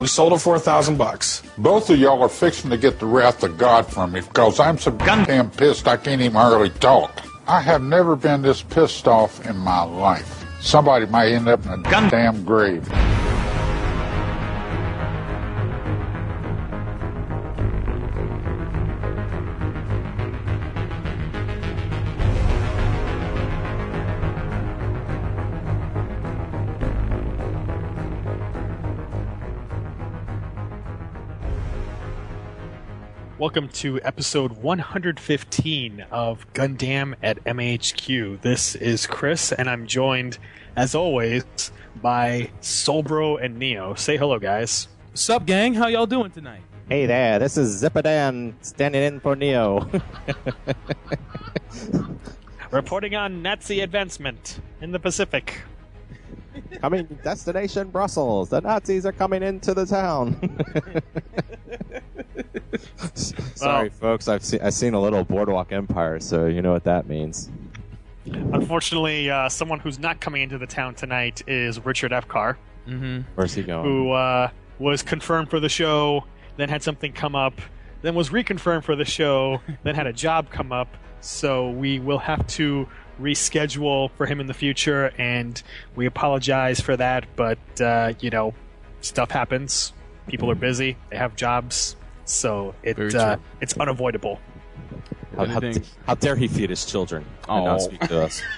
We sold it for a thousand bucks. Both of y'all are fixing to get the wrath of God from me because I'm so goddamn pissed I can't even hardly talk. I have never been this pissed off in my life. Somebody might end up in a goddamn grave. Welcome to episode 115 of Gundam at MHQ. This is Chris, and I'm joined, as always, by Solbro and Neo. Say hello, guys. Sup, gang? How y'all doing tonight? Hey there, this is Zippadan standing in for Neo. Reporting on Nazi advancement in the Pacific. coming destination Brussels. The Nazis are coming into the town. Sorry, folks. I've seen I've seen a little Boardwalk Empire, so you know what that means. Unfortunately, uh, someone who's not coming into the town tonight is Richard Epcar, Mm-hmm. Where's he going? who uh, was confirmed for the show, then had something come up, then was reconfirmed for the show, then had a job come up. So we will have to reschedule for him in the future, and we apologize for that. But uh, you know, stuff happens. People are busy. They have jobs, so it uh, it's unavoidable. How, how, Anything- how dare he feed his children and not Oh. speak to us?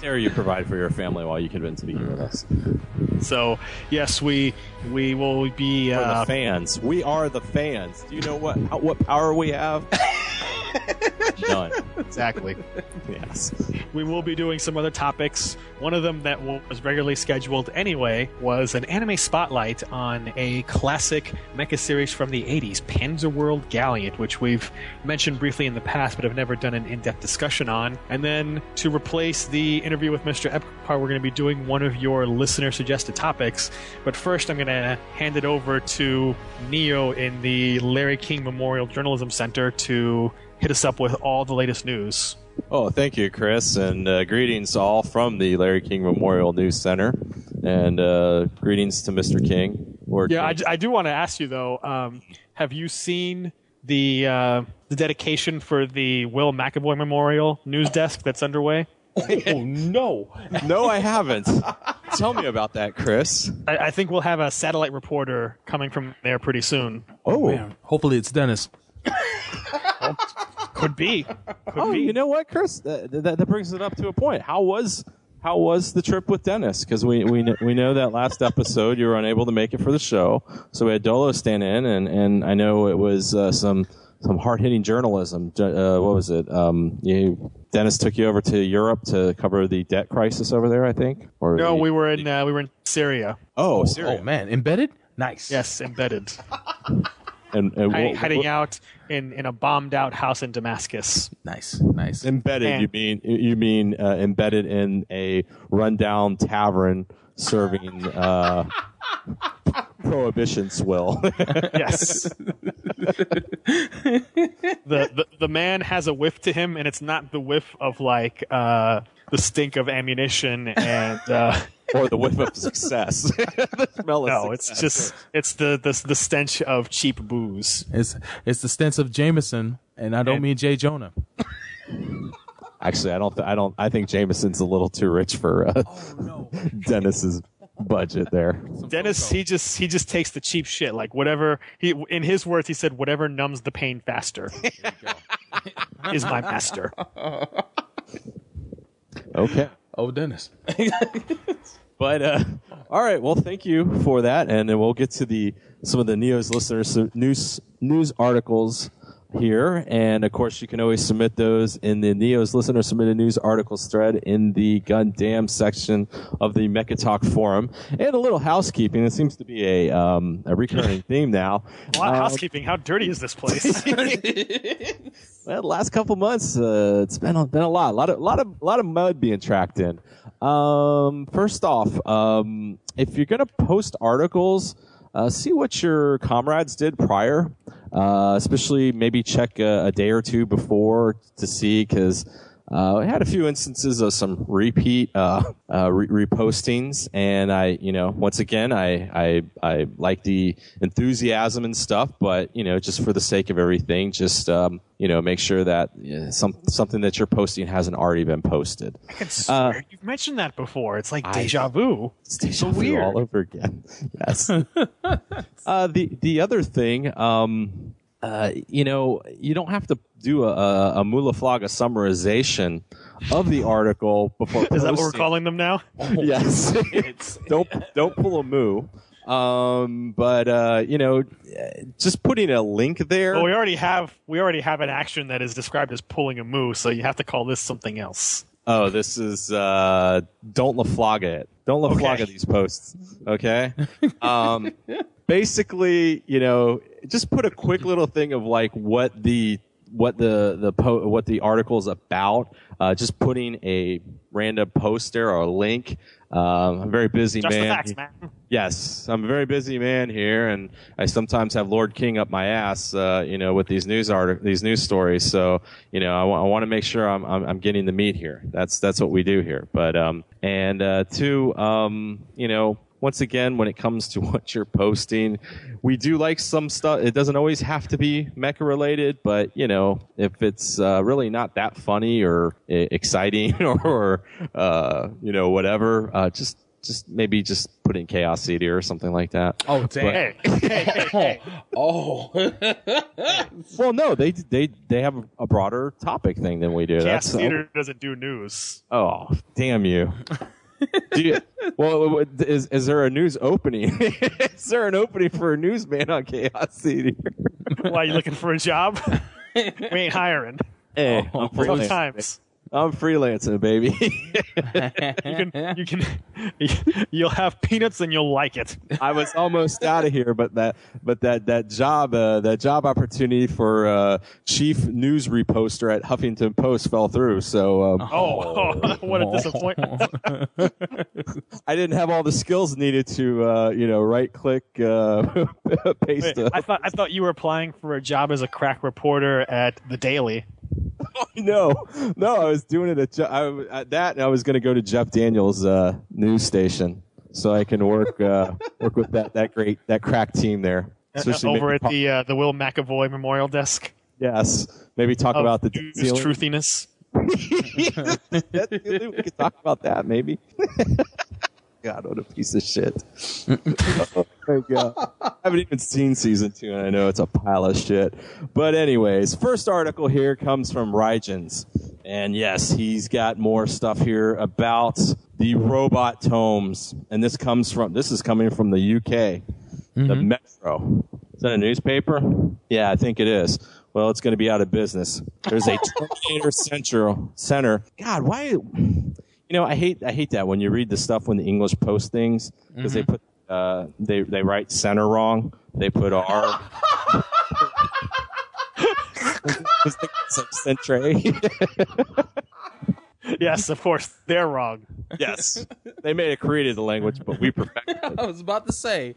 dare you provide for your family while you could have been speaking with us? So yes, we we will be. For Uh, the fans, we are the fans. Do you know what how, what power we have? None. exactly. Yes. we will be doing some other topics. One of them that was regularly scheduled anyway was an anime spotlight on a classic mecha series from the 80s, Panzer World Galient, which we've mentioned briefly in the past but have never done an in depth discussion on. And then to replace the interview with Mr. Epcar, we're going to be doing one of your listener suggested topics. But first, I'm going to hand it over to Neo in the Larry King Memorial Journalism Center to hit us up with all the latest news. Oh, thank you, Chris, and uh, greetings all from the Larry King Memorial News Center, and uh, greetings to Mr. King. Lord Yeah, I, King. I do want to ask you though. Um, have you seen the uh, the dedication for the Will McAvoy Memorial news desk that's underway? Oh no! no, I haven't. Tell me about that, Chris. I, I think we'll have a satellite reporter coming from there pretty soon. Oh, Man, hopefully it's Dennis. Could be. Could oh, be. you know what, Chris? That, that, that brings it up to a point. How was how was the trip with Dennis? Because we we kn- we know that last episode you were unable to make it for the show, so we had Dolo stand in, and and I know it was uh, some some hard hitting journalism. Uh, what was it? Um, you, Dennis took you over to Europe to cover the debt crisis over there, I think. Or no, we were in uh, we were in Syria. oh, Oh Syria. man, embedded. Nice. Yes, embedded, and, and hiding, what- hiding what- out in, in a bombed out house in Damascus. Nice. Nice. Embedded, And- you mean you mean uh, embedded in a rundown tavern serving uh, prohibition swill. Yes. the, the the man has a whiff to him, and it's not the whiff of like uh, the stink of ammunition and. Uh, or the whiff of success. the smell of No, it's success. just it's the, the the stench of cheap booze. It's it's the stench of Jameson, and I don't And- mean Jay Jonah. actually I don't th- I don't I think Jameson's a little too rich for uh, no. Dennis's budget there. Dennis, he just he just takes the cheap shit. Like whatever he in his words, he said, "Whatever numbs the pain faster is my master." Okay. Oh, Dennis. But uh, all right, well, thank you for that, and then we'll get to the some of the Neo's listeners news news articles here, and of course, you can always submit those in the Neo's listener submitted news articles thread in the Gundam section of the Mecha Talk forum. And a little housekeeping. It seems to be a um, a recurring theme now. Wow, Uh, housekeeping. How dirty is this place? well, the last couple months, uh, it's been a, been a lot, a lot of, lot of, lot of mud being tracked in. Um, first off, um, if you're gonna post articles, uh, see what your comrades did prior. Uh, especially maybe check a, a day or two before to see because uh, I had a few instances of some repeat uh, uh, re- repostings, and I, you know, once again, I, I I like the enthusiasm and stuff, but you know, just for the sake of everything, just um, you know, make sure that uh, some something that you're posting hasn't already been posted. I can swear you've mentioned that before. It's like I- deja vu. It's deja So vu weird. all over again. Yes. uh, the the other thing, um, uh, you know, you don't have to do a, a, a Mu La Flaga summarization of the article before. Is that what we're calling them now? Yes. don't don't pull a moo. Um, but uh, you know, just putting a link there. Well, we already have we already have an action that is described as pulling a moo, so you have to call this something else. Oh, this is uh don't laflaga it. Don't laflaga Okay. these posts. Okay? um basically, you know, just put a quick little thing of like what the what the the po- what the article is about. Uh, just putting a random post there or a link. Um, I'm a very busy Just man. the facts, man. Yes, I'm a very busy man here, and I sometimes have Lord King up my ass, uh, you know, with these news art, these news stories. So, you know, I want to make sure I'm, I'm I'm getting the meat here. That's that's what we do here. But um, and uh, two, um, you know, once again, when it comes to what you're posting, we do like some stuff. It doesn't always have to be mecha related, but you know, if it's uh, really not that funny or uh, exciting or uh, you know whatever, uh, just just maybe just put in Chaos CD or something like that. Oh damn! Hey, hey, hey, hey. Oh, Well, no, they they they have a broader topic thing than we do. Chaos That's Theater doesn't do news. oh, damn you. Do you, well, what- is is there a news opening? is there an opening for a newsman on Chaos CD? Why are you looking for a job? we ain't hiring. Hey, oh, I'm Tough freelancing. times. I'm freelancing, baby. You can, you can, you'll have peanuts and you'll like it. I was almost out of here, but that but that that job uh, that job opportunity for uh, chief news reposter at Huffington Post fell through. So um, Oh, what a disappointment! I didn't have all the skills needed to uh, you know right click uh, paste. Wait, I thought I thought you were applying for a job as a crack reporter at the Daily. no, no, I was doing it at, Je- I, at that, and I was going to go to Jeff Daniels' uh, news station so I can work uh, work with that that great that crack team there. Especially over at talk- the uh, the Will McAvoy Memorial Desk yes, maybe talk of about the news truthiness. we could talk about that maybe. God, what a piece of shit. oh God. I haven't even seen season two, and I know it's a pile of shit. But anyways, first article here comes from Rygens. And yes, he's got more stuff here about the robot tomes. And this comes from, this is coming from the UK, the mm-hmm. Metro. Is that a newspaper? Yeah, I think it is. Well, it's going to be out of business. There's a Terminator Central Center. God, why? You know, I hate I hate that when you read the stuff when the English post things because they put uh, they they write center wrong. They put R. it's like centre. Yes, of course they're wrong. yes, they may have created the language, but we perfected it. I was about to say.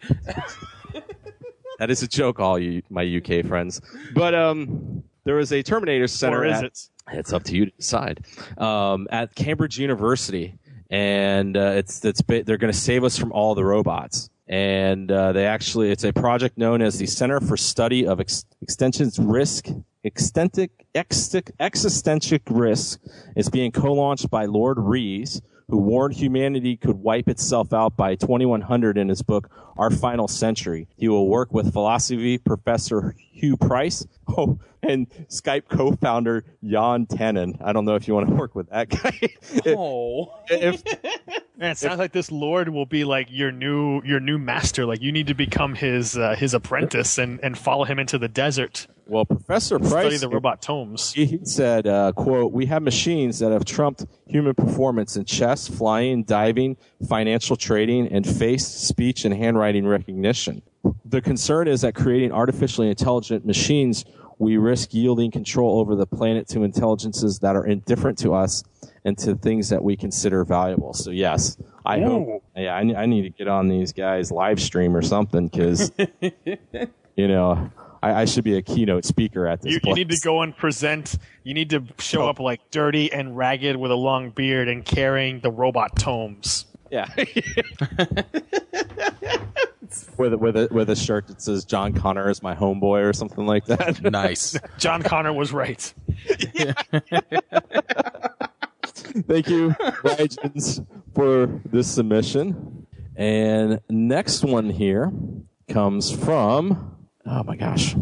That is a joke, all you my UK friends. But um, there was a Terminator Center. Or is at- it? It's up to you to decide. Um, at Cambridge University, and uh, it's it's they're going to save us from all the robots. And uh, they actually, it's a project known as the Center for Study of Ex- Extension's Risk, Extentic, Existential Risk. It's being co-launched by Lord Rees, who warned humanity could wipe itself out by 2100 in his book Our Final Century. He will work with philosophy professor Huw Price oh, and Skype co-founder Jaan Tallinn. I don't know if you want to work with that guy. Oh, if, Man, it sounds like this lord will be like your new your new master. Like you need to become his uh, his apprentice and, and follow him into the desert. Well, Professor Study Price the robot tomes. He he said, uh, quote, we have machines that have trumped human performance in chess, flying, diving, financial trading, and face, speech, and handwriting recognition. The concern is that creating artificially intelligent machines, we risk yielding control over the planet to intelligences that are indifferent to us and to things that we consider valuable. So yes, I hope, yeah, I, I need to get on these guys live stream or something because you know, I, I should be a keynote speaker at this You, you need to go and present. You need to show oh. up like dirty and ragged with a long beard and carrying the robot tomes. Yeah. with a, with a with a shirt that says John Connor is my homeboy or something like that. Nice. John Connor was right. Thank you, Legends, for this submission. And next one here comes from oh my gosh.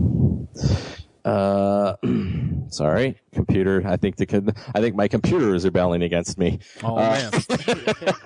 Uh, sorry, computer. I think the I think my computer is rebelling against me. Oh Uh,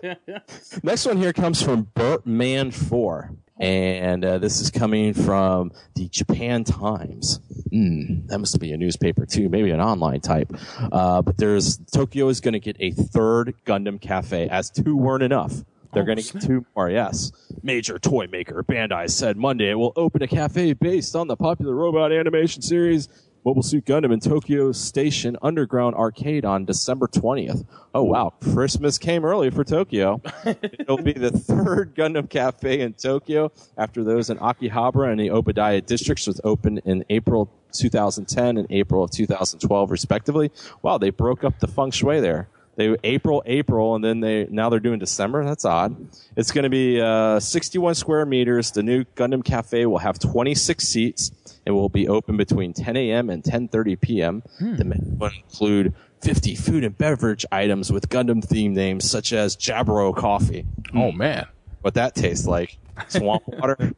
man. Next one here comes from Bertman Four, and uh, this is coming from the Japan Times. Hmm, that must be a newspaper too, maybe an online type. Uh, but there's Tokyo is going to get a third Gundam Cafe, as two weren't enough. They're going to oh, get two more. Yes, major toy maker Bandai said Monday it will open a cafe based on the popular robot animation series Mobile Suit Gundam in Tokyo Station Underground Arcade on December 20th. Oh wow, Christmas came early for Tokyo. It'll be the third Gundam Cafe in Tokyo after those in Akihabara and the Odaiba districts was opened in April 2010 and April of 2012 respectively. Wow, they broke up the feng shui there. They April, April, and then they now they're doing December. That's odd. It's going to be uh, 61 square meters. The new Gundam Cafe will have 26 seats and will be open between 10 a.m. and 10:30 p.m. The menu will include 50 food and beverage items with Gundam themed names such as Jaburo Coffee. Oh man. What that tastes like? Swamp water.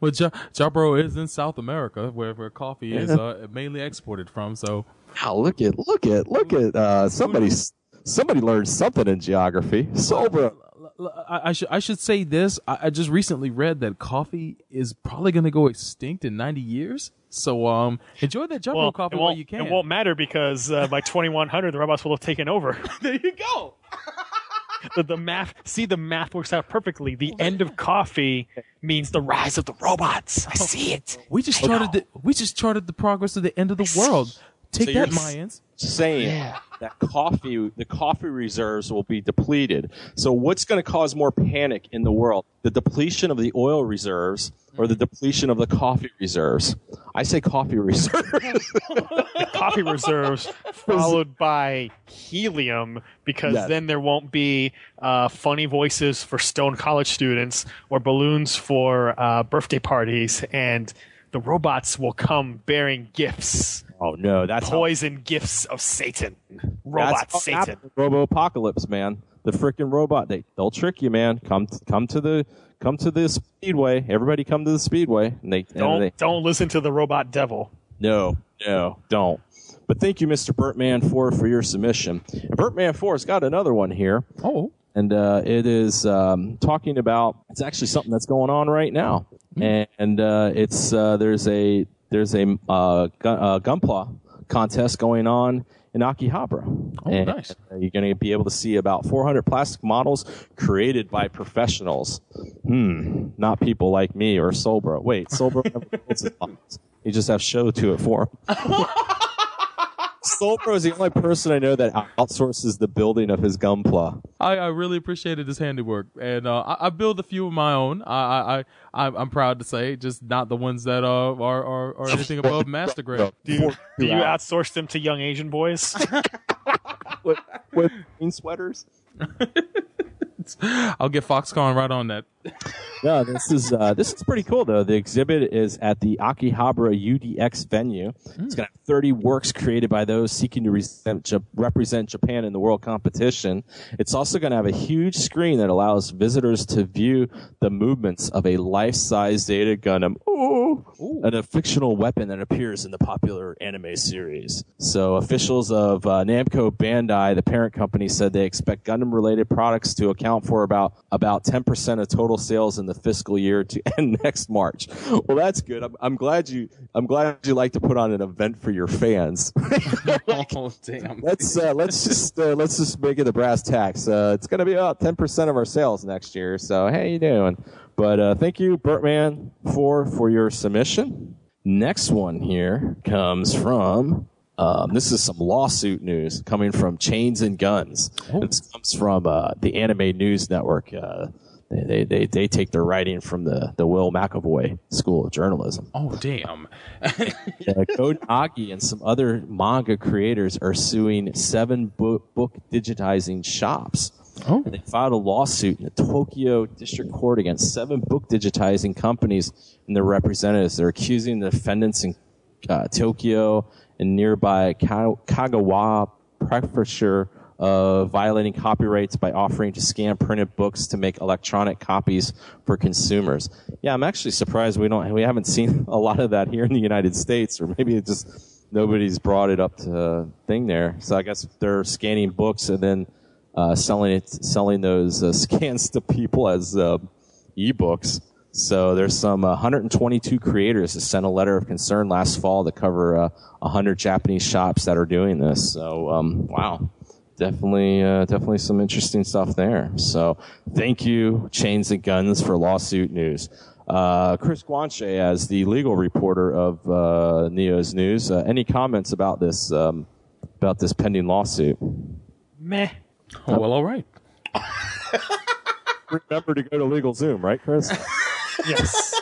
Well, ja- Jaburo is in South America, where, where coffee is uh, mainly exported from. So, Wow, look at look at look at uh, somebody somebody learned something in geography. Solbro. l- l- I, I should I should say this. I, I just recently read that coffee is probably going to go extinct in 90 years. So, um, enjoy that Jaburo Well, coffee it while you can. it won't matter because uh, by 2100 the robots will have taken over. there you go. the, the math, see, the math works out perfectly. The end of coffee means the rise of the robots. I see it. We just I charted know. the we just charted the progress of the end of the world. Take So that, Mayans. saying that coffee, the coffee reserves will be depleted. So what's going to cause more panic in the world? The depletion of the oil reserves or the depletion of the coffee reserves? I say coffee reserves. coffee reserves followed by helium because Yes. then there won't be uh, funny voices for stone college students or balloons for uh, birthday parties and the robots will come bearing gifts oh no, that's how, poison gifts of satan robot satan. Robo apocalypse, man. The freaking robot, they they'll trick you, man. Come come to the come to the speedway. Everybody come to the speedway. And they don't they, don't listen to the robot devil No, no, don't. But thank you, Mr. Bertman, for for your submission. And Bertman Four has got another one here. Oh, and uh, it is um, talking about it's actually something that's going on right now, and uh, it's uh, there's a there's a uh, gu- uh, gunpla contest going on in Akihabara. Oh, and nice. uh, You're going to be able to see about 400 plastic models created by professionals. Hmm, not people like me or Solbro. Wait, Solbro never builds his models. You just have show to it for him. Solbro is the only person I know that outsources the building of his gunpla. I, I really appreciated his handiwork, and uh, I, I build a few of my own. I, I, I, I'm proud to say, just not the ones that uh, are, are, are anything above master grade. do you, do you outsource them to young asian boys with, with green sweaters. I'll get Foxconn right on that. No, this is uh, this is pretty cool though. The exhibit is at the Akihabara UDX venue. It's going to have 30 works created by those seeking to represent, represent Japan in the world competition. It's also going to have a huge screen that allows visitors to view the movements of a life-size Zeta Gundam. Ooh, and a fictional weapon that appears in the popular anime series. So officials of uh, Namco Bandai, the parent company, said they expect Gundam-related products to account for about about 10% of total sales in the fiscal year to end next March. Well, that's good. I'm, I'm glad you I'm glad you like to put on an event for your fans. oh damn! let's uh, let's just uh, let's just make it the brass tacks. Uh, it's going to be about 10% of our sales next year. So how you doing? But uh, thank you, Bertman, for for your submission. Next one here comes from. Um, this is some lawsuit news coming from Chains and Guns. This comes from uh, the Anime News Network. Uh, they, they, they, they take their writing from the, the Will McAvoy School of Journalism. Oh damn! uh, Nagi and some other manga creators are suing seven book, book digitizing shops. Oh. And they filed a lawsuit in the Tokyo District Court against seven book digitizing companies and their representatives. They're accusing the defendants in uh, Tokyo and nearby Kagawa Prefecture of violating copyrights by offering to scan printed books to make electronic copies for consumers. Yeah, I'm actually surprised we don't we haven't seen a lot of that here in the United States, or maybe it just nobody's brought it up to thing there. So I guess they're scanning books and then uh, selling it, selling those uh, scans to people as uh, ebooks. So there's some 122 creators that sent a letter of concern last fall to cover uh, 100 Japanese shops that are doing this. So um, wow, definitely, uh, definitely some interesting stuff there. So thank you, Chains and Guns, for lawsuit news. Uh, Chris Guanche, as the legal reporter of uh, Neo's News, uh, any comments about this um, about this pending lawsuit? Meh. Oh, well, all right. Remember to go to Legal Zoom, right, Chris? Yes.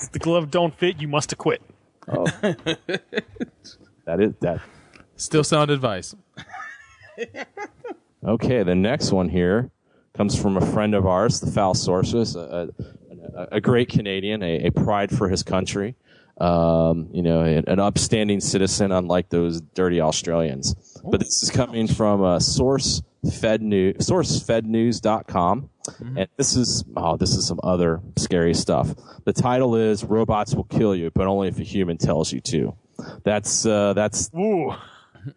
if the glove don't fit, you must acquit. oh. that is that. Still sound advice. Okay, the next one here comes from a friend of ours, the Foul Sorceress, a, a, a great Canadian, a, a, pride for his country, um, you know, an, an, upstanding citizen, unlike those dirty Australians. But this is coming from uh, Source Fed News, SourceFedNews.com, mm-hmm. and this is oh, this is some other scary stuff. The title is "Robots Will Kill You, but only if a human tells you to." That's uh, that's ooh.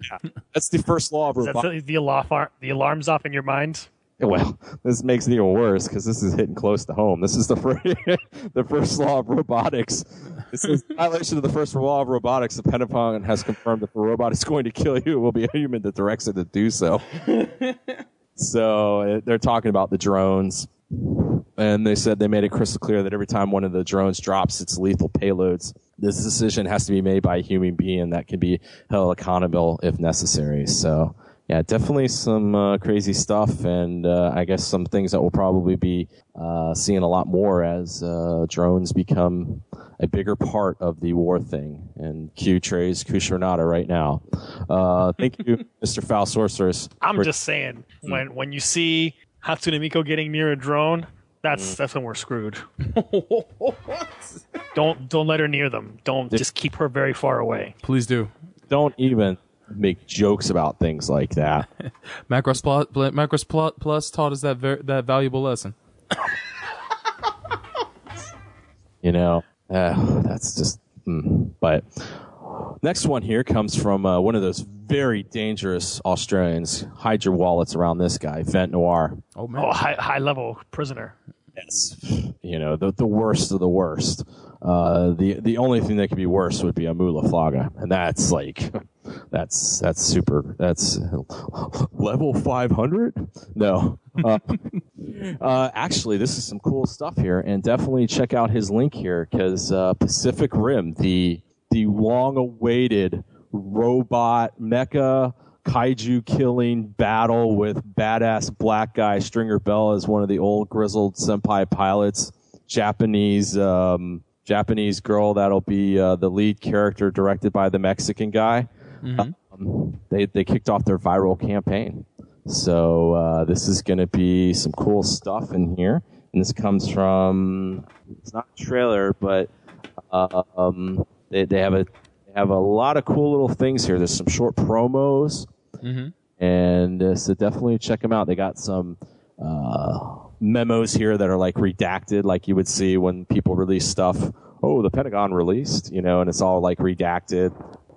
Yeah. That's the first law of robotics. The, the, alarm, the alarm's off in your mind? Well, this makes it even worse because this is hitting close to home. This is the first, the first law of robotics. This is violation of the first law of robotics. The Pentagon has confirmed if a robot is going to kill you, it will be a human that directs it to do so. So they're talking about the drones. And they said they made it crystal clear that every time one of the drones drops its lethal payloads, this decision has to be made by a human being that can be held accountable if necessary. So, yeah, definitely some uh, crazy stuff, and uh, I guess some things that we'll probably be uh, seeing a lot more as uh, drones become a bigger part of the war thing. And Q trays Kushernata right now. Uh, thank you, Mr. Foul Sorceress. I'm for- just saying, when when you see Hatsune Miku getting near a drone, that's mm. that's when we're screwed. don't don't let her near them. Don't just keep her very far away. Please do. Don't even make jokes about things like that. Macross Plus, Macross Plus taught us that ver- that valuable lesson. you know, uh, that's just. Mm. But next one here comes from uh, one of those very dangerous Australians. Hide your wallets around this guy, Vent Noir. Oh man, oh, high high level prisoner. Yes, you know the the worst of the worst. Uh, the the only thing that could be worse would be a Mu La Flaga, and that's like that's that's super. That's level five hundred. No, uh, uh, actually, this is some cool stuff here, and definitely check out his link here because uh, Pacific Rim, the the long awaited robot mecha kaiju killing battle with badass black guy Stringer Bell as one of the old grizzled senpai pilots, Japanese um, Japanese girl that'll be uh, the lead character, directed by the Mexican guy. Mm-hmm. Um, they they kicked off their viral campaign, so uh, this is going to be some cool stuff in here. And this comes from it's not a trailer, but uh, um, they they have a they have a lot of cool little things here. There's some short promos Mm-hmm. And uh, so definitely check them out. They got some uh, memos here that are like redacted, like you would see when people release stuff. Oh, the Pentagon released, you know, and it's all like redacted.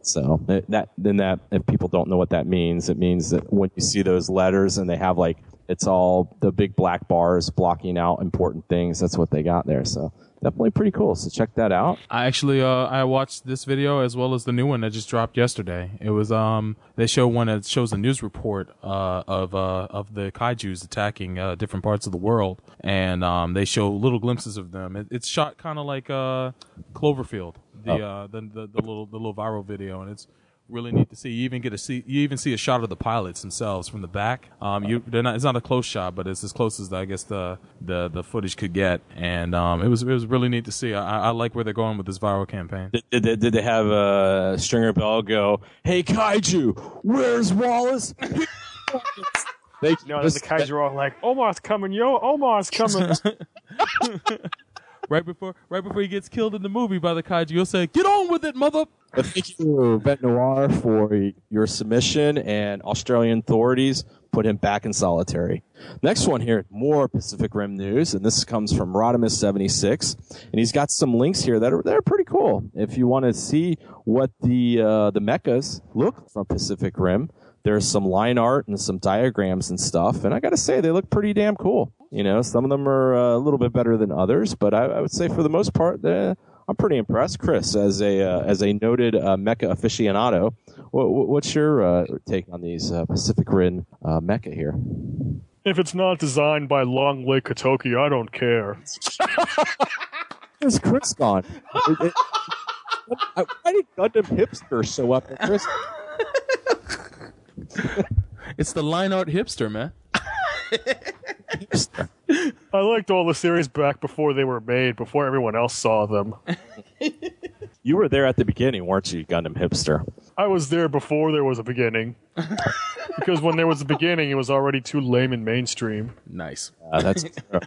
So that then that if people don't know what that means, it means that when you see those letters and they have like it's all the big black bars blocking out important things. That's what they got there. So definitely pretty cool. So check that out. I actually uh, I watched this video as well as the new one that just dropped yesterday. It was um they show one that shows a news report uh, of uh, of the kaiju's attacking uh, different parts of the world, and um they show little glimpses of them. It, it's shot kind of like uh Cloverfield, the, oh. uh, the, the the little the little viral video, and it's really neat to see. You even get a see you even see a shot of the pilots themselves from the back. Um, you they're not it's not a close shot, but it's as close as I guess the the, the footage could get, and um, it was it was really neat to see. I, I like where they're going with this viral campaign. Did, did, they- did they have uh, Stringer Bell go, "Hey Kaiju, where's Wallace?" they No, then the kaiju are all like, Omar's coming, yo, Omar's coming. Right before right before he gets killed in the movie by the kaiju, you'll say, "Get on with it, mother." Thank you, Vet Noir, for your submission, and Australian authorities put him back in solitary. Next one here, more Pacific Rim news, and this comes from Rodimus76, and he's got some links here that are that are pretty cool. If you want to see what the uh, the mechas look from Pacific Rim, there's some line art and some diagrams and stuff, and I got to say they look pretty damn cool. You know, some of them are uh, a little bit better than others, but I, I would say for the most part, they're I'm pretty impressed, Chris, as a uh, as a noted uh, mecha aficionado. What, what's your uh, take on these uh, Pacific Rim uh, mecha here? if it's not designed by Long Lake Katoki, I don't care. Where's Chris gone? It- it- why did Gundam hipster show up? at Chris? It's the line art hipster, man. Hipster. I liked all the series back before they were made, before everyone else saw them. You were there at the beginning, weren't you, Gundam hipster? I was there before there was a beginning. because when there was a beginning, it was already too lame and mainstream. Nice. Uh, that's true.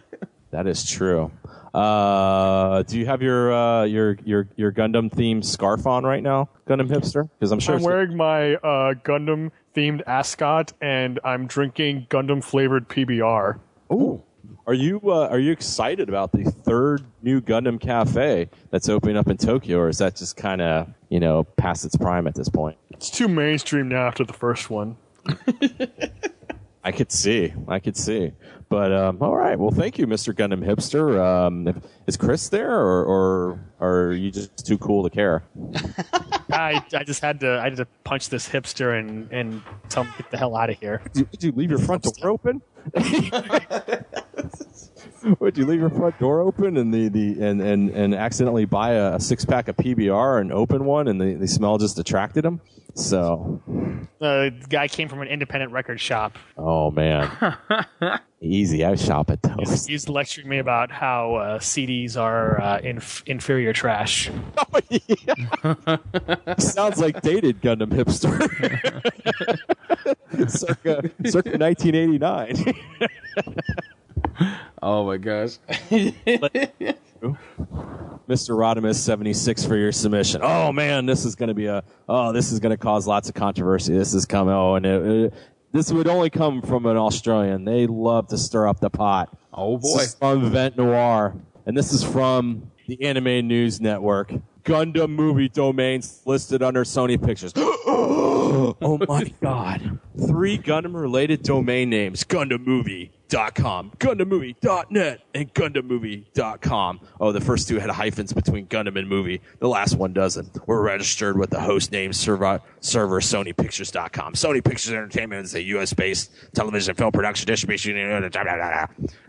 that is true. Uh, do you have your uh, your your your Gundam themed scarf on right now, Gundam hipster? Because I'm sure I'm it's- wearing my uh, Gundam themed ascot, and I'm drinking Gundam flavored PBR. Ooh. Are you uh, are you excited about the third new Gundam cafe that's opening up in Tokyo, or is that just kind of you know past its prime at this point? It's too mainstream now after the first one. I could see, I could see. But um, all right, well, thank you, Mr. Gundam hipster. Um, is Chris there, or, or or are you just too cool to care? I, I just had to I had to punch this hipster and, and tell him to get the hell out of here. Did, did you leave your front door open? Would you leave your front door open and the, the and, and, and accidentally buy a, a six pack of PBR and open one and the, the smell just attracted him? So, the guy came from an independent record shop. oh man, easy. I shop at those. He's lecturing me about how uh, CDs are uh, inf- inferior trash. Sounds like dated Gundam hipster. circa, circa 1989. Oh my gosh. Mr. Rodimus 76 for your submission. Oh man, this is going to be a oh this is going to cause lots of controversy. This is coming oh and it, it- this would only come from an Australian. They love to stir up the pot. Oh This boy. is from Vent Noir, and this is from the Anime News Network. Gundam movie domains listed under Sony Pictures. oh my god. Three Gundam related domain names GundamMovie.com, GundamMovie.net, and GundamMovie.com. Oh, the first two had hyphens between Gundam and movie. The last one doesn't. We're registered with the host name server, server SonyPictures.com. Sony Pictures Entertainment is a US based television film production distribution.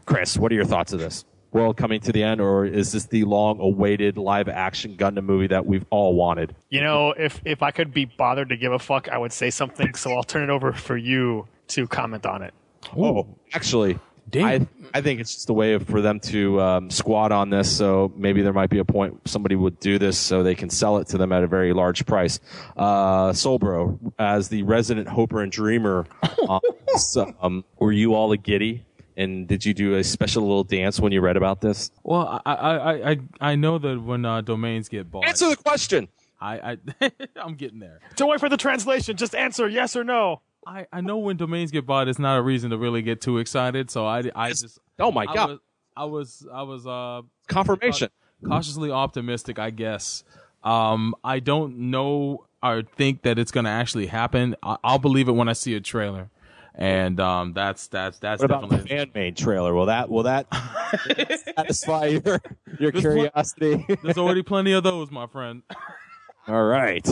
Chris, what are your thoughts of this? World coming to the end, or is this the long awaited live action Gundam movie that we've all wanted? You know, if if I could be bothered to give a fuck, I would say something. So I'll turn it over for you to comment on it. Oh, actually, Damn. I I think it's just a way of, for them to um, squat on this. So maybe there might be a point somebody would do this so they can sell it to them at a very large price. Uh, Solbro, as the resident hoper and dreamer, on this, um, were you all a giddy? And did you do a special little dance when you read about this? Well, I I I I, I know that when uh, domains get bought, Answer the question. I I I'm getting there. Don't wait for the translation. Just answer yes or no. I, I know when domains get bought, it's not a reason to really get too excited. So I, I just Oh my I god! was I was I was uh Confirmation. cautiously optimistic, I guess. Um, I don't know or think that it's going to actually happen. I- I'll believe it when I see a trailer, and um, that's that's that's What about the definitely. fan made trailer? Will that will that satisfy your your one- curiosity? There's already plenty of those, my friend. All right.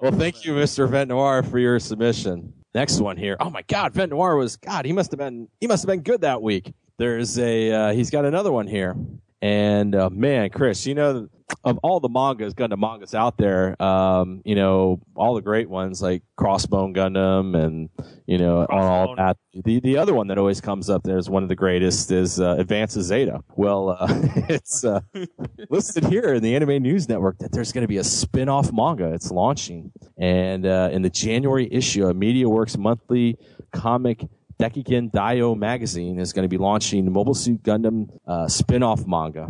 Well, thank you, Mr. Vent Noir, for your submission. Next one here. Oh my God, Vent Noir was God. He must have been he must have been good that week. There's a uh, he's got another one here. And uh, man, Chris, you know, of all the mangas, Gundam mangas out there, um, you know, all the great ones like Crossbone Gundam and you know all that. The the other one that always comes up there is one of the greatest is uh, Advance Zeta. Well, uh, it's uh, listed here in the Anime News Network that there's going to be a spin-off manga. It's launching, and uh, in the January issue of MediaWorks monthly comic. Dekigen Daio magazine is going to be launching Mobile Suit Gundam uh, spin-off manga.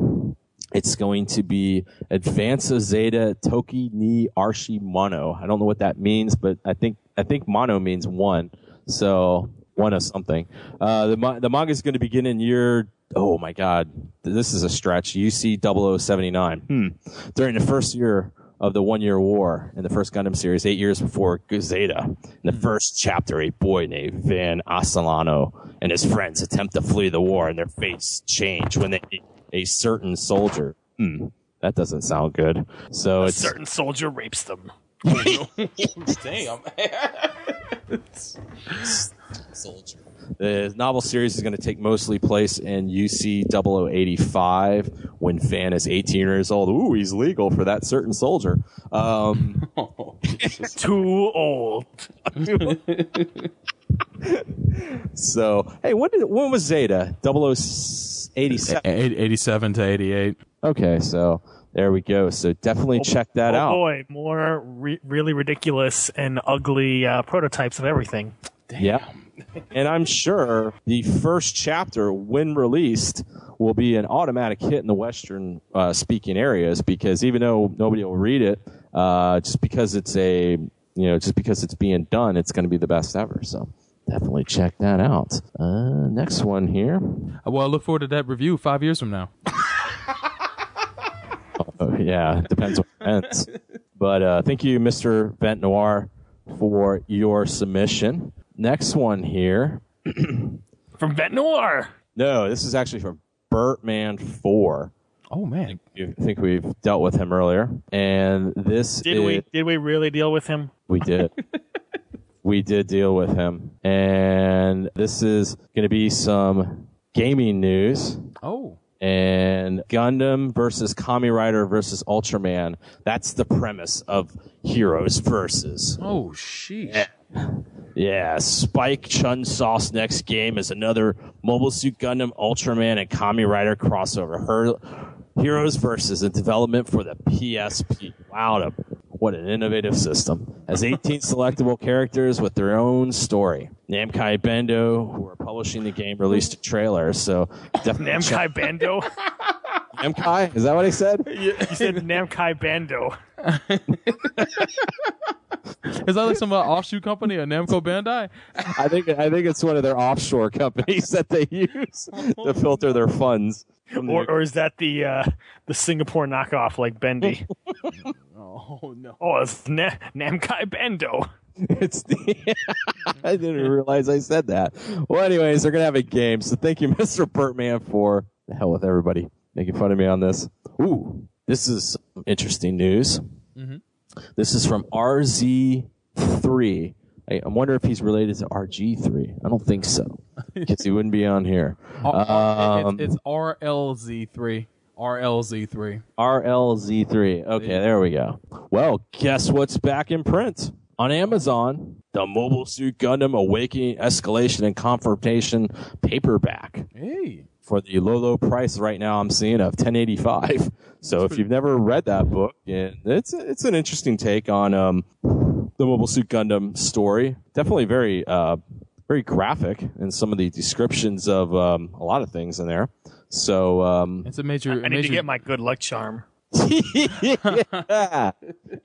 It's going to be Advance Zeta Toki ni Arshi Mono. I don't know what that means, but I think I think mono means one. So one of something. Uh, the the manga is going to begin in year. Oh my God, this is a stretch. UC 0079. Hmm. During the first year of the one year war in the first Gundam series, eight years before Zeta. In the first chapter, a boy named Van Asalano and his friends attempt to flee the war, and their fates change when they a certain soldier. Hmm. That doesn't sound good. So A it's certain soldier rapes them. Damn. soldier. The novel series is going to take mostly place in UC 0085 when Fan is 18 years old. Ooh, he's legal for that certain soldier. Um, Too old. so, hey, when, did, when was Zeta? 0087? 87 to 88. Okay, so there we go. So definitely check that oh out. boy, more re- really ridiculous and ugly uh, prototypes of everything. Yeah. And I'm sure the first chapter, when released, will be an automatic hit in the Western uh, speaking areas because even though nobody will read it, uh, just because it's a, you know, just because it's being done, it's going to be the best ever. So definitely check that out. Uh, next one here. Well, I look forward to that review five years from now. Oh, yeah, it depends on events. But uh, thank you, Mr. Vent Noir, for your submission. Next one here. From Vet Noir. No, this is actually from Bertman 4. Oh, man. I think we've dealt with him earlier. And this Did is, we did we really deal with him? We did. we did deal with him. And this is going to be some gaming news. Oh. and Gundam versus Kamen Rider versus Ultraman. That's the premise of Heroes versus. Oh, sheesh. Eh, Yeah, Spike Chunsoft's next game is another Mobile Suit Gundam Ultraman and Kamen Rider crossover. Her Heroes versus in development for the PSP. Wow, what an innovative system. Has 18 selectable characters with their own story. Namkai Bendo, who are publishing the game, released a trailer, so definitely check- Namkai Bando. Namkai? Is that what I said? you said Namkai Bando. Is that like some uh, offshoot company, a Namco Bandai? I think I think it's one of their offshore companies that they use to filter their funds. the- Or, or is that the uh, the Singapore knockoff like Bendy? Oh, no. oh, it's Na- Namkai Bando. it's the, I didn't realize I said that. Well, anyways, they're gonna have a game. So thank you, Mr. Bertman, for the hell with everybody making fun of me on this. Ooh, this is interesting news. This is from RZ3. I, I wonder if he's related to RG3. I don't think so, because he wouldn't be on here. R- Um, it's, it's RLZ3. RLZ3. RLZ3. Okay, there we go. Well, guess what's back in print? On Amazon, the Mobile Suit Gundam Awakening Escalation and Confrontation paperback Hey. For the low, low price right now I'm seeing of 1085. So if you've never read that book, it's it's an interesting take on um, the Mobile Suit Gundam story. Definitely very uh, very graphic in some of the descriptions of um, a lot of things in there. So um, It's a major. I a need to get my good luck charm. yeah.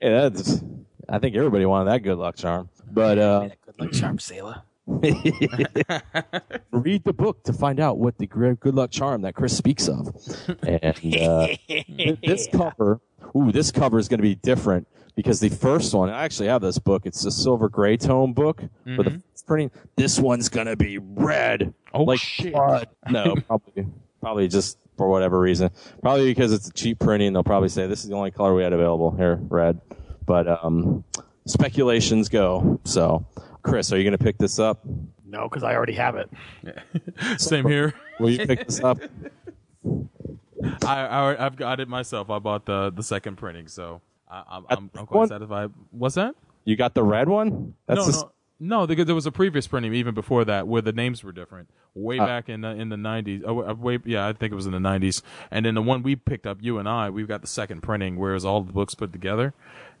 Hey, that's, I think everybody wanted that good luck charm. But uh, Good luck charm, Sailor. read the book to find out what the good luck charm that Chris speaks of. And uh, this cover, ooh, this cover is going to be different because the first one, I actually have this book. It's a silver gray tone book with the printing. This one's going to be red. Oh, like shit. blood. No, probably, probably just for whatever reason. Probably because it's a cheap printing. They'll probably say this is the only color we had available here, red. But um, speculations go. So, Chris, are you going to pick this up? No, because I already have it. Same here. Will you pick this up? I, I I've got it myself. I bought the the second printing, so I, I'm I'm, I'm quite one? satisfied. What's that? You got the red one? That's no, the no, no. Because there was a previous printing even before that where the names were different, way Uh. back in the in the '90s. Oh, uh, way, yeah, I think it was in the '90s. And then the one we picked up, you and I, we've got the second printing where it was all the books put together.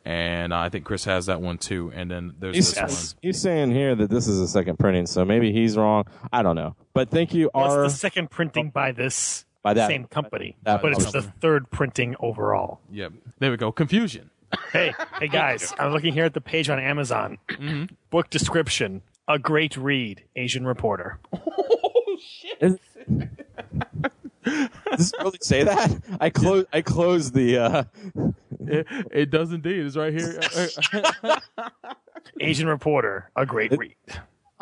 And I think Chris has that one too. And then there's He's, this he's saying here that this is a second printing, so maybe he's wrong. I don't know. But thank you, Well, R. it's the second printing by this By that- same company, that but it's company. the third printing overall. one. Yep. There we go. Confusion. Hey, hey guys, I'm looking here at the page on Amazon. Mm-hmm. Book description: A great read, Asian Reporter. Oh shit! Does it really say that? I close. I closed the. Uh, It, it does indeed. It's right here. Asian Reporter, a great read.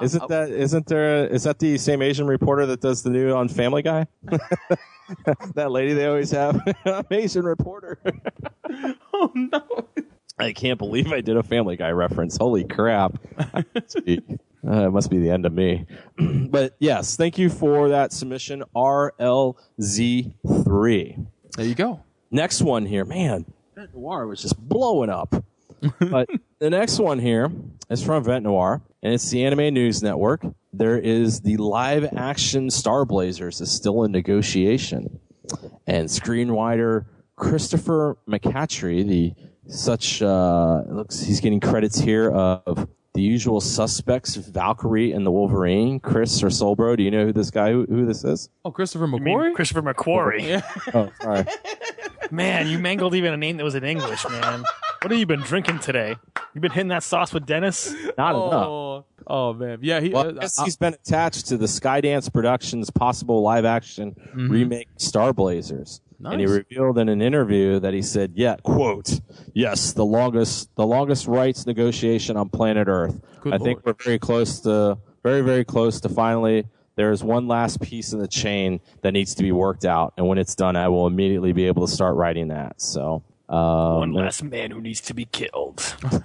isn't that? Isn't there? Is that the same Asian reporter that does the new on Family Guy? that lady they always have. I'm Asian reporter. oh no. I can't believe I did a Family Guy reference. Holy crap! Uh, it must be the end of me. but yes, thank you for that submission. RLZ3. There you go. Next one here, man, Vent Noir was just blowing up. but the next one here is from Vent Noir, and it's the Anime News Network. There is the live action Star Blazers is still in negotiation, and screenwriter Christopher McCatry, the such uh, looks he's getting credits here of the usual suspects, Valkyrie and the Wolverine. Chris or Solbro, do you know who this guy who, who this is? Oh, Christopher I McQuarrie. Christopher McQuarrie. Oh, sorry. Man, you mangled even a name that was in English, man. What have you been drinking today? You've been hitting that sauce with Dennis? Not enough. Oh, oh man. Yeah. He. Well, I uh, guess uh, he's been attached to the Skydance Productions possible live action remake Star Blazers. And he revealed in an interview that he said, yeah, quote, yes, the longest, the longest rights negotiation on planet Earth. Good I think we're very close to, very, very close to finally, there is one last piece in the chain that needs to be worked out. And when it's done, I will immediately be able to start writing that. So, um, One last man who needs to be killed.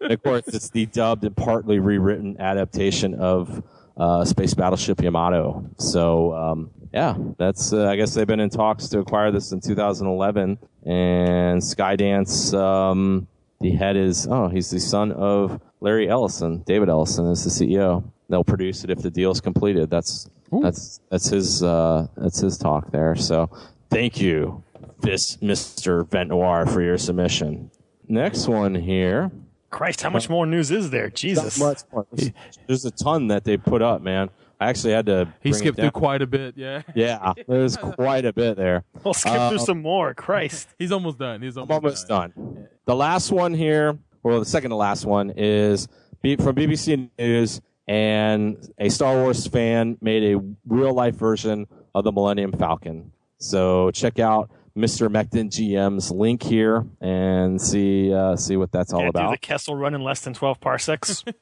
of course, it's the dubbed and partly rewritten adaptation of uh, Space Battleship Yamato. So, um, yeah, that's. Uh, I guess they've been in talks to acquire this in 2011, and Skydance. Um, the head is oh, he's the son of Larry Ellison. David Ellison is the CEO. They'll produce it if the deal's completed. That's that's that's his uh, that's his talk there. So, thank you, this Mr. Vent Noir, for your submission. Next one here. Christ, how much more news is there? Jesus. Not much more. There's, there's a ton that they put up, man. I actually had to. he bring skipped it through quite a bit. Yeah. Yeah, there's quite a bit there. We'll skip through um, some more. Christ. He's almost done. He's I'm almost, almost done. The last one here, or the second to last one, is from BBC News, and a Star Wars fan made a real life version of the Millennium Falcon. So check out Mr. Mecton GM's link here and see uh, see what that's all Can't do about. the Kessel run in less than 12 parsecs.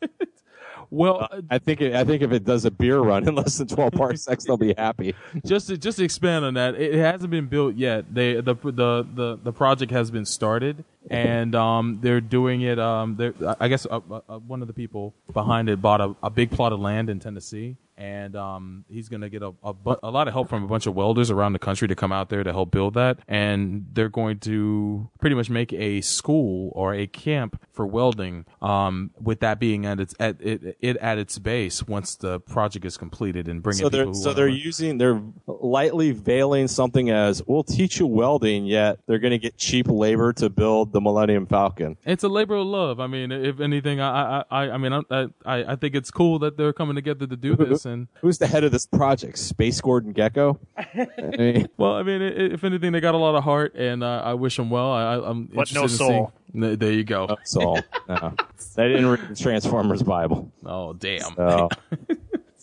Well, uh, I think it, I think if it does a beer run in less than 12 parsecs, they'll be happy. just to, just to expand on that, it, it hasn't been built yet. They the the the, the project has been started, and um, they're doing it. Um, they're, I guess uh, uh, one of the people behind it bought a, a big plot of land in Tennessee, and um, he's gonna get a a, bu- a lot of help from a bunch of welders around the country to come out there to help build that, and they're going to pretty much make a school or a camp for welding. Um, with that being at its at it, it at its base once the project is completed and bringing So they're so they're learn. using they're lightly veiling something as we'll teach you welding, yet they're going to get cheap labor to build the Millennium Falcon. It's a labor of love. I mean, if anything, I I I, I mean, I, I I think it's cool that they're coming together to do this. And Who's the head of this project? Space Gordon Gecko. I mean, well, I mean, i- if anything, they got a lot of heart, and uh, I wish them well. I, I- I'm But interested no soul. seeing. There you go. that's all. No. They didn't read the Transformers Bible. Oh damn. So,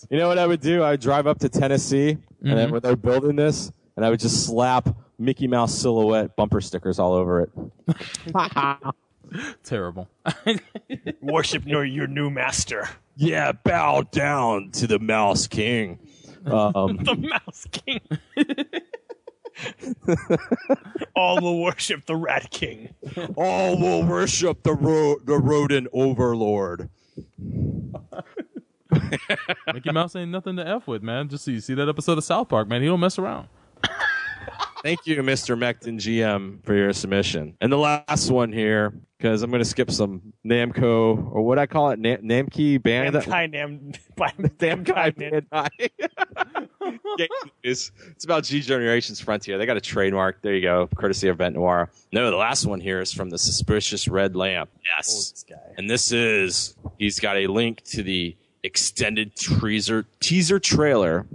you know what I would do? I would drive up to Tennessee, and then when they're building this, and I would just slap Mickey Mouse silhouette bumper stickers all over it. Terrible. Worship your, your new master. Yeah, bow down to the Mouse King. Um, The Mouse King. All will worship the Rat King. all will worship the ro- the rodent overlord. Mickey Mouse ain't nothing to f with, man. Just so you see that episode of South Park, man. He don't mess around. Thank you, Mr. Mecton GM, for your submission. And the last one here, because I'm going to skip some Namco, or what I call it, Na- Namkey Bandai. Namkai Nam, by Namkai Bandai. Game. It's about G Generation's Frontier. They got a trademark. There you go, courtesy of Vent Noir. No, the last one here is from the Suspicious Red Lamp. Yes. Oh, and this is, he's got a link to the extended teaser, teaser trailer,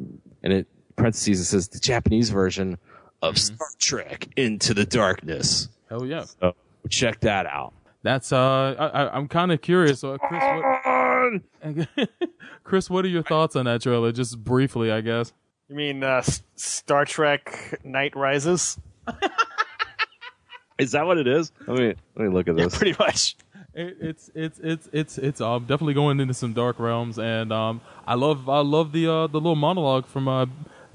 and it, parentheses, it says the Japanese version of mm-hmm. Star Trek Into the Darkness. Hell yeah. So check that out. That's uh, I, I, I'm kind of curious. So, Chris, what, Chris, what are your thoughts on that trailer? Just briefly, I guess. You mean uh, S- Star Trek Night Rises? Is that what it is? Let me let me look at this. Pretty much. It, it's it's it's it's it's um definitely going into some dark realms, and um I love I love the uh the little monologue from uh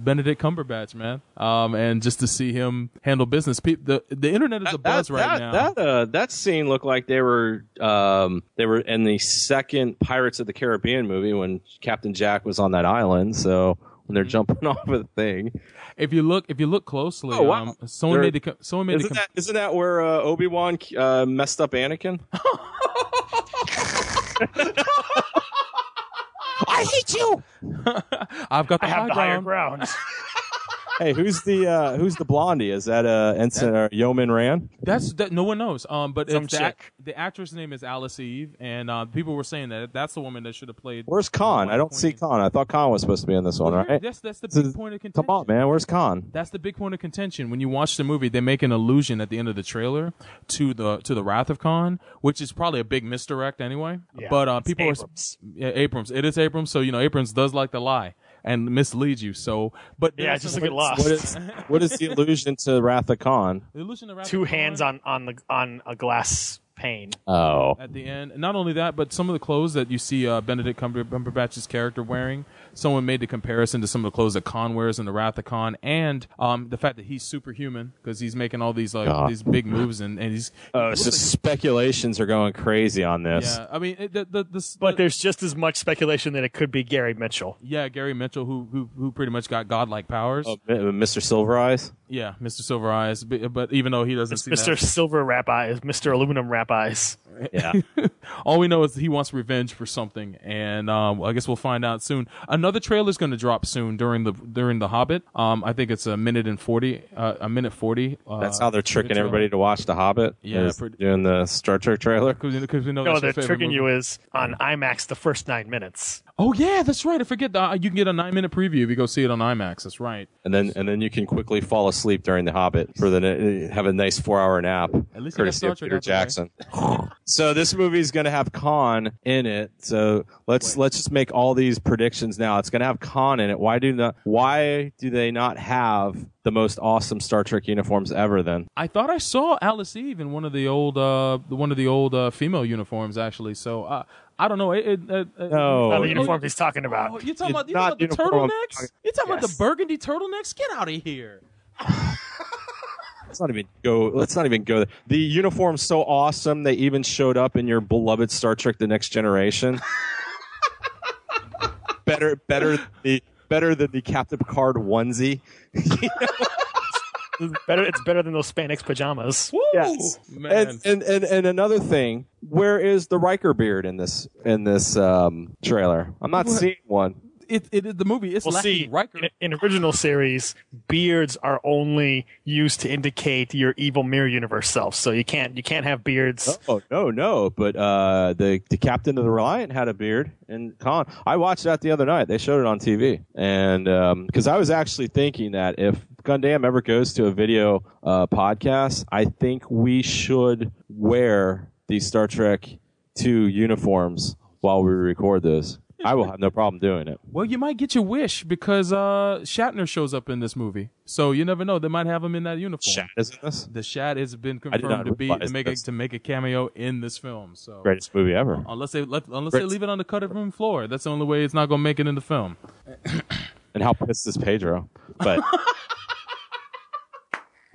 Benedict Cumberbatch, man. Um and just to see him handle business, Pe- the the internet is a buzz that, right that, now. That uh, that scene looked like they were um, they were in the second Pirates of the Caribbean movie when Captain Jack was on that island. So when they're jumping off of the thing, if you look if you look closely, Oh, wow. um, someone They're- made the someone made isn't that isn't that where uh, Obi Wan uh, messed up Anakin? I hate you. I've got the I have the higher ground. ground. Hey, who's the uh, who's the blondie? Is that uh, Ensign or Yeoman Rand? That's that. No one knows. Um, but Some it's the, ac- chick. the actress name is Alice Eve, and uh, people were saying that that's the woman that should have played. Where's Khan? I don't see Khan. I thought Khan was supposed to be in this one, Well, right? That's that's the This big is- point of contention. Come on, man. Where's Khan? That's the big point of contention. When you watch the movie, they make an allusion at the end of the trailer to the to the Wrath of Khan, which is probably a big misdirect anyway. Yeah, but uh, it's people Abrams. are yeah, Abrams. It is Abrams, so you know Abrams does like to lie and mislead you. So, but Yeah, just some- look at Lost. What is what is the allusion to Wrath of Khan? the illusion of Wrath Two of Khan hands on on the on a glass pane. Oh, at the end. Not only that, but some of the clothes that you see uh, Benedict Cumberbatch's character wearing, someone made the comparison to some of the clothes that Khan wears in the Wrath of Khan, and um, the fact that he's superhuman because he's making all these like God. these big moves and, and he's. oh, he it's looks speculations are going crazy on this. yeah, I mean, it, the, the, the, But the- there's just as much speculation that it could be Gary Mitchell. yeah, Gary Mitchell, who who who pretty much got godlike powers. Oh, Mr. Silver Eyes. Yeah, Mr. Silver Eyes, but, but even though he doesn't see Mr. that, Silver Wrap Eyes, Mr. Aluminum Wrap Eyes. Yeah. all we know is he wants revenge for something, and um, I guess we'll find out soon. Another trailer is going to drop soon during the during the Hobbit. Um, I think it's a minute and forty, uh, a minute forty. Uh, That's how they're tricking trailer. everybody to watch The Hobbit. Yeah, is pretty- doing the Star Trek trailer. because we know No, that's they're tricking movie. you is on IMAX the first nine minutes. Oh yeah, that's right. I forget that you can get a nine minute preview if you go see it on IMAX. That's right. And then and then you can quickly fall asleep during The Hobbit for the have a nice four hour nap. At least you courtesy Star of Trek Peter out the way. Jackson. so this movie is going to have Khan in it. So let's let's just make all these predictions now. It's going to have Khan in it. Why do not Why do they not have the most awesome Star Trek uniforms ever? Then I thought I saw Alice Eve in one of the old uh one of the old uh, female uniforms actually. So uh, I don't know. It, it, it, it- No. Oh, not Oh, the you- uniform he's talking Oh, about. you talking It's about, you not talking about the turtlenecks? You're talking about the burgundy turtlenecks? Get out of here! let's not even go. Let's not even go. there. The uniform's so awesome. They even showed up in your beloved Star Trek: The Next Generation. better, better, the better than the Captain Picard onesie. It's better. It's better than those Spanx pajamas. Yes. Man. And, and and and another thing, where is the Riker beard in this in this um, trailer? I'm not What? seeing one. it, it is the movie. It's We'll lacking see. Riker. In, in original series, beards are only used to indicate your evil mirror universe self. So you can't you can't have beards. Oh no, no, but uh, the the captain of the Reliant had a beard, and Khan. I watched that the other night. They showed it on TV, and because I was actually thinking that if Gundam ever goes to a video uh, podcast, I think we should wear these Star Trek two uniforms while we record this. I will have no problem doing it. Well, you might get your wish because uh, Shatner shows up in this movie, so you never know. They might have him in that uniform. Chat is this The Shat has been confirmed to be to make a, to make a cameo in this film. So greatest movie ever. unless they let, unless they leave it on the cutting room floor, that's the only way it's not going to make it in the film. And how pissed is Pedro? But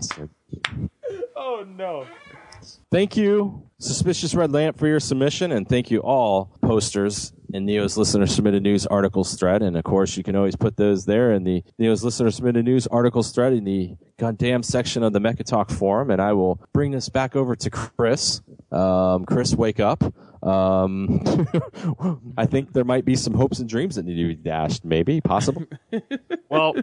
Oh no! Thank you, Suspicious Red Lamp, for your submission, and thank you all posters in Neo's listener submitted news articles thread. And of course, you can always put those there in the Neo's listener submitted news articles thread in the goddamn section of the Mecha Talk forum, and I will bring this back over to Chris. Um, Chris, wake up. Um, I think there might be some hopes and dreams that need to be dashed. Maybe, possible. Well,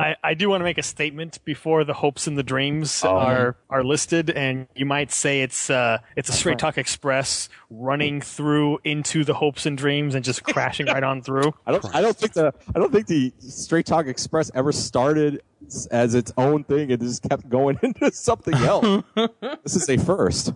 I, I do want to make a statement before the hopes and the dreams Oh. are are listed, and you might say it's uh it's a Straight Talk Express running through into the hopes and dreams and just crashing right on through. I don't. I don't think the. I don't think the Straight Talk Express ever started as its own thing and just kept going into something else. this is a first,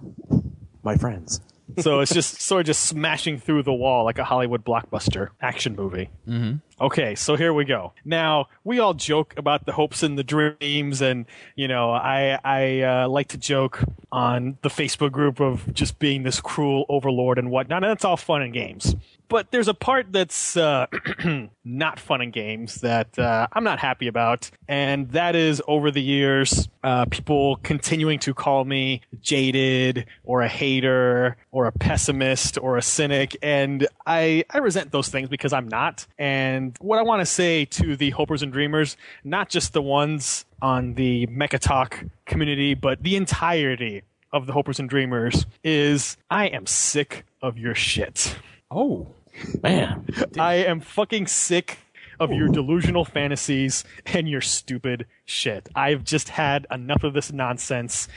my friends. So it's just sort of just smashing through the wall like a Hollywood blockbuster action movie. Mm-hmm. Okay, so here we go. Now we all joke about the hopes and the dreams, and you know, I I uh, like to joke on the Facebook group of just being this cruel overlord and whatnot. And that's all fun and games. But there's a part that's uh, not fun and games that uh, I'm not happy about, and that is over the years, uh, people continuing to call me jaded or a hater or a pessimist or a cynic, and I I resent those things because I'm not. And what I want to say to the hopers and dreamers, not just the ones on the Mecha Talk community, but the entirety of the hopers and dreamers, is I am sick of your shit. Oh, Man, I am fucking sick of your delusional fantasies and your stupid shit. I've just had enough of this nonsense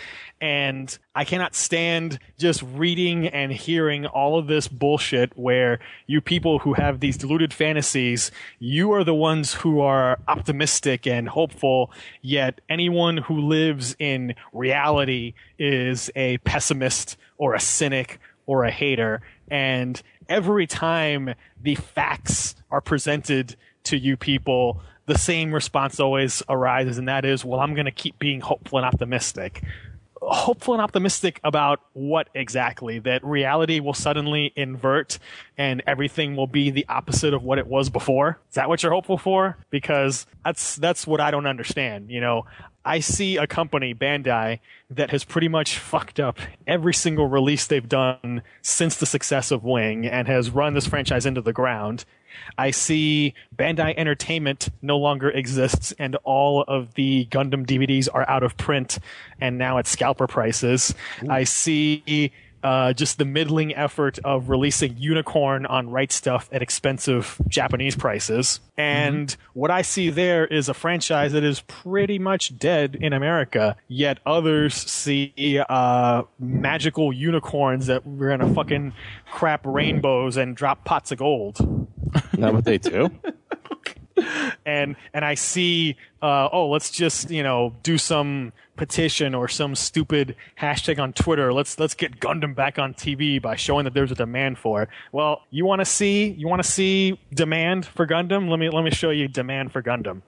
and I cannot stand just reading and hearing all of this bullshit where you people who have these deluded fantasies, you are the ones who are optimistic and hopeful, yet anyone who lives in reality is a pessimist or a cynic or a hater. And every time the facts are presented to you people, the same response always arises, and that is, well, I'm going to keep being hopeful and optimistic. Hopeful and optimistic about what exactly? That reality will suddenly invert and everything will be the opposite of what it was before? Is that what you're hopeful for? Because that's, that's what I don't understand. You know, I see a company, Bandai, that has pretty much fucked up every single release they've done since the success of Wing and has run this franchise into the ground. I see Bandai Entertainment no longer exists and all of the Gundam DVDs are out of print and now at scalper prices. I see uh, just the middling effort of releasing Unicorn on Right Stuf at expensive Japanese prices. And what I see there is a franchise that is pretty much dead in America, yet others see uh, magical unicorns that we're gonna fucking crap rainbows and drop pots of gold not what they do. and and I see, uh, oh, let's just you know do some petition or some stupid hashtag on Twitter. Let's let's get Gundam back on TV by showing that there's a demand for it. Well, you want to see you want to see demand for Gundam? Let me let me show you demand for Gundam.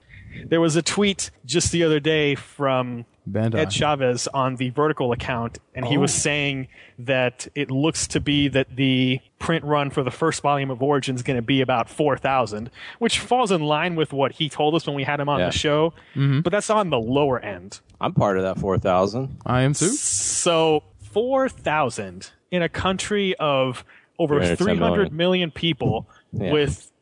There was a tweet just the other day from Bandai. Ed Chavez on the Vertical account, and he was oh. saying that it looks to be that the print run for the first volume of Origin is going to be about 4,000, which falls in line with what he told us when we had him on Yeah. the show, mm-hmm. but that's on the lower end. I'm part of that four thousand. I am too. So 4,000 in a country of over 310 300 million. million people Yeah. with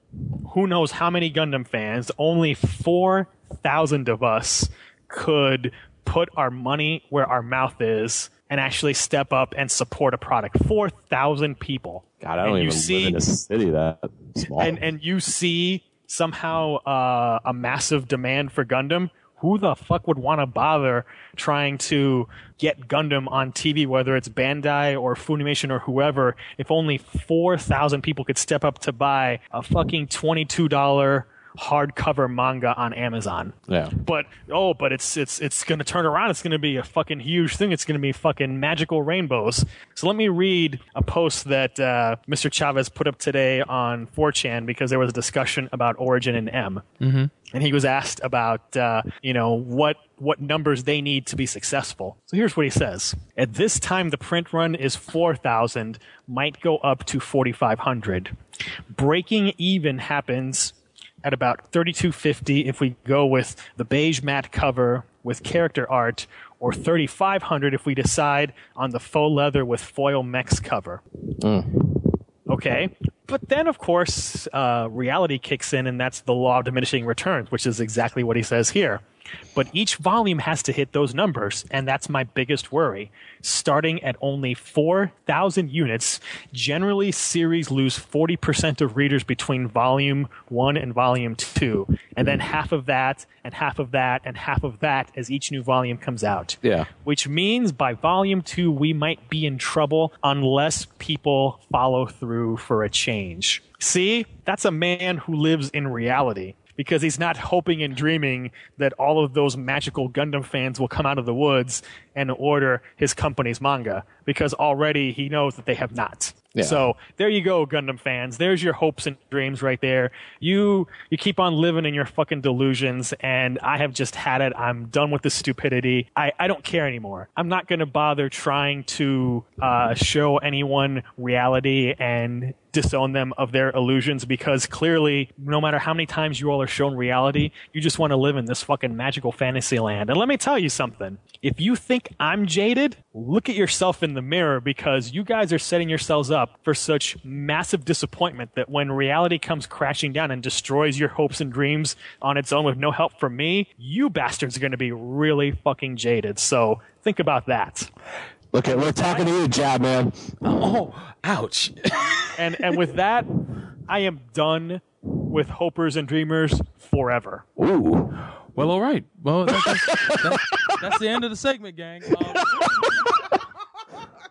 who knows how many Gundam fans, only 4,000 of us could put our money where our mouth is and actually step up and support a product. 4,000 people. God, I don't and even you see, live in a city that small. and and you see somehow uh, a massive demand for Gundam, who the fuck would want to bother trying to get Gundam on TV, whether it's Bandai or Funimation or whoever, if only four thousand people could step up to buy a fucking twenty-two dollar hardcover manga on Amazon? yeah. But oh, but it's it's it's gonna turn around. It's gonna be a fucking huge thing. It's gonna be fucking magical rainbows. So let me read a post that uh, Mr. Chavez put up today on 4chan because there was a discussion about Origin and M, mm-hmm. and he was asked about uh, you know what what numbers they need to be successful. So here's what he says: At this time, the print run is 4,000, might go up to 4,500. Breaking even happens at about 3250 if we go with the beige matte cover with character art or 3500 if we decide on the faux leather with foil mex cover. Okay. But then of course uh, reality kicks in and that's the law of diminishing returns which is exactly what he says here But each volume has to hit those numbers, and that's my biggest worry. Starting at only 4,000 units, generally series lose 40% of readers between volume 1 and volume 2, and then half of that, and half of that, and half of that as each new volume comes out. Yeah. Which means by volume 2, we might be in trouble unless people follow through for a change. See, that's a man who lives in reality because he's not hoping and dreaming that all of those magical Gundam fans will come out of the woods and order his company's manga because already he knows that they have not. Yeah. So there you go, Gundam fans. There's your hopes and dreams right there. You you keep on living in your fucking delusions, and I have just had it. I'm done with this stupidity. I, I don't care anymore. I'm not going to bother trying to uh, show anyone reality and disown them of their illusions because clearly, no matter how many times you all are shown reality, you just want to live in this fucking magical fantasy land. And let me tell you something. If you think I'm jaded, look at yourself in the mirror because you guys are setting yourselves up for such massive disappointment that when reality comes crashing down and destroys your hopes and dreams on its own with no help from me, you bastards are going to be really fucking jaded. So think about that. Look at we're talking to you, Jab man. Oh, ouch. And and with that, I am done with hopers and dreamers forever. Ooh. Well, all right. Well, that, that's, that, that's the end of the segment, gang. Um,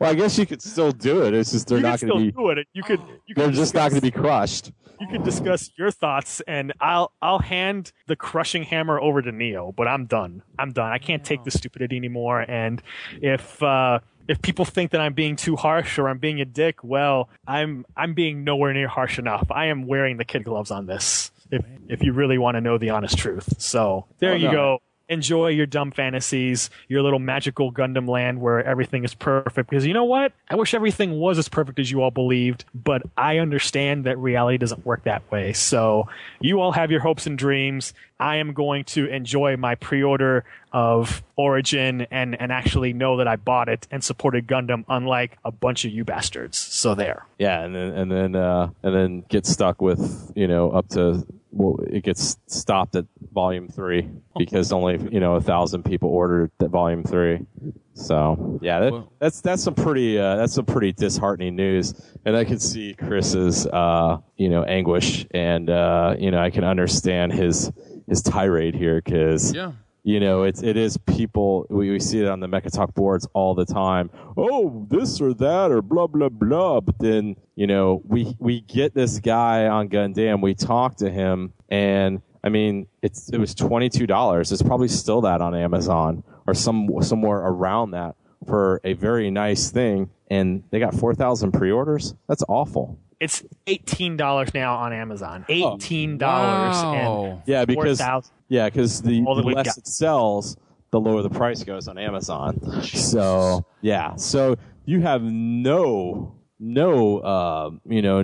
Well, I guess you could still do it. It's just they're you not going to be. do it. You could you They're could just not going to be crushed. you can discuss your thoughts and I'll I'll hand the crushing hammer over to Neo, but I'm done. I'm done. I can't take the stupidity anymore and if uh if people think that I'm being too harsh or I'm being a dick, well, I'm I'm being nowhere near harsh enough. I am wearing the kid gloves on this. If if you really want to know the honest truth. So, there Oh, you no. go. Enjoy your dumb fantasies, your little magical Gundam land where everything is perfect. Because you know what? I wish everything was as perfect as you all believed, but I understand that reality doesn't work that way. So you all have your hopes and dreams. I am going to enjoy my pre-order of Origin and, and actually know that I bought it and supported Gundam, unlike a bunch of you bastards. So there. Yeah, and then and then uh, and then get stuck with you know up to well, it gets stopped at volume three because only you know a thousand people ordered at volume three. So yeah, that, that's that's some pretty uh, that's some pretty disheartening news, and I can see Chris's uh, you know anguish, and uh, you know I can understand his his tirade here because yeah. You know, it's it is people. We, we see it on the Mecha Talk boards all the time. Oh, this or that or blah blah blah. But then you know, we we get this guy on Gundam. We talk to him, and I mean, it's it was twenty two dollars. It's probably still that on Amazon or some somewhere around that for a very nice thing. And they got four thousand pre-orders. That's awful. It's eighteen dollars now on Amazon. Eighteen dollars Wow. and Yeah, because 4,000. yeah, because the, the less got. it sells, the lower the price goes on Amazon. So yeah, so you have no no uh, you know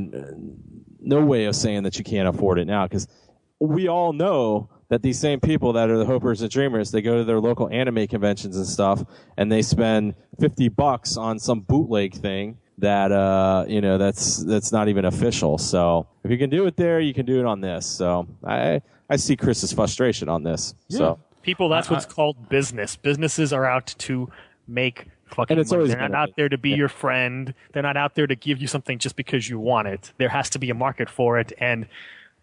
no way of saying that you can't afford it now because we all know that these same people that are the hopers and dreamers they go to their local anime conventions and stuff and they spend 50 bucks on some bootleg thing that uh you know that's that's not even official so if you can do it there you can do it on this so i i see chris's frustration on this so People, that's what's called business. Businesses are out to make fucking And it's money. always They're not out there to be yeah. your friend. They're not out there to give you something just because you want it. There has to be a market for it, and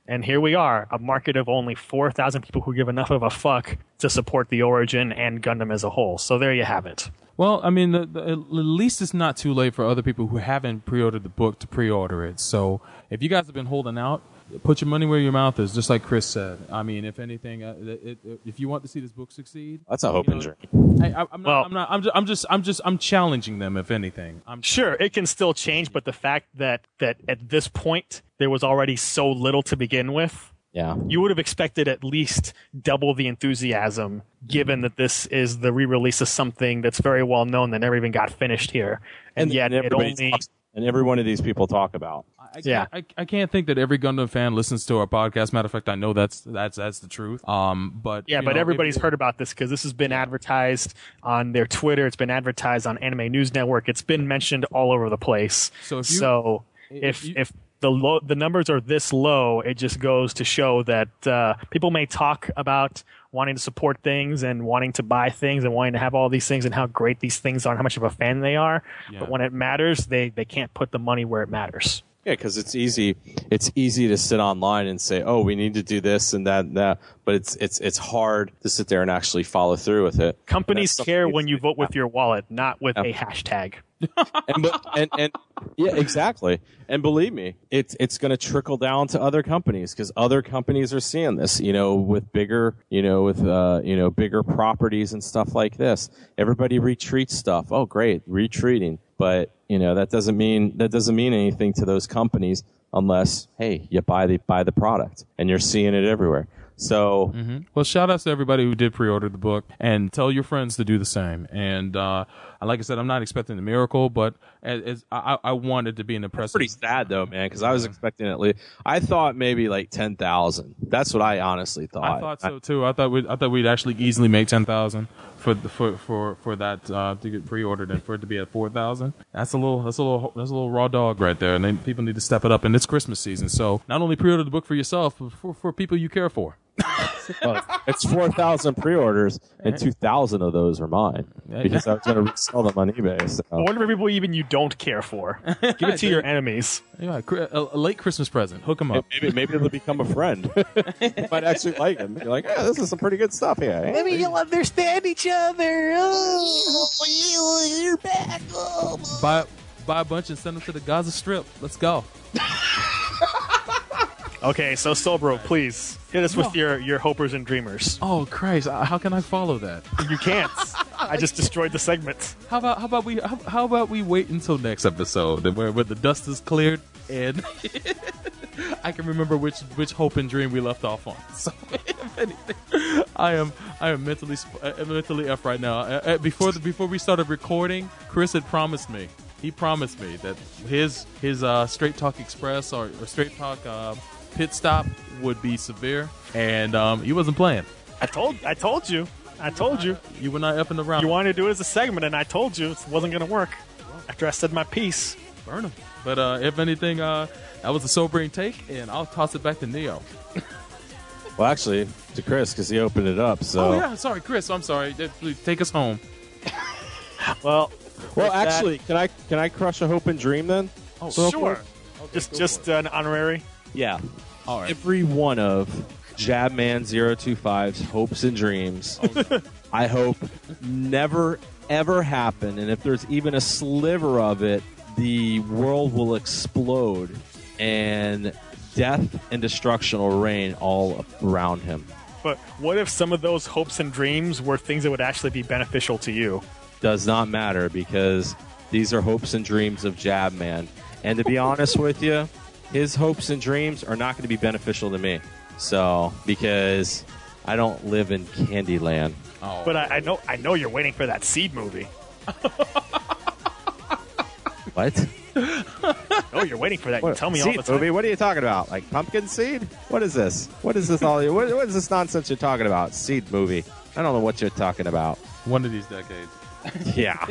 and here we are, a market of only four thousand people who give enough of a fuck to support the Origin and Gundam as a whole. So there you have it. Well, I mean, the, the, at least it's not too late for other people who haven't pre-ordered the book to pre-order it. So if you guys have been holding out, put your money where your mouth is, just like Chris said. I mean, if anything, uh, it, it, if you want to see this book succeed, that's a hope you and know, dream I, I, I'm not. Well- I'm not. I'm just. I'm just. I'm just. I'm challenging them. If anything, I'm Sure, it can still change, but the fact that that at this point there was already so little to begin with, yeah you would have expected at least double the enthusiasm given that this is the re-release of something that's very well known that never even got finished here and, yet it everybody only talks- and every one of these people talk about I, I Yeah. can't, I, I can't think that every Gundam fan listens to our podcast. Matter of fact, I know that's that's that's the truth. Um, but yeah but know, everybody's if- heard about this because this has been advertised on their twitter it's been advertised on anime news network it's been mentioned all over the place So if you- so if if you- if the low, the numbers are this low, it just goes to show that uh, people may talk about wanting to support things and wanting to buy things and wanting to have all these things and how great these things are and how much of a fan they are. Yeah. But when it matters, they, they can't put the money where it matters. Yeah, because it's easy. It's easy to sit online and say, "Oh, we need to do this and that and that," but it's it's it's hard to sit there and actually follow through with it. Companies care when you vote with your wallet, not with a hashtag. and, and and yeah, exactly. And believe me, it's it's going to trickle down to other companies because other companies are seeing this. You know, with bigger, you know, with uh, you know, bigger properties and stuff like this. Everybody retreats stuff. Oh, great, retreating. But you know, that doesn't mean that doesn't mean anything to those companies unless hey, you buy the buy the product, and you're seeing it everywhere. So Well, shout outs to everybody who did pre-order the book, and tell your friends to do the same. And uh, like I said, I'm not expecting a miracle, but as, as I, I wanted to be an impressive. pretty sad though, man, because I was expecting at least. I thought maybe like ten thousand. That's what I honestly thought. I thought so too. I thought we I thought we'd actually easily make ten thousand for the, for for for that uh, to get pre-ordered and for it to be at four thousand. That's a little that's a little that's a little raw dog right there, and then people need to step it up. And it's Christmas season, so not only pre-order the book for yourself, but for for people you care for. Well, it's four thousand pre-orders, and two thousand of those are mine because I was going to resell them on eBay. So. What for people even you don't care for? Give it to your enemies. Yeah, cri- a, a late Christmas present. Hook them up. Maybe maybe they'll become a friend. You might actually like them. You're like, yeah, this is some pretty good stuff here. Eh? Maybe you'll understand each other. Oh, you're back. Oh. Buy buy a bunch and send them to the Gaza Strip. Let's go. Okay, so Solbro, please hit us with your your hopers and dreamers. Oh Christ! uh, How can I follow that? You can't. I just destroyed the segment. How about how about we how, how about we wait until next episode and where, where the dust is cleared and I can remember which which hope and dream we left off on. So if anything, I am I am mentally sp- uh, mentally f right now. Uh, uh, before the before we started recording, Chris had promised me. He promised me that his his uh, Straight Talk Express or, or Straight Talk uh, pit stop would be severe, and um, he wasn't playing. I told I told you. I told you. You were not up in the round. You wanted to do it as a segment, and I told you it wasn't going to work. After I said my piece. burn them. But uh, if anything, uh, that was a sobering take, and I'll toss it back to Neo. Well, actually, to Chris because he opened it up. So Oh yeah, sorry, Chris. I'm sorry. Please take us home. Well, well, with that- actually, can I can I crush a hope and dream then? Oh, sure. just just an honorary. Yeah. Right. Every one of Jabman025's hopes and dreams, I hope never ever happen. And if there's even a sliver of it, the world will explode and death and destruction will reign all around him. But what if some of those hopes and dreams were things that would actually be beneficial to you? Does not matter because these are hopes and dreams of Jabman. And to be honest with you, his hopes and dreams are not going to be beneficial to me. So, because I don't live in Candyland. Oh. But I, I know I know you're waiting for that seed movie. What? Oh, you're waiting for that. You What, tell me all seed the time. movie? What are you talking about? Like pumpkin seed? What is this? What is this all? What, what is this nonsense you're talking about? Seed movie? I don't know what you're talking about. One of these decades, Yeah.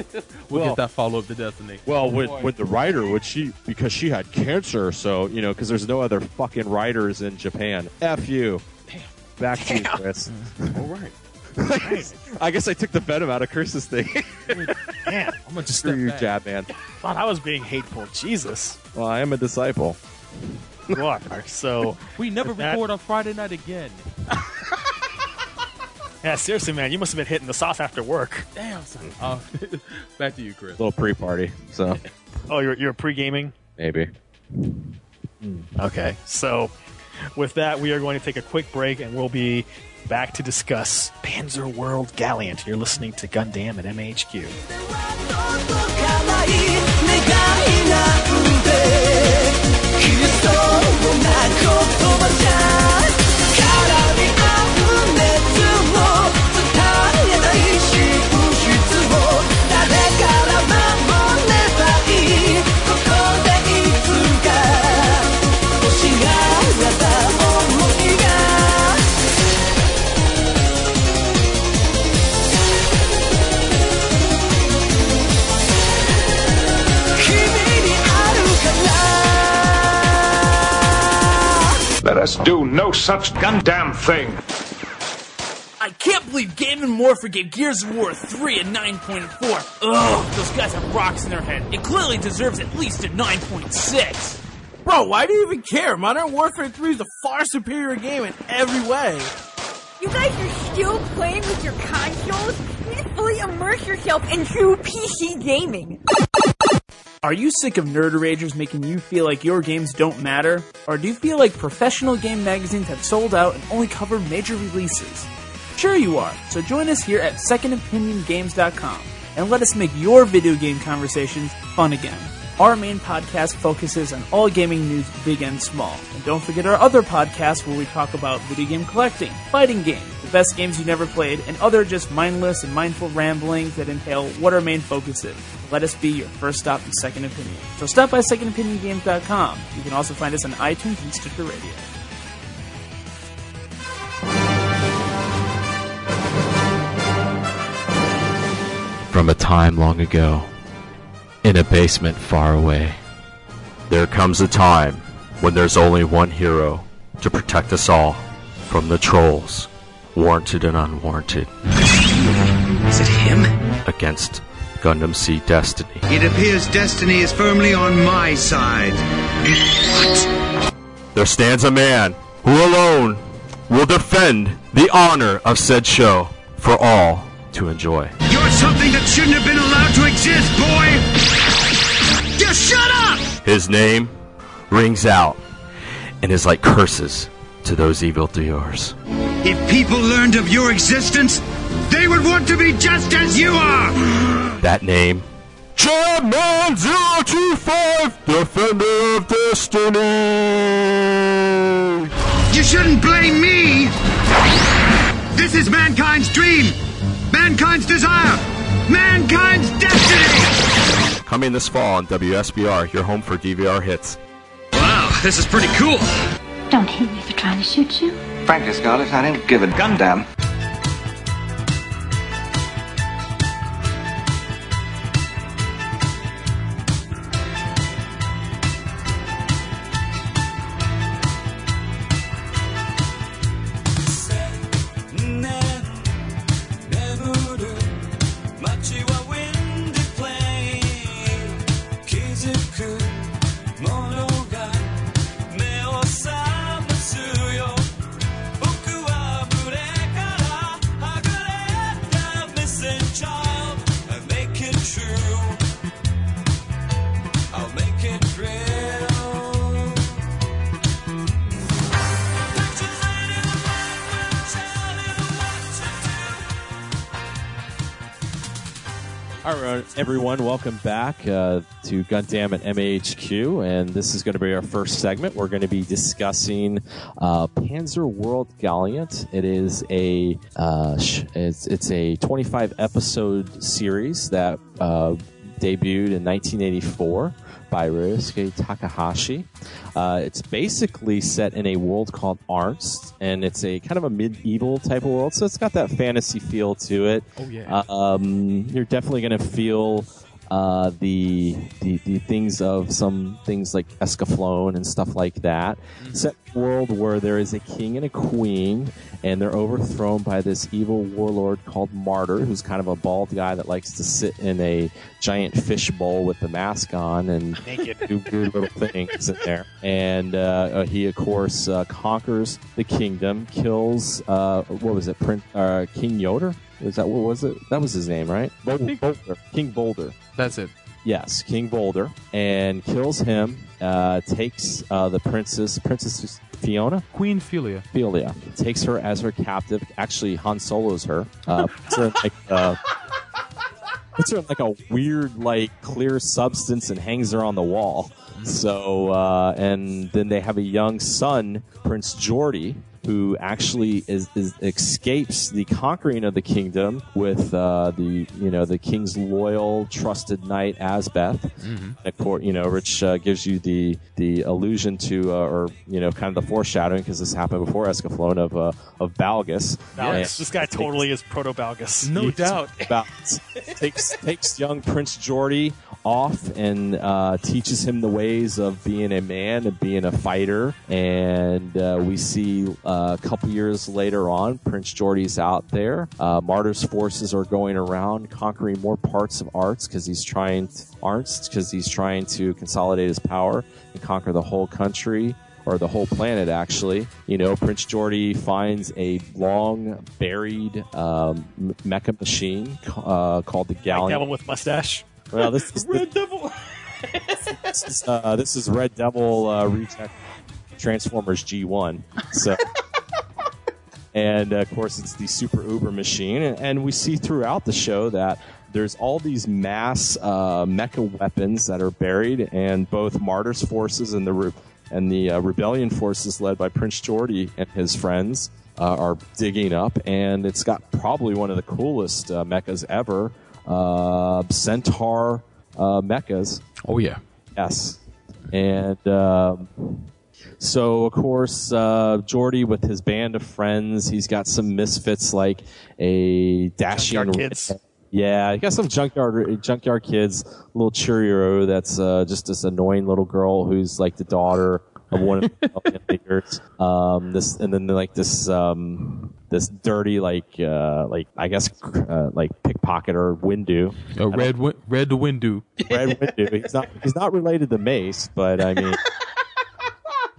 we'll, Well- get that follow up to Destiny. Well, with, with the writer, would she because she had cancer? So you know, because there's no other fucking writers in Japan. F you. Back to you, Chris. All right. I guess I took the venom out of Chris's thing. Man, I'm gonna just Screw you, back. Jab man. thought I was being hateful. Jesus. Well, I am a disciple. You are. So, We never With that- record on Friday night again. Yeah, seriously, man, you must have been hitting the sauce after work. Damn, son. Uh, back to you, Chris. A little pre-party. So Oh, you're, you're pre-gaming? maybe. Mm. Okay. So, with that, we are going to take a quick break and we'll be back to discuss Panzer World Galient. You're listening to Gundam at MAHQ. Us do no such goddamn thing. I can't believe Game Informer gave Gears of War 3 a 9.4. Ugh, those guys have rocks in their head. It clearly deserves at least a 9.6. Bro, why do you even care? Modern Warfare 3 is a far superior game in every way. You guys are still playing with your consoles? You need to fully immerse yourself in true PC gaming. Are you sick of nerd ragers making you feel like your games don't matter? Or do you feel like professional game magazines have sold out and only cover major releases? Sure you are, so join us here at secondopiniongames.com and let us make your video game conversations fun again. Our main podcast focuses on all gaming news big and small. And don't forget our other podcast where we talk about video game collecting, fighting games, best games you never played, and other just mindless and mindful ramblings that entail what our main focus is. Let us be your first stop and Second Opinion. So stop by secondopiniongames.com. You can also find us on iTunes and Stitcher Radio. From a time long ago, in a basement far away, there comes a time when there's only one hero to protect us all from the trolls, warranted and unwarranted, Is it him? against Gundam Seed Destiny. It appears destiny is firmly on my side. What? There stands a man who alone will defend the honor of said show for all to enjoy. You're something that shouldn't have been allowed to exist, boy! Just shut up! His name rings out and is like curses to those evil doers. If people learned of your existence, they would want to be just as you are! That name, Jabman 025, Defender of Destiny! You shouldn't blame me! This is mankind's dream! Mankind's desire! Mankind's destiny! Coming this fall on WSBR, your home for DVR hits. Wow, this is pretty cool! Don't hit me for trying to shoot you. Frankly, Scarlett, I don't give a gun everyone, welcome back uh, to Gundam at MAHQ, and this is going to be our first segment. We're going to be discussing uh, Panzer World Galient. It is a uh, it's, it's a 25 episode series that uh, debuted in 1984 by Ryosuke Takahashi. Uh, it's basically set in a world called Arnst, and it's a kind of a medieval type of world, so it's got that fantasy feel to it. Oh, yeah. Um, you're definitely going to feel uh, the, the the things of some things like Escaflowne and stuff like that. Set in a world where there is a king and a queen, and they're overthrown by this evil warlord called Marder, who's kind of a bald guy that likes to sit in a giant fish bowl with the mask on and do weird little things in there. And uh, uh, he, of course, uh, conquers the kingdom, kills uh, what was it, Prince, uh, King Yoder? Is that what was it? That was his name, right? Boulder. Boulder. King Boulder. That's it. Yes, King Boulder, and kills him. Uh, takes uh, the princess, Princess Fiona, Queen Philia. Philia, takes her as her captive. Actually, Han Solo's her. Uh, puts her in like, uh, puts her in like a weird, like clear substance and hangs her on the wall. So, uh, and then they have a young son, Prince Geordie, who actually is, is escapes the conquering of the kingdom with uh, the you know the king's loyal trusted knight Asbeth. Mhm. Of course, you know, which uh, gives you the the allusion to uh, or you know kind of the foreshadowing because this happened before Escaflowne of uh, of Balgus. Balgus. And This guy totally is proto Balgus. No doubt. Balgus takes takes young Prince Geordie off and uh, teaches him the ways of being a man and being a fighter. And uh, we see uh, a couple years later on, Prince Geordie's out there. Uh, Marder's forces are going around conquering more parts of Arts because he's trying to, Arts because he's trying to consolidate his power and conquer the whole country or the whole planet actually. You know, Prince Geordie finds a long buried um, mecha machine uh, called the Like Galleon. Devil with mustache. Well, this is Red Devil. this is, uh, this is Red Devil uh, Retech Transformers G1. So. And of course, it's the Super Uber machine, and, and we see throughout the show that there's all these mass uh, mecha weapons that are buried, and both Marder's forces and the re- and the uh, rebellion forces led by Prince Geordie and his friends uh, are digging up, and it's got probably one of the coolest uh, mechas ever, uh, Centaur uh, mechas. Oh yeah, yes, and. So of course, uh, Jordy with his band of friends, he's got some misfits like a dashing Junkyard Kids. Yeah, he got some junkyard junkyard kids, little Cheerio that's uh, just this annoying little girl who's like the daughter of one of the rebellion leaders. Um, this and then like this um, this dirty like uh, like I guess uh, like pickpocket or windu. Uh, red Wi- red the window. Red windu. He's not he's not related to Mace, but I mean.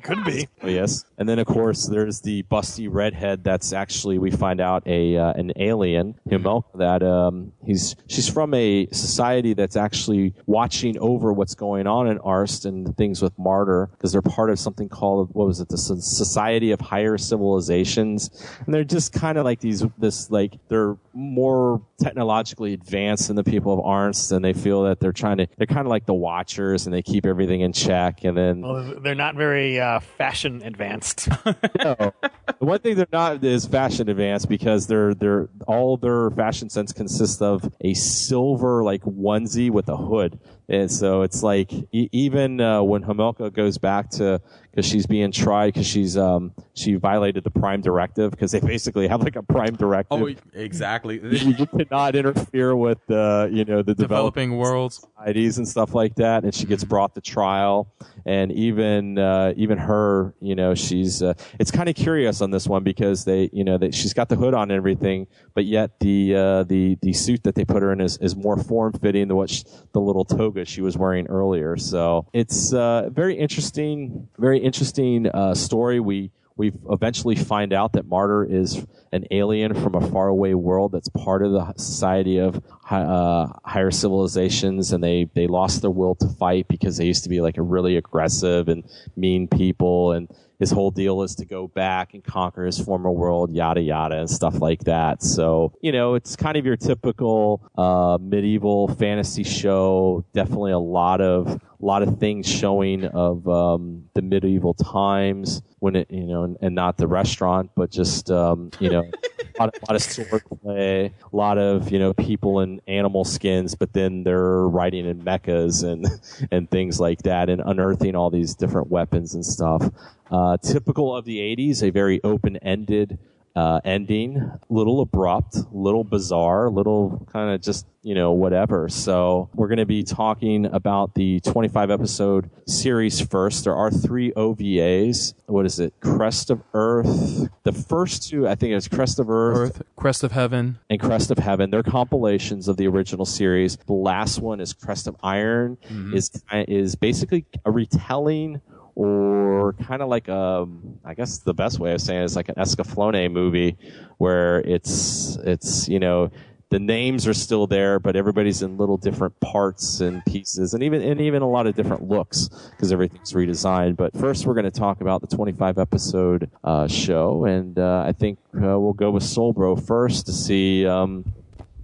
Could be. Oh, yes. And then, of course, there's the busty redhead. That's actually we find out a uh, an alien, Himmel. That um, he's she's from a society that's actually watching over what's going on in Arst and things with Marder because they're part of something called what was it the Society of Higher Civilizations, and they're just kind of like these this like they're more technologically advanced than the people of Arst, and they feel that they're trying to they're kind of like the Watchers, and they keep everything in check, and then Well, they're not very uh, fashion advanced. no. The one thing they're not is fashion advanced because they're they're all their fashion sense consists of a silver like onesie with a hood, and so it's like e- even uh, when Hamelka goes back to because she's being tried because she's um she violated the Prime Directive because they basically have like a Prime Directive. Oh, exactly. you cannot interfere with the you know the Developing worlds. societies and stuff like that, and she gets brought to trial. And even uh, even her, you know, she's uh, it's kind of curious on this one because they, you know, that she's got the hood on and everything, but yet the uh, the the suit that they put her in is, is more form fitting than what sh the little toga she was wearing earlier. So it's uh, very interesting, very interesting uh, story. We we eventually find out that Marder is an alien from a faraway world that's part of the society of uh, higher civilizations, and they they lost their will to fight because they used to be like a really aggressive and mean people, and his whole deal is to go back and conquer his former world, yada yada, and stuff like that. So you know, it's kind of your typical uh, medieval fantasy show. Definitely a lot of a lot of things showing of um, the medieval times when it you know and, and not the restaurant but just um, you know a lot, of, lot of sword play a lot of you know people in animal skins but then they're riding in mechas and and things like that and unearthing all these different weapons and stuff uh, typical of the 80s a very open-ended uh, ending, a little abrupt, a little bizarre, a little kind of just you know whatever. So we're going to be talking about the 25 episode series first. There are three OVAs. What is it? Crest of Earth. The first two, I think, it's Crest of Earth, Earth, Crest of Heaven. and Crest of Heaven. They're compilations of the original series. The last one is Crest of Iron. is is basically a retelling or kind of like a, I guess the best way of saying it is like an Escaflowne movie where it's it's you know the names are still there, but everybody's in little different parts and pieces, and even and even a lot of different looks because everything's redesigned. But first, we're going to talk about the 25 episode uh, show, and uh, I think uh, we'll go with Solbro first to see um,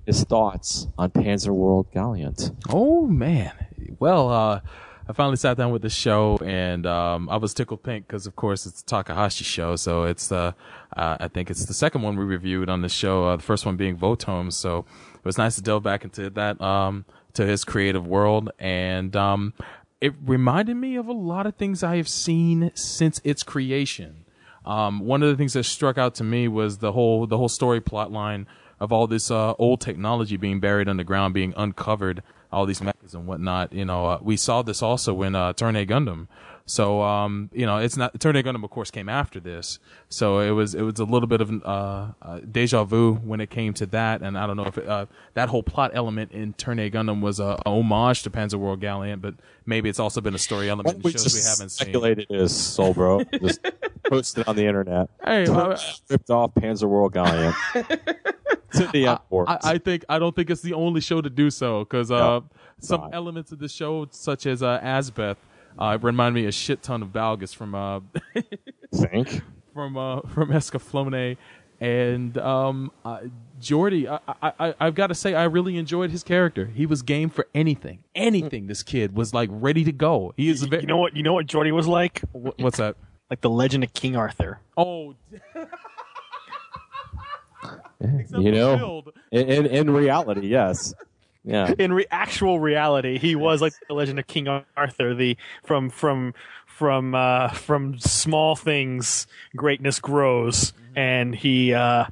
his thoughts on Panzer World Galient. Oh man. Well, uh, I finally sat down with the show, and um, I was tickled pink because, of course, it's Takahashi show. So it's uh, uh, I think it's the second one we reviewed on the show. Uh, the first one being Votoms. So it was nice to delve back into that, um, to his creative world, and um, it reminded me of a lot of things I have seen since its creation. Um, one of the things that struck out to me was the whole the whole story plot line of all this uh, old technology being buried underground, being uncovered all these mechas and whatnot. You know, uh, we saw this also in uh, Turn A Gundam. So um, you know, it's not Turn A Gundam, of course, came after this. So it was it was a little bit of uh, uh, deja vu when it came to that, and I don't know if it, uh, that whole plot element in Turn A Gundam was a, a homage to Panzer World Galient, but maybe it's also been a story element in we shows we haven't seen. speculated is Solbro. just posted on the internet. Hey, well, ripped off Panzer World Galient to the airport. I, I think I don't think it's the only show to do so because uh, No, some not. elements of the show, such as uh, Asbeth, uh, remind me a shit ton of Balgus from uh, think from uh, from Escaflowne. And um, uh, Jordy, I, I, I, I've got to say, I really enjoyed his character. He was game for anything, anything. This kid was like ready to go. He is a very, You know what? You know what Jordy was like? Wh- what's that? Like the Legend of King Arthur. Oh, you know, in, in in reality, yes, yeah. In re- actual reality, he was like the Legend of King Arthur. The from from from uh, from small things, greatness grows, and he uh,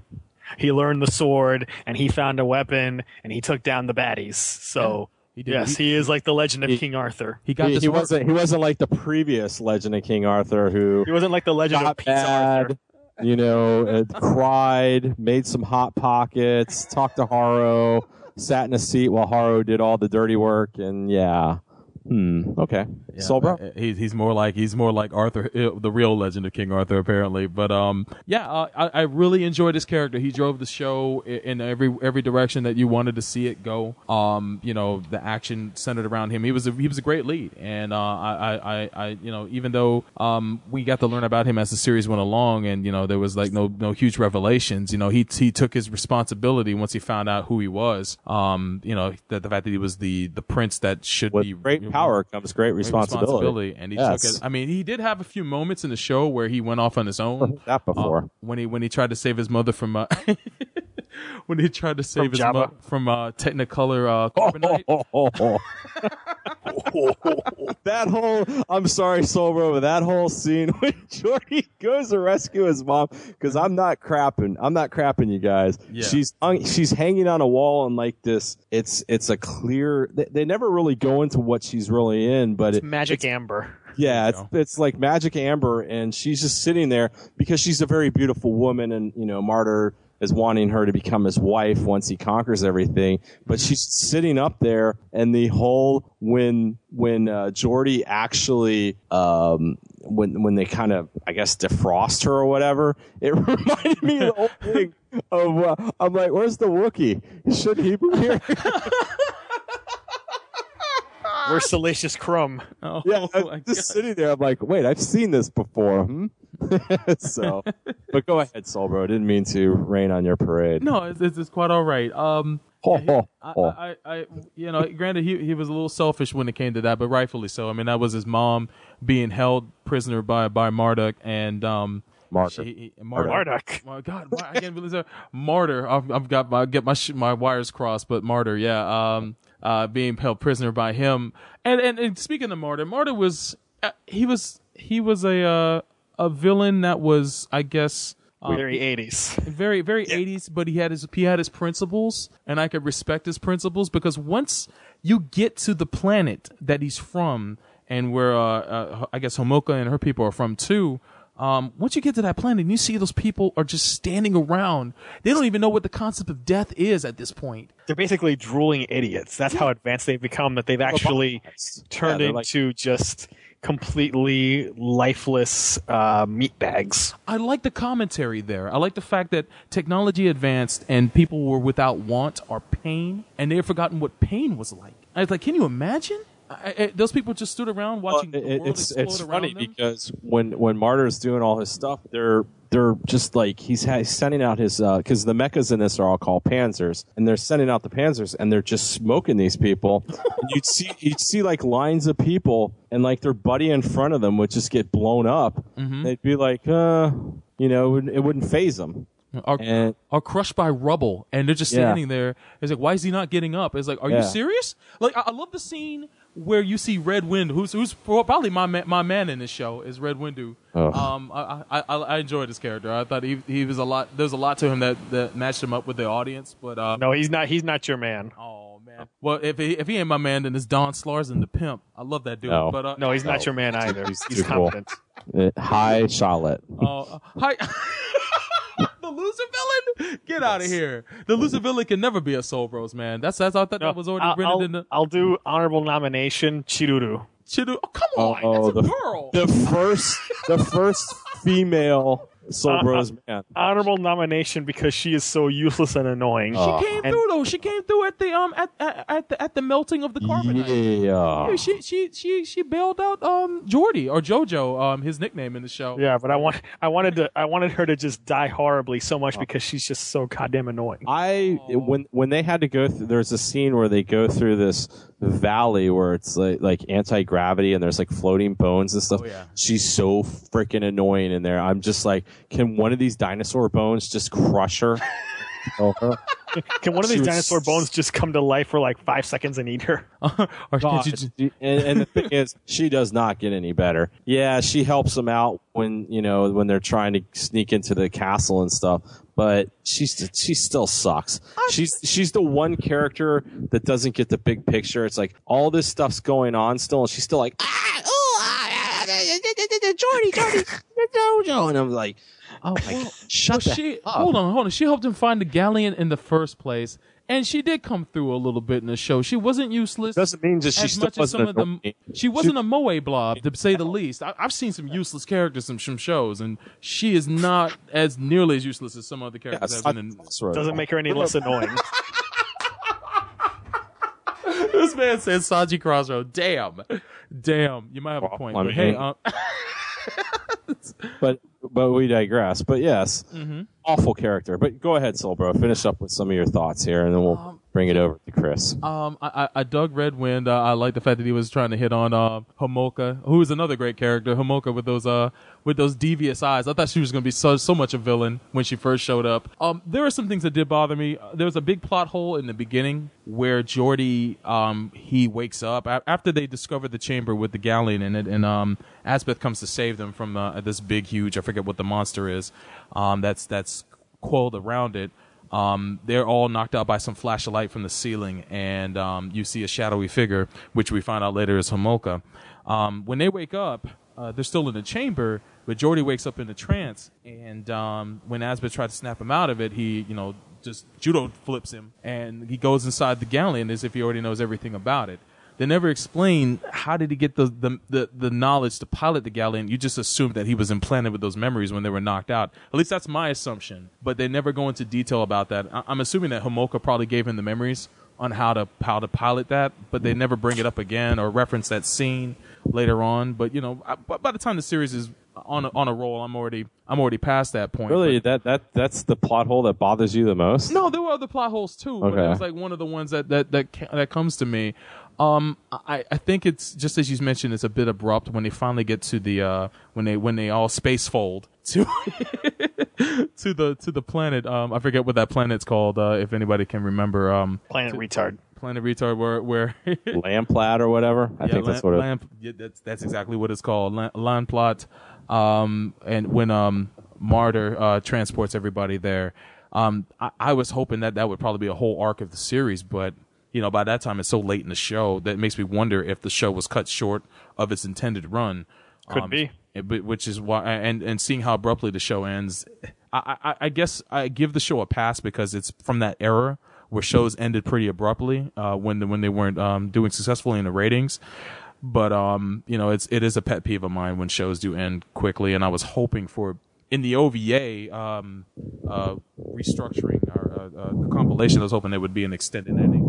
he learned the sword, and he found a weapon, and he took down the baddies. So. He did. Yes, He- he, is like the Legend of he- King Arthur. he got he, this. he wasn't. He wasn't like the previous Legend of King Arthur, who He wasn't like the Legend of got Pizza Arthur. you know, uh, cried, made some hot pockets, talked to Haro, sat in a seat while Haro did all the dirty work, and yeah, hmm, okay, Yeah, Solbro. uh, He's he's more like he's more like Arthur, uh, the real Legend of King Arthur, apparently. But um, yeah, uh, I I really enjoyed his character. He drove the show in every every direction that you wanted to see it go. Um, you know, the action centered around him. He was a, he was a great lead, and uh, I, I I you know even though um we got to learn about him as the series went along, and you know there was like no no huge revelations. You know, he he took his responsibility once he found out who he was. Um, you know, that the fact that he was the the prince that should be great power comes great responsibility. and he Yes. took it. I mean, he did have a few moments in the show where he went off on his own. that before. Uh, when he when he tried to save his mother from uh, when he tried to save From his Jabba? mother from uh, Technicolor uh, Carbonite. that whole I'm sorry, Solbro, but that whole scene when Jordy goes to rescue his mom because I'm not crapping. I'm not crapping you guys. Yeah. She's hung, she's hanging on a wall and like this. It's it's a clear. They, they never really go into what she's really in, but it, Magic Amber. yeah, it's it's like magic amber, and she's just sitting there because she's a very beautiful woman, and you know, Marder is wanting her to become his wife once he conquers everything. But she's sitting up there, and the whole when when uh, Jordy actually um, when when they kind of I guess defrost her or whatever, it reminded me of the whole thing of uh, I'm like, where's the Wookie? Should he be here? Where's Salacious Crumb? Oh, Yeah, I'm just God. sitting there. I'm like, wait, I've seen this before. Hmm? so, but go ahead, Solbro. Didn't mean to rain on your parade. No, it's, it's, it's quite all right. Um, Ho, ho, I, ho. I, I, you know, granted, he he was a little selfish when it came to that, but rightfully so. I mean, that was his mom being held prisoner by by Marduk and um. Marder. she- he- Marduk. Marduk. My God, why- I can't believe that. Marder. I've, I've got my get my sh- my wires crossed, but Marder, yeah. Um, uh, being held prisoner by him. And and, and speaking of Marder, Marder was uh, he was he was a uh, a villain that was, I guess. uh, Very 80s. very very 80s but he had his he had his principles and i could respect his principles because once you get to the planet that he's from and where uh, uh i guess homoka and her people are from too um, once you get to that planet and you see those people are just standing around, they don't even know what the concept of death is at this point. They're basically drooling idiots. That's how advanced they've become. That they've actually turned Yeah, like- into just completely lifeless uh, meat bags. I like the commentary there. I like the fact that technology advanced and people were without want or pain, and they had forgotten what pain was like. I was like, can you imagine? I, I, those people just stood around watching Well, it- it's it's funny them. because when when Marder's doing all his stuff, they're they're just like he's, ha- he's sending out his because the mechas in this are all called Panzers, and they're sending out the Panzers, and they're just smoking these people. and you'd see you'd see like lines of people, and like their buddy in front of them would just get blown up. Mhm. They'd be like, uh, you know, it wouldn't, it wouldn't phase them. are, And- are crushed by rubble, and they're just Yeah. standing there. It's like, why is he not getting up? It's like, are Yeah. you serious? Like, I, I love the scene where you see Red Wind, who's who's probably my ma- my man in this show is Red Windu. Ugh. Um, I, I I I enjoyed his character. I thought he he was a lot. There's a lot to him that that matched him up with the audience, but uh, No, he's not. He's not your man. Oh man, man. Well, if he if he ain't my man, then it's Don Slarson, the pimp. I love that dude. No. But uh, No, he's not your man either. He's He's, too cool. Uh, Hi, Charlotte. Uh, uh, hi. the loser villain? Get out of here. The loser villain can never be a Soul Bros, man. That's that's I thought that was already I'll, written I'll, in the I'll do honorable nomination Chiruru. Chidu. Oh, come on, Oh, that's the, a girl. the first, the first female Soul Uh, Bros man. Honorable nomination because she is so useless and annoying. She came And- through though. She came through at the um at at, at the at the melting of the carbonite. Yeah. Yeah, she she she she bailed out um Jordy or Jojo um his nickname in the show. Yeah, but I want I wanted to I wanted her to just die horribly so much because she's just so goddamn annoying. I when when they had to go through, there's a scene where they go through this valley where it's like like anti gravity and there's like floating bones and stuff. Oh, yeah. She's so freaking annoying in there. I'm just like, can one of these dinosaur bones just crush her? Kill her? Can one of these dinosaur bones just come to life for like five seconds and eat her? or God, and, and the thing is, she does not get any better. Yeah, she helps them out when you know when they're trying to sneak into the castle and stuff. But she's she still sucks. She's she's the one character that doesn't get the big picture. It's like all this stuff's going on still, and she's still like ah oh ah, ah, ah, Jordy Jordy Jojo, and I'm like, oh my god, shut Well, she up. hold on, hold on. She helped him find the Galient in the first place, and she did come through a little bit in the show. She wasn't useless. Doesn't mean that she as still much as some wasn't of them. She wasn't a moe blob to say the least. I, I've seen some useless characters in some shows, and she is not as nearly as useless as some other characters have been in. Doesn't make her any less annoying. this man says Saji Crossroad. Damn, damn. You might have a point. I but hey, um, but but we digress. But yes, Mhm. Awful character. But go ahead, Solbro. Finish up with some of your thoughts here, and then we'll bring it over to Chris. Um, I, I, I dug Red Wind. Uh, I like the fact that he was trying to hit on uh, Homolka, who is another great character. Homolka with those uh with those devious eyes. I thought she was going to be so so much a villain when she first showed up. Um, there are some things that did bother me. Uh, There was a big plot hole in the beginning where Jordy um he wakes up a- after they discover the chamber with the Galient in it, and um Asbeth comes to save them from uh, this big huge I forget what the monster is. Um, that's that's coiled around it um, they're all knocked out by some flash of light from the ceiling, and um, you see a shadowy figure, which we find out later is Homolka. Um, when they wake up, uh, they're still in the chamber, but Jordy wakes up in a trance, and um, when Asbeth tries to snap him out of it, he, you know, just judo flips him, and he goes inside the Galient as if he already knows everything about it. They never explain how did he get the, the the the knowledge to pilot the Galient. You just assume that he was implanted with those memories when they were knocked out. At least that's my assumption. But they never go into detail about that. I- I'm assuming that Homolka probably gave him the memories on how to how to pilot that, but they never bring it up again or reference that scene later on. But you know, I, by by the time the series is on a, on a roll, I'm already I'm already past that point. Really, that that that's the plot hole that bothers you the most. No, there were other plot holes too. But Okay. it was like one of the ones that that that that comes to me. Um, I I think it's just as you mentioned, it's a bit abrupt when they finally get to the uh when they when they all space fold to to the to the planet. Um, I forget what that planet's called. Uh, if anybody can remember. Um, Planet retard. Planet retard. Where where Lamplat or whatever. I yeah, think that's what it. Lamp, yeah, that's that's exactly what it's called. Lan- Land plot. Um, and when um Martyr uh transports everybody there, um, I, I was hoping that that would probably be a whole arc of the series, but you know by that time it's so late in the show that it makes me wonder if the show was cut short of its intended run. Could be. it- which is why, and and seeing how abruptly the show ends, I, I I guess I give the show a pass because it's from that era where shows ended pretty abruptly uh, when the, when they weren't um, doing successfully in the ratings. But um, you know, it's it is a pet peeve of mine when shows do end quickly, and I was hoping for in the OVA um, uh, restructuring or uh, uh, the compilation. I was hoping there would be an extended ending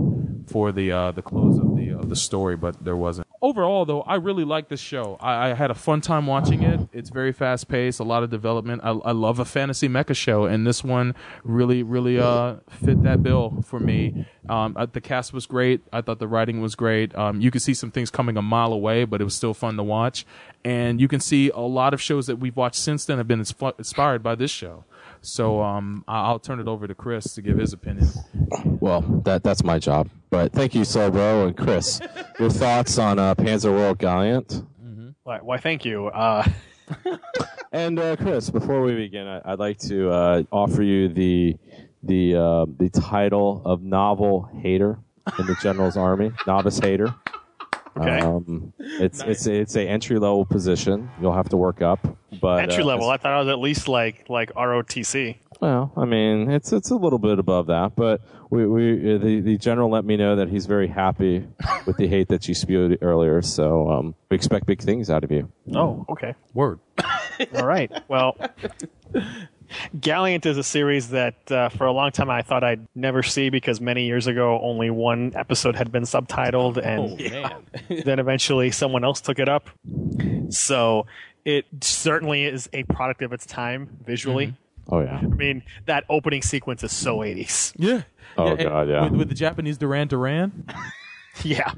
for the uh, the close of the of the story, but there wasn't. Overall, though, I really like this show. I, I had a fun time watching it. It's very fast paced, a lot of development. I, I love a fantasy mecha show, and this one really, really uh, fit that bill for me. Um, uh, the cast was great. I thought the writing was great. Um, you could see some things coming a mile away, but it was still fun to watch. And you can see a lot of shows that we've watched since then have been insp- inspired by this show. So um, I- I'll turn it over to Chris to give his opinion. Well, that that's my job. But thank you, Solbro and Chris. your thoughts on uh, Panzer World Galient? Why, why thank you. Uh, And uh, Chris, before we begin, I, I'd like to uh, offer you the the uh, the title of novel hater. in the general's army. Novice hater. Okay. Um, it's it's it's a entry level position. You'll have to work up, but Entry uh, level. I thought it was at least like like ROTC. Well, I mean, it's it's a little bit above that, but we, we uh, the the general let me know that he's very happy with the hate that you spewed earlier. So um, we expect big things out of you. Oh, okay. Word. All right. Well, Galient is a series that uh, for a long time I thought I'd never see because many years ago only one episode had been subtitled, and man. then eventually someone else took it up. So it certainly is a product of its time visually. Oh yeah. I mean, that opening sequence is so 80s. Yeah. Oh, and God, yeah. With, with the Japanese Duran Duran. Yeah.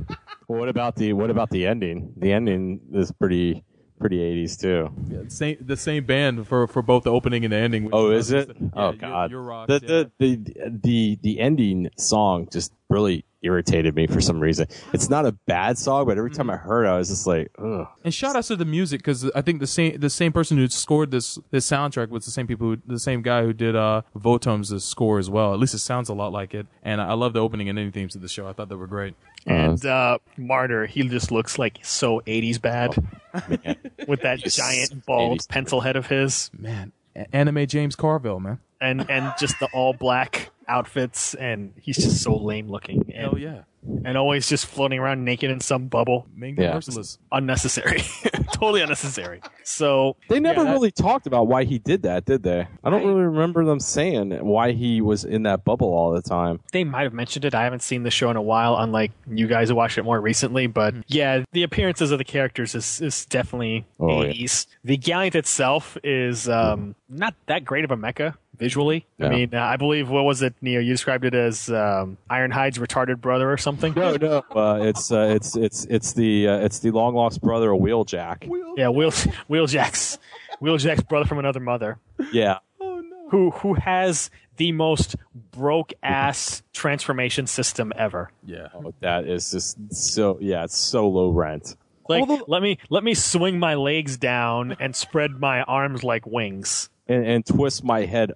Well, what about the what about the ending? The ending is pretty pretty 80s too. Yeah, same the same band for for both the opening and the ending. Oh, is it? Oh, yeah, oh God. Your Rocks, the, yeah. the the the the ending song just really irritated me for some reason. It's not a bad song, but every time I heard it, I was just like, ugh. And shout outs to the music because I think the same the same person who scored this this soundtrack was the same people who, the same guy who did uh Votom's score as well. At least it sounds a lot like it. And I I love the opening and ending themes of the show. I thought they were great. And uh, Marder, he just looks like so 80s bad with that giant bald pencil head of his. Man, a- anime James Carville, man. And and just the all black outfits, and he's just so lame looking, and, Hell yeah, and always just floating around naked in some bubble. Ming the Yeah. Merciless. Unnecessary, totally unnecessary. So They never yeah, that- really talked about why he did that, did they? I don't I- really remember them saying why he was in that bubble all the time. They might have mentioned it. I haven't seen the show in a while, unlike you guys who watched it more recently. But yeah, the appearances of the characters is, is definitely Oh, yeah. 80s. The Galient itself is um, not that great of a mecha visually. I mean, uh, I believe, what was it, Neo? You described it as um, Ironhide's retarded brother or something? No, no, uh, it's uh, it's it's it's the uh, it's the long lost brother of Wheeljack. Yeah, Wheel, Wheeljack's, Wheeljack's brother from another mother. Yeah, Oh no. Who, who has the most broke ass transformation system ever. Yeah. oh, that is just so yeah, it's so low rent. Like let me let me swing my legs down and spread my arms like wings. And, and twist my head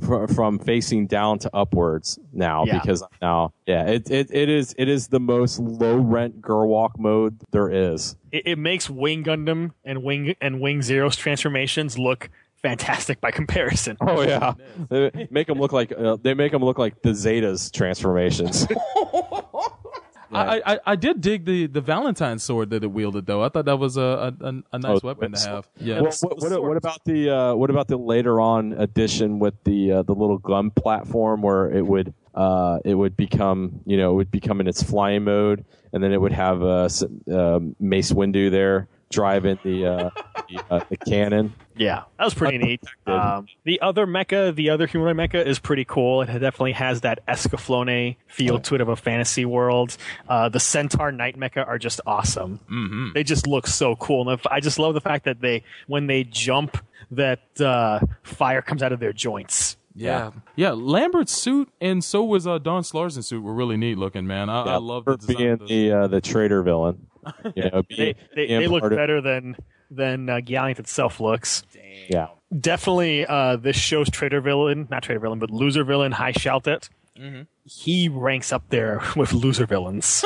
fr- from facing down to upwards now Yeah. because now yeah it, it it is it is the most low rent Gerwalk mode there is It, it makes Wing Gundam and Wing and Wing Zero's transformations look fantastic by comparison. oh yeah they make them look like uh, they make them look like the Zetas transformations I, I I did dig the the Valentine sword that it wielded though. I thought that was a a, a, a nice Oh, weapon to have. Yeah. Well, what, what, what about the uh, what about the later on addition with the uh, the little gun platform where it would uh, it would become you know it would become in its flying mode and then it would have s- uh, Mace Windu there driving the uh, the, uh, the cannon. Yeah, that was pretty neat. Um, the other mecha, the other humanoid mecha, is pretty cool. It definitely has that Escaflowne feel to it of a fantasy world. Uh, the Centaur Knight mecha are just awesome. Mm-hmm. They just look so cool, and I just love the fact that they, when they jump, that uh, fire comes out of their joints. Yeah. yeah, Lambert's suit and so was uh, Don Slarson's suit were really neat looking, man. I, I love the design. being of the uh, the traitor villain. You know, They being, they, being they look part of- better than than uh, Galient itself looks. Yeah, definitely uh, this show's traitor villain, not traitor villain, but loser villain, High Shaltet. He ranks up there with loser villains.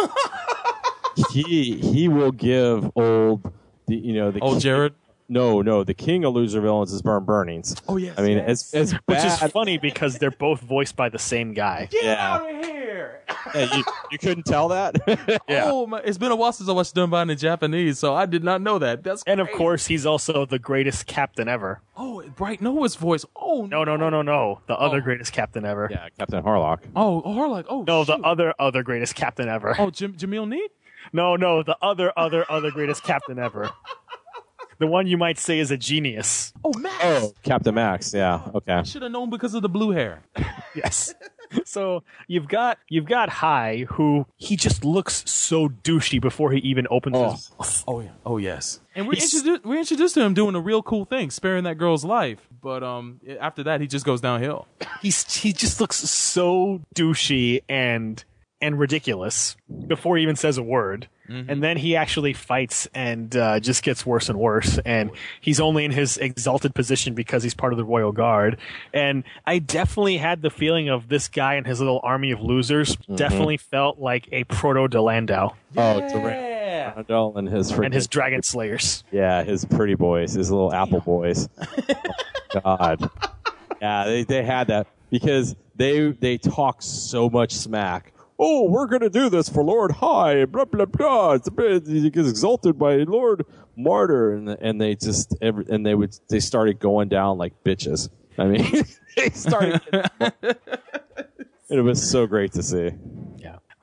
he he will give old the you know the old king- Jared. No, no, the king of loser villains is Burn Bunnings. Oh, yes, I mean, yes. as as Which is funny because they're both voiced by the same guy. Get yeah. Out of here! yeah, you, you couldn't tell that. Yeah. Oh my! It's been a while since I watched Dunbine in Japanese, so I did not know that. That's And of course, he's also the greatest captain ever. oh, Bright Noah's voice. Oh No, no, no, no, no. The oh. other Oh. greatest captain ever. yeah, Captain Harlock. Oh, oh Harlock. Oh, No, the other other greatest captain ever. Oh, Jam- Jamil Neate. No, no, the other other other greatest captain ever. The one you might say is a genius. Oh, Max. Oh, Captain Max. Yeah. Okay. I should have known because of the blue hair. Yes. So you've got you've got High, who he just looks so douchey before he even opens his mouth. Oh yeah. Oh yes. And we He's- introduced we introduced to him doing a real cool thing, sparing that girl's life. But um, after that, he just goes downhill. He's he just looks so douchey and and ridiculous before he even says a word. Mm-hmm. And then he actually fights and uh, just gets worse and worse. And he's only in his exalted position because he's part of the royal guard. And I definitely had the feeling of this guy and his little army of losers. Mm-hmm. Definitely felt like a proto Dilandau Oh, Durandal and his and his dragon slayers. Yeah, his pretty boys, his little apple boys. Oh, God. Yeah, they, they had that because they they talk so much smack. Oh, we're gonna do this for Lord High, blah blah blah. It's a bit, he gets exalted by Lord Marder, and and they just every, and they would they started going down like bitches. I mean, they started. it was so great to see.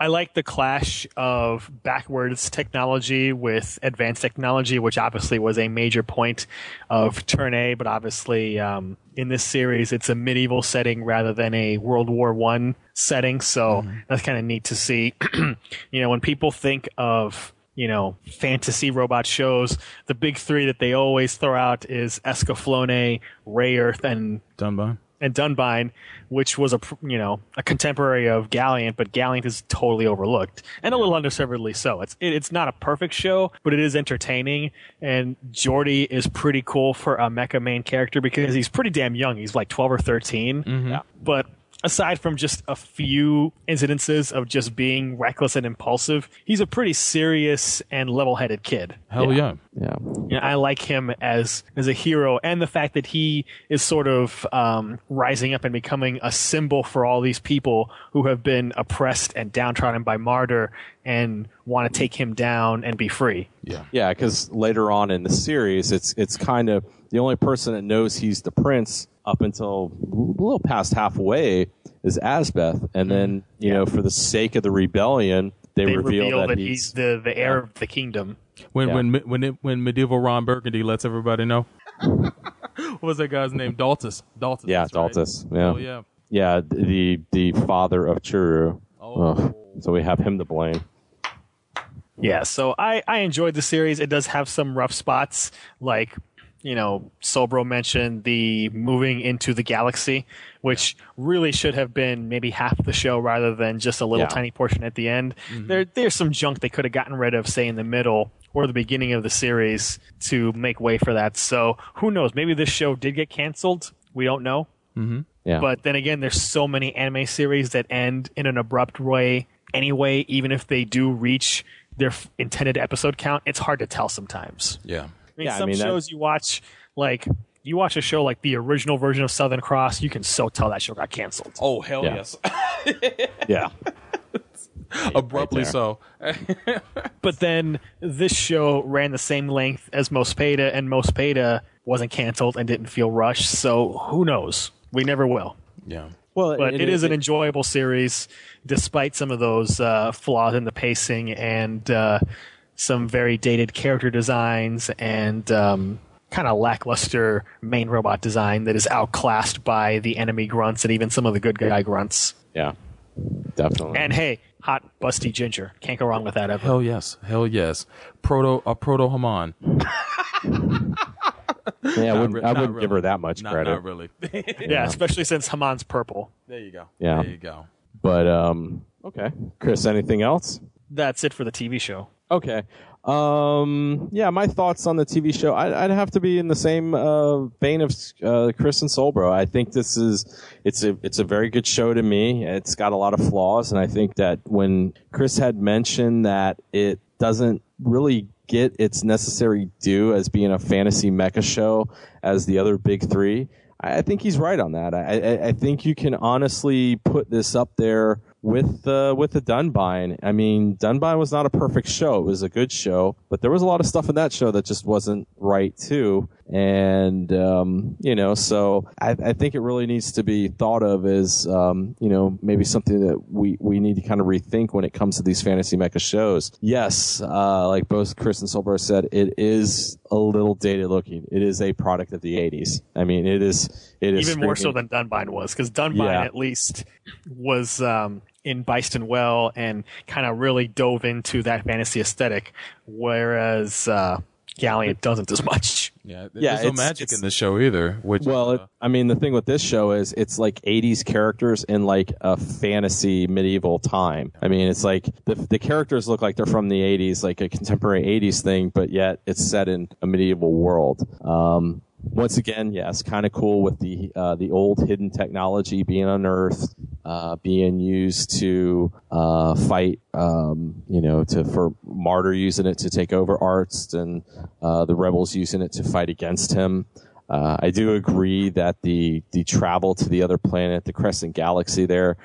I like the clash of backwards technology with advanced technology, which obviously was a major point of Turn A, but obviously um, in this series it's a medieval setting rather than a World War One setting. So that's kind of neat to see. you know, when people think of you know fantasy robot shows, the big three that they always throw out is Escaflowne, Rayearth, and Dunbine. And Dunbine, which was a you know a contemporary of Galient, but Galient is totally overlooked and a little underservedly so. It's it, it's not a perfect show, but it is entertaining. And Jordy is pretty cool for a mecha main character because he's pretty damn young. He's like twelve or 13 Mm-hmm. but. Aside from just a few incidences of just being reckless and impulsive, he's a pretty serious and level-headed kid. Hell yeah. Yeah. You know, I like him as as a hero, and the fact that he is sort of um, rising up and becoming a symbol for all these people who have been oppressed and downtrodden by Marder and want to take him down and be free. Yeah. Yeah, because later on in the series, it's it's kind of the only person that knows he's the prince up until a little past halfway is Asbeth, and then you know for the sake of the rebellion, they, They reveal, reveal that, that he's, he's the the heir of the kingdom. When Yeah. when when it, when medieval Ron Burgundy lets everybody know. what was that guy's name? Daltus. Daltus. yeah, that's right. Daltus. Oh, yeah. Oh yeah. yeah, the the father of Churu. Oh. So we have him to blame. Yeah, so I, I enjoyed the series. It does have some rough spots, like, you know, Solbro mentioned the moving into the galaxy, which really should have been maybe half the show rather than just a little Yeah. tiny portion at the end. There There's some junk they could have gotten rid of, say, in the middle or the beginning of the series to make way for that. So who knows? Maybe this show did get canceled. We don't know. Mm-hmm. Yeah. But then again, there's so many anime series that end in an abrupt way anyway, even if they do reach their f- intended episode count. It's hard to tell sometimes. Yeah. I mean, Yeah, I some mean, that- shows you watch, like, you watch a show like the original version of Southern Cross, you can so tell that show got canceled. Oh hell Yeah. yes. yeah. Abruptly there. so. But then this show ran the same length as Mospeda, and Mospeda wasn't canceled and didn't feel rushed. So who knows? We never will. Yeah. Well, But it- it is an enjoyable series, despite some of those uh, flaws in the pacing and uh, some very dated character designs and um, kind of lackluster main robot design that is outclassed by the enemy grunts and even some of the good guy grunts. Yeah. Definitely. And hey, hot busty ginger, can't go wrong with that ever. Hell yes. Hell yes. Proto a proto Haman. yeah, I wouldn't, re- I wouldn't give her that much Not, credit. not really. yeah, especially since Haman's purple. There you go. Yeah. There you go. But um, okay, Chris. Anything else? That's it for the TV show. Okay. Um, yeah, my thoughts on the TV show. I'd, I'd have to be in the same uh, vein of uh, Chris and Solbro. I think this is it's a it's a very good show to me. It's got a lot of flaws, and I think that when Chris had mentioned that it doesn't really get its necessary due as being a fantasy mecha show as the other big three, I, I think he's right on that. I, I, I think you can honestly put this up there with uh, with the Dunbine. I mean, Dunbine was not a perfect show. It was a good show, but there was a lot of stuff in that show that just wasn't right too. And um, you know, so I, I think it really needs to be thought of as um, you know maybe something that we we need to kind of rethink when it comes to these fantasy mecha shows. Yes, uh, like both Chris and Solberg said, it is a little dated looking. It is a product of the '80s. I mean, it is it is Even more so than Dunbine was, because Dunbine Yeah. at least was um, in Byston Well and kind of really dove into that fantasy aesthetic, whereas uh, Galient doesn't as much. Yeah, Yeah, there's no it's- magic it's- in this show either. Which Well, uh, it, I mean, the thing with this show is it's like 80s characters in like a fantasy medieval time. I mean, it's like the the characters look like they're from the 80s, like a contemporary 80s thing, but yet it's set in a medieval world. Um, once again, yes, kind of cool with the uh, the old hidden technology being unearthed, uh, being used to uh, fight. Um, you know, to for Marder using it to take over Arts, and uh, the rebels using it to fight against him. Uh, I do agree that the the travel to the other planet, the Crescent Galaxy, there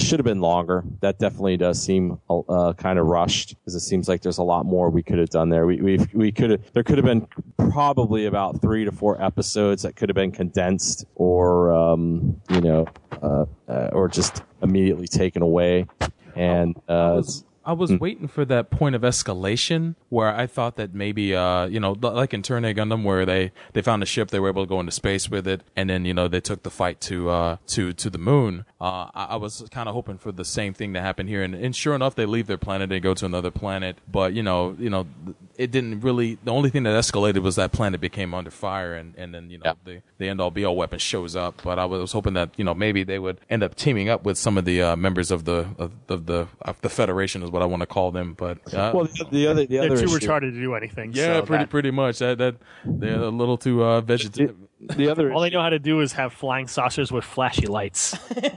should have been longer. That definitely does seem uh, kind of rushed because it seems like there's a lot more we could have done there. We we we could have there could have been probably about three to four episodes that could have been condensed or um, you know uh, uh, or just immediately taken away. And uh, I was waiting for that point of escalation where I thought that maybe, uh, you know, like in Turn A Gundam, where they, they found a ship, they were able to go into space with it, and then you know they took the fight to uh, to to the moon. Uh, I, I was kind of hoping for the same thing to happen here, and, and sure enough, they leave their planet and go to another planet. But you know, you know, it didn't really. The only thing that escalated was that planet became under fire, and, and then you know the the end all be all weapon shows up. But I was hoping that you know maybe they would end up teaming up with some of the uh, members of the of, of the of the Federation is what I want to call them. But uh, well, the, the other the They're other too issue- retarded to do anything. yeah, so pretty that- pretty much. That that they're a little too uh, vegetative. the other all they know how to do is have flying saucers with flashy lights.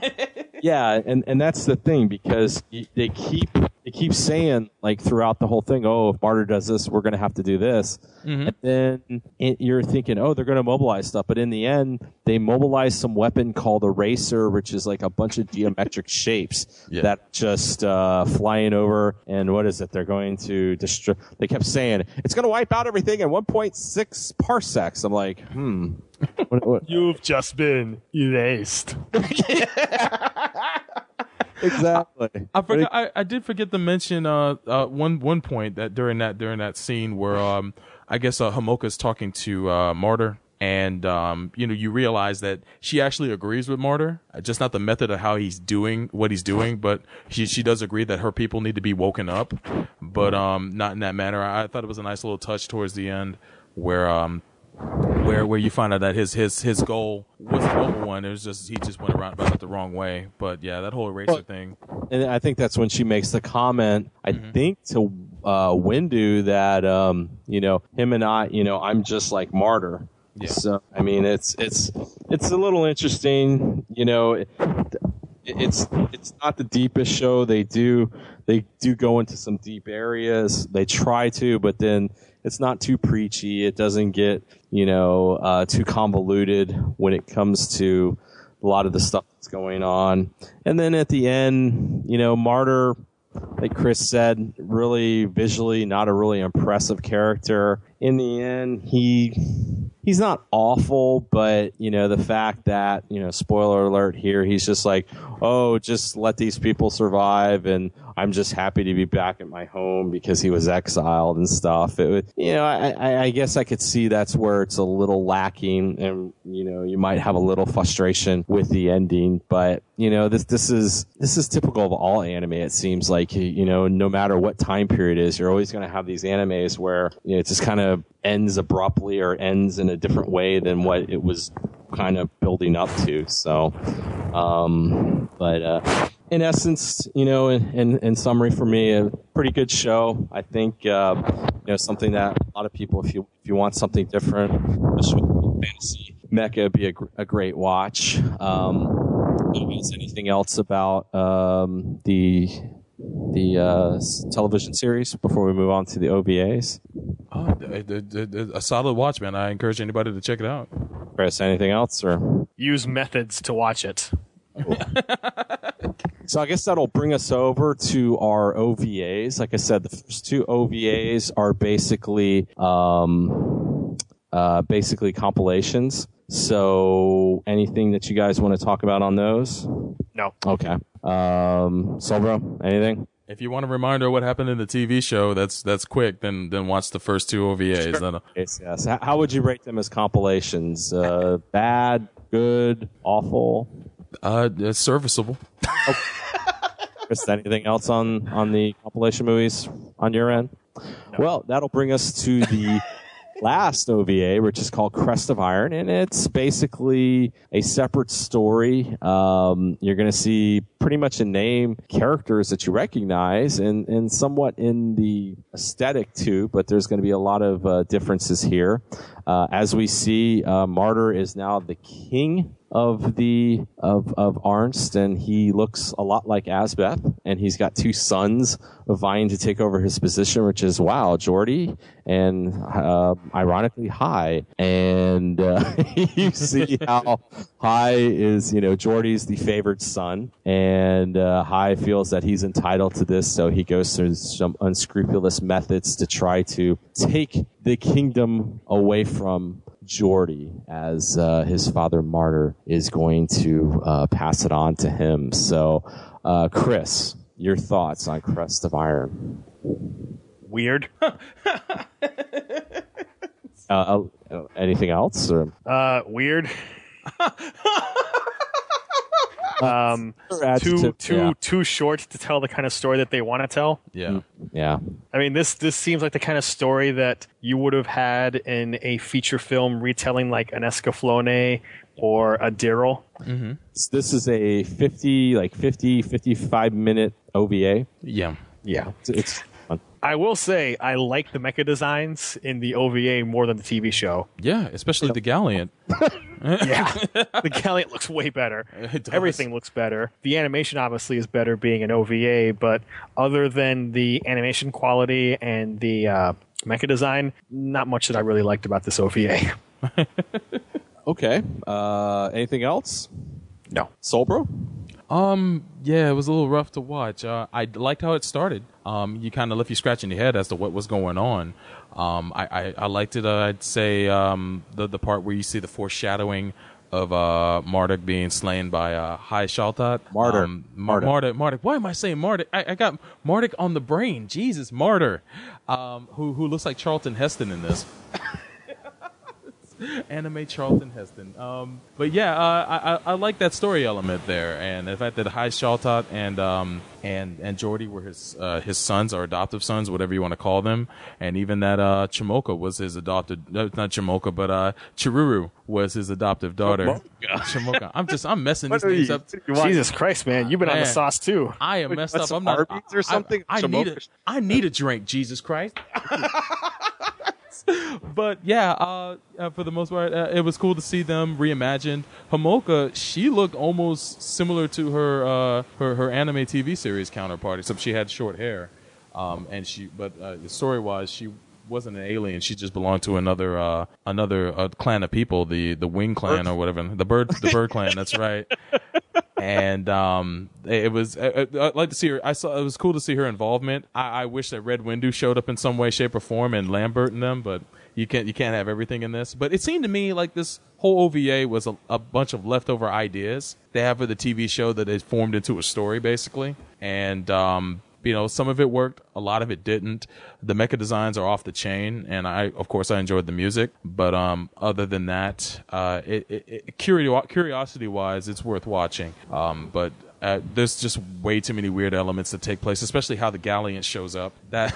Yeah, and and that's the thing because they keep they keep saying like throughout the whole thing, oh, if Marder does this, we're going to have to do this, and then it, you're thinking, oh, they're going to mobilize stuff, but in the end, they mobilize some weapon called a racer, which is like a bunch of geometric shapes that just uh, flying over, and what is it? They're going to destroy. They kept saying it's going to wipe out everything in 1.6 parsecs. I'm like, hmm. What, what, You've just been erased. exactly. I forgot. I, I did forget to mention uh, uh one one point that during that during that scene where um I guess uh, Hamoka's talking to uh Marder and um you know you realize that she actually agrees with Marder, uh, just not the method of how he's doing what he's doing, but she she does agree that her people need to be woken up, but um not in that manner. I, I thought it was a nice little touch towards the end where um where where you find out that his his his goal was the noble one. It was just he just went around about it the wrong way. But yeah, that whole eraser Well, thing. And I think that's when she makes the comment, I think to uh, Windu that, um, you know, him and I, you know, I'm just like Marder. Yeah. So, I mean, it's, it's, it's a little interesting, you know, it, it's, it's not the deepest show. They do, they do go into some deep areas. They try to, but then it's not too preachy. It doesn't get, you know, uh, too convoluted when it comes to, a lot of the stuff that's going on. And then at the end, you know, Marder, like Chris said, really visually not a really impressive character. In the end, he he's not awful, but you know, the fact that, you know, spoiler alert here, he's just like, oh, just let these people survive and I'm just happy to be back at my home because he was exiled and stuff. It would, you know, I, I, guess I could see that's where it's a little lacking, and you know, you might have a little frustration with the ending. But you know, this this is this is typical of all anime. It seems like you know, no matter what time period is, you're always going to have these animes where you know, it just kind of ends abruptly or ends in a different way than what it was kind of building up to. So, um, but uh, in essence, you know, in, in, in summary for me, a pretty good show. I think uh, you know something that a lot of people, if you if you want something different, especially with fantasy mecha, would be a, gr- a great watch. Um, is anything else about um, the the uh, television series before we move on to the OVAs? Oh, d- d- d- d- a solid watch, man. I encourage anybody to check it out. Chris, anything else or? Use methods to watch it. So I guess that'll bring us over to our OVAs. Like I said, the first two OVAs are basically um, uh, basically compilations. So anything that you guys want to talk about on those? No. Okay. Um, Solbro, anything? If you want a reminder of what happened in the TV show, that's that's quick. Then then watch the first two OVAs. Then, Yes, yes. How, how would you rate them as compilations? Uh, bad, good, awful? Uh, it's serviceable. Chris, anything else on on the compilation movies on your end? Well, that'll bring us to the last OVA, which is called Crest of Iron, and it's basically a separate story. Um, you're going to see pretty much a name characters that you recognize, and and somewhat in the aesthetic too. But there's going to be a lot of uh, differences here. Uh, as we see, uh, Marder is now the king of the of of Arnst, and he looks a lot like Asbeth, and he's got two sons vying to take over his position, which is wow, Jordy and uh, ironically High, and uh, you see how High is, you know, Jordy's the favored son, and uh, High feels that he's entitled to this, so he goes through some unscrupulous methods to try to take the kingdom away from Jordy as uh, his father Marder is going to uh, pass it on to him. So, uh, Chris, your thoughts on Crest of Iron? Weird. Uh, uh, anything else? Or? Uh, weird. um, too too yeah. too short to tell the kind of story that they want to tell. Yeah. Yeah. I mean, this this seems like the kind of story that you would have had in a feature film retelling like an Escaflowne or a Daryl. Mm-hmm. This is a 50, like 50, 55 minute OVA. Yeah. Yeah. It's, it's. I will say I like the mecha designs in the OVA more than the TV show. Yeah, especially the Galient. yeah, the Galient looks way better. It does. Everything looks better. The animation obviously is better being an OVA, but other than the animation quality and the uh, mecha design, not much that I really liked about this OVA. Okay. Uh, anything else? No. Solbro? Um, yeah, it was a little rough to watch. Uh, I liked how it started. Um, you kind of left you scratching your head as to what was going on. Um, I, I, I liked it. Uh, I'd say um, the the part where you see the foreshadowing of uh, Marduk being slain by uh, High Shaltat. Marder. Um, Mar- Marduk. Marduk. Why am I saying Marduk? I, I got Marduk on the brain. Jesus, Marder. Um, who who looks like Charlton Heston in this. anime Charlton Heston. Um, but yeah, uh, I, I I like that story element there, and the fact that High Shaltot and um and and Jordy were his uh, his sons or adoptive sons, whatever you want to call them, and even that uh Chimoka was his adopted not Chimoka, but uh Chiruru was his adoptive daughter. Chimoka. I'm just I'm messing these things you- up. Jesus Christ, man, you've been on the sauce too. I am Wait, messed what's up. I'm not Arby's or something? I, I need a Chimoka? I need a drink. Jesus Christ. but yeah, uh, uh, for the most part, uh, it was cool to see them reimagined. Homolka, she looked almost similar to her uh, her her anime TV series counterpart, except she had short hair. Um, and she, but uh, story wise, she wasn't an alien. She just belonged to another uh, another uh, clan of people, the the Wing Clan or whatever, the bird the Bird Clan. That's right and um, it was I, I'd like to see her. I saw it was cool to see her involvement. I, I wish that Red Windu showed up in some way, shape, or form, and Lambert and them, but you can't you can't have everything in this. But it seemed to me like this whole OVA was a, a bunch of leftover ideas they have for the TV show that is formed into a story, basically, and. Um, you know, some of it worked, a lot of it didn't. The mecha designs are off the chain, and I, of course, I enjoyed the music. But um, other than that, uh, it, it, it, curiosity-wise, it's worth watching. Um, but uh, there's just way too many weird elements that take place, especially how the Galient shows up. That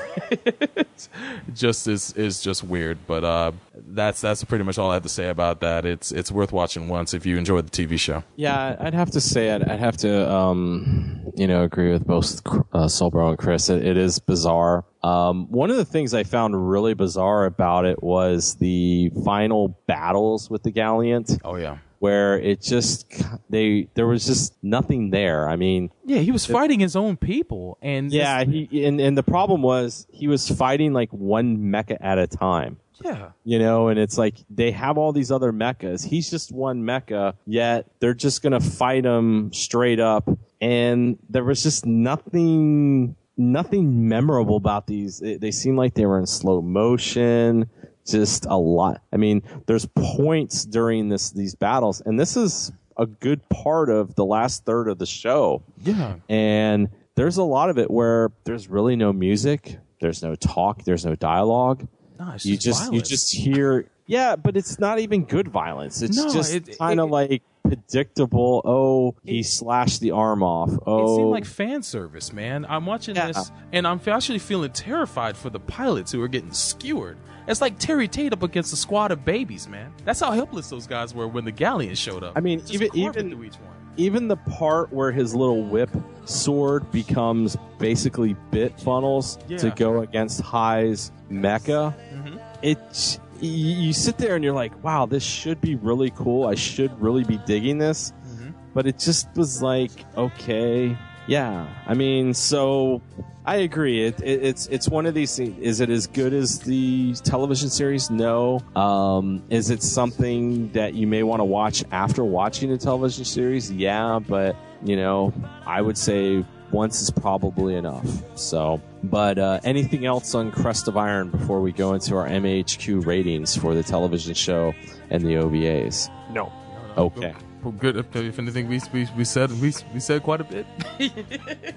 just is is just weird. But uh, that's that's pretty much all I have to say about that. It's it's worth watching once if you enjoyed the TV show. Yeah, I'd have to say I'd, I'd have to, um, you know, agree with both uh, Solbro and Chris. It, it is bizarre. Um, one of the things I found really bizarre about it was the final battles with the Galient. Oh yeah, where it just they there was just nothing there. I mean, Yeah, he was fighting his own people, and yeah, he and and the problem was he was fighting like one mecha at a time. yeah. You know, and it's like they have all these other mechas. He's just one mecha, yet they're just gonna fight him straight up. And there was just nothing, nothing memorable about these. They, they seem like they were in slow motion. Just a lot. I mean, there's points during this these battles, and this is a good part of the last third of the show. Yeah. And there's a lot of it where there's really no music, there's no talk, there's no dialogue. No, you just just you just hear yeah, but it's not even good violence. It's No, just it- kind of like predictable. Oh, he slashed the arm off. Oh, It seemed oh. like fan service, man. I'm watching this, and I'm actually feeling terrified for the pilots who are getting skewered. It's like Terry Tate up against a squad of babies, man. That's how helpless those guys were when the Galient showed up. I mean, Just even even even the part where his little whip sword becomes basically bit funnels to go against High's mecha. Mhm. It you, you sit there and you're like, wow, this should be really cool. I should really be digging this, Mm-hmm. but it just was like, okay, yeah. I mean, so I agree. It, it, it's it's one of these things. Is it as good as the television series? No. Um, is it something that you may want to watch after watching the television series? Yeah, but you know, I would say once is probably enough. So, but uh, anything else on Crest of Iron before we go into our MAHQ ratings for the television show and the OVAs? No. Okay. Well, good. If, if anything, we, we we said we we said quite a bit.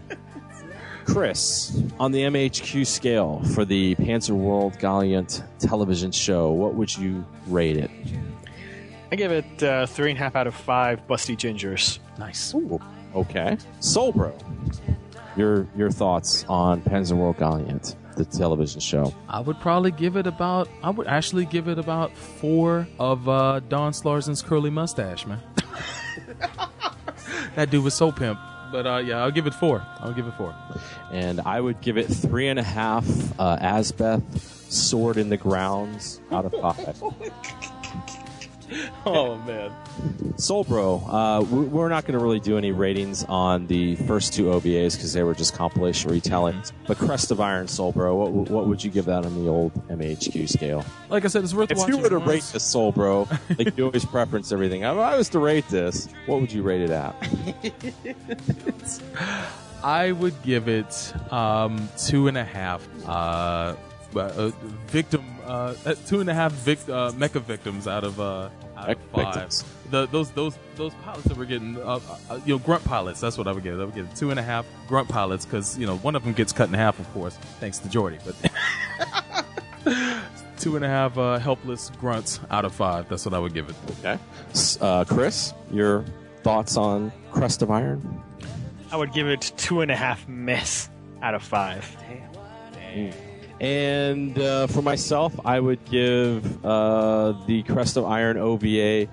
Chris, on the MAHQ scale for the Panzer World Galient television show, what would you rate it? I give it uh, three and a half out of five busty gingers. Nice. Okay. Solbro, your your thoughts on Panzer World Galient, the television show? I would probably give it about. I would actually give it about four of uh, Don Slarsen's curly mustache, man. that dude was so pimp. But uh, yeah, I'll give it four. I'll give it four. And I would give it three and a half uh, Asbeth sword in the grounds out of five. Oh man. Solbro, uh, we- we're not going to really do any ratings on the first two OVAs because they were just compilation retellings. But Crest of Iron, Solbro, what, what would you give that on the old MAHQ scale? Like I said, it's worth If watching. you were to once. rate this Solbro, like you always preference everything, if I was to rate this, what would you rate it at? I would give it um, two and a half. Uh, uh, victim, uh, uh, two and a half vic- uh, mecha victims out of uh, out of five. The, those those those pilots that were getting, uh, uh, you know, grunt pilots. That's what I would give. I would give two and a half grunt pilots because you know one of them gets cut in half, of course, thanks to Jordy. But two and a half uh, helpless grunts out of five. That's what I would give it. Okay, uh, Chris, your thoughts on Crest of Iron? I would give it two and a half mess out of five. And uh, for myself, I would give uh, the Crest of Iron OVA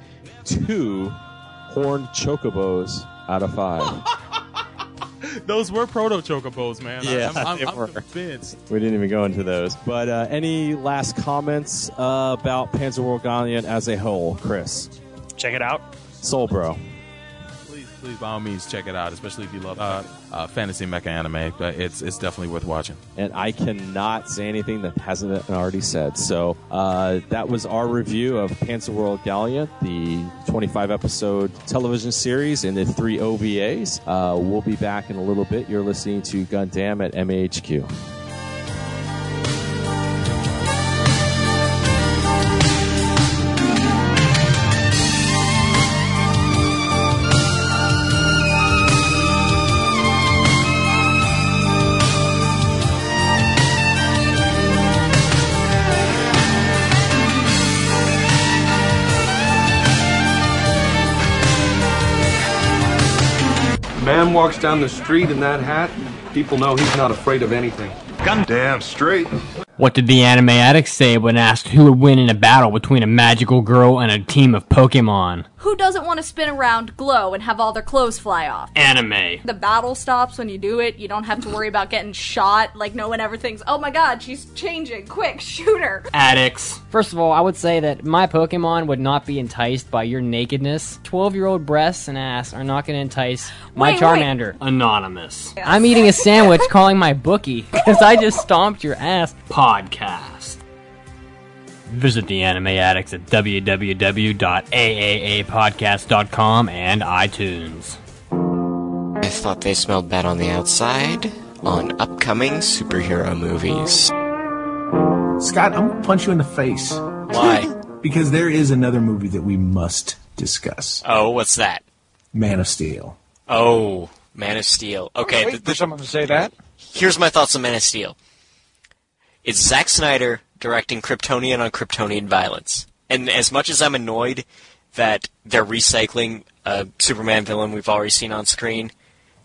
two horned chocobos out of five. Those were proto chocobos, man. Yeah, I'm, I'm, they I'm were. convinced. we didn't even go into those. But uh, any last comments uh, about Panzer World Galient as a whole, Chris? Check it out. Solbro. Please, by all means, check it out. Especially if you love uh, uh, fantasy mecha anime. But it's it's definitely worth watching. and I cannot say anything that hasn't been already said. So uh, that was our review of Panzer World Galient, the 25 episode television series and the three OVAs. Uh, we'll be back in a little bit. You're listening to Gundam at MAHQ. Walks down the street in that hat, people know he's not afraid of anything. Damn straight. What did the anime addict say when asked who would win in a battle between a magical girl and a team of Pokemon? Who doesn't want to spin around glow and have all their clothes fly off? Anime. The battle stops when you do it. You don't have to worry about getting shot. Like, no one ever thinks, oh my god, she's changing. Quick, shoot her. Addicts. First of all, I would say that my Pokemon would not be enticed by your nakedness. 12 year old breasts and ass are not going to entice my Wait, wait. Charmander. Anonymous. I'm eating a sandwich calling my bookie because I just stomped your ass. Podcast. Visit the Anime Addicts at www.aaapodcast.com and iTunes. I thought they smelled bad on the outside on upcoming superhero movies. Scott, I'm gonna punch you in the face. Why? Because there is another movie that we must discuss. Oh, what's that? Man of Steel. Oh, Man of Steel. Okay, Wait for someone to say that. Here's my thoughts on Man of Steel. It's Zack Snyder directing Kryptonian on Kryptonian violence. And as much as I'm annoyed that they're recycling a Superman villain we've already seen on screen,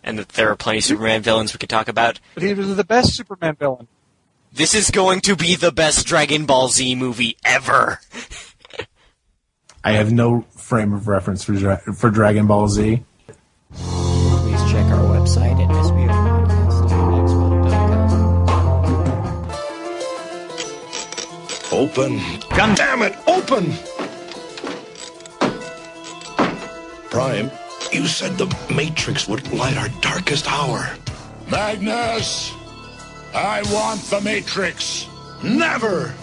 and that there are plenty of Superman villains we could talk about. But he was the best Superman villain. This is going to be the best Dragon Ball Z movie ever. I have no frame of reference for for Dragon Ball Z. Please check our website Open. God damn it, open! Prime, you said the Matrix would light our darkest hour. Magnus! I want the Matrix! Never!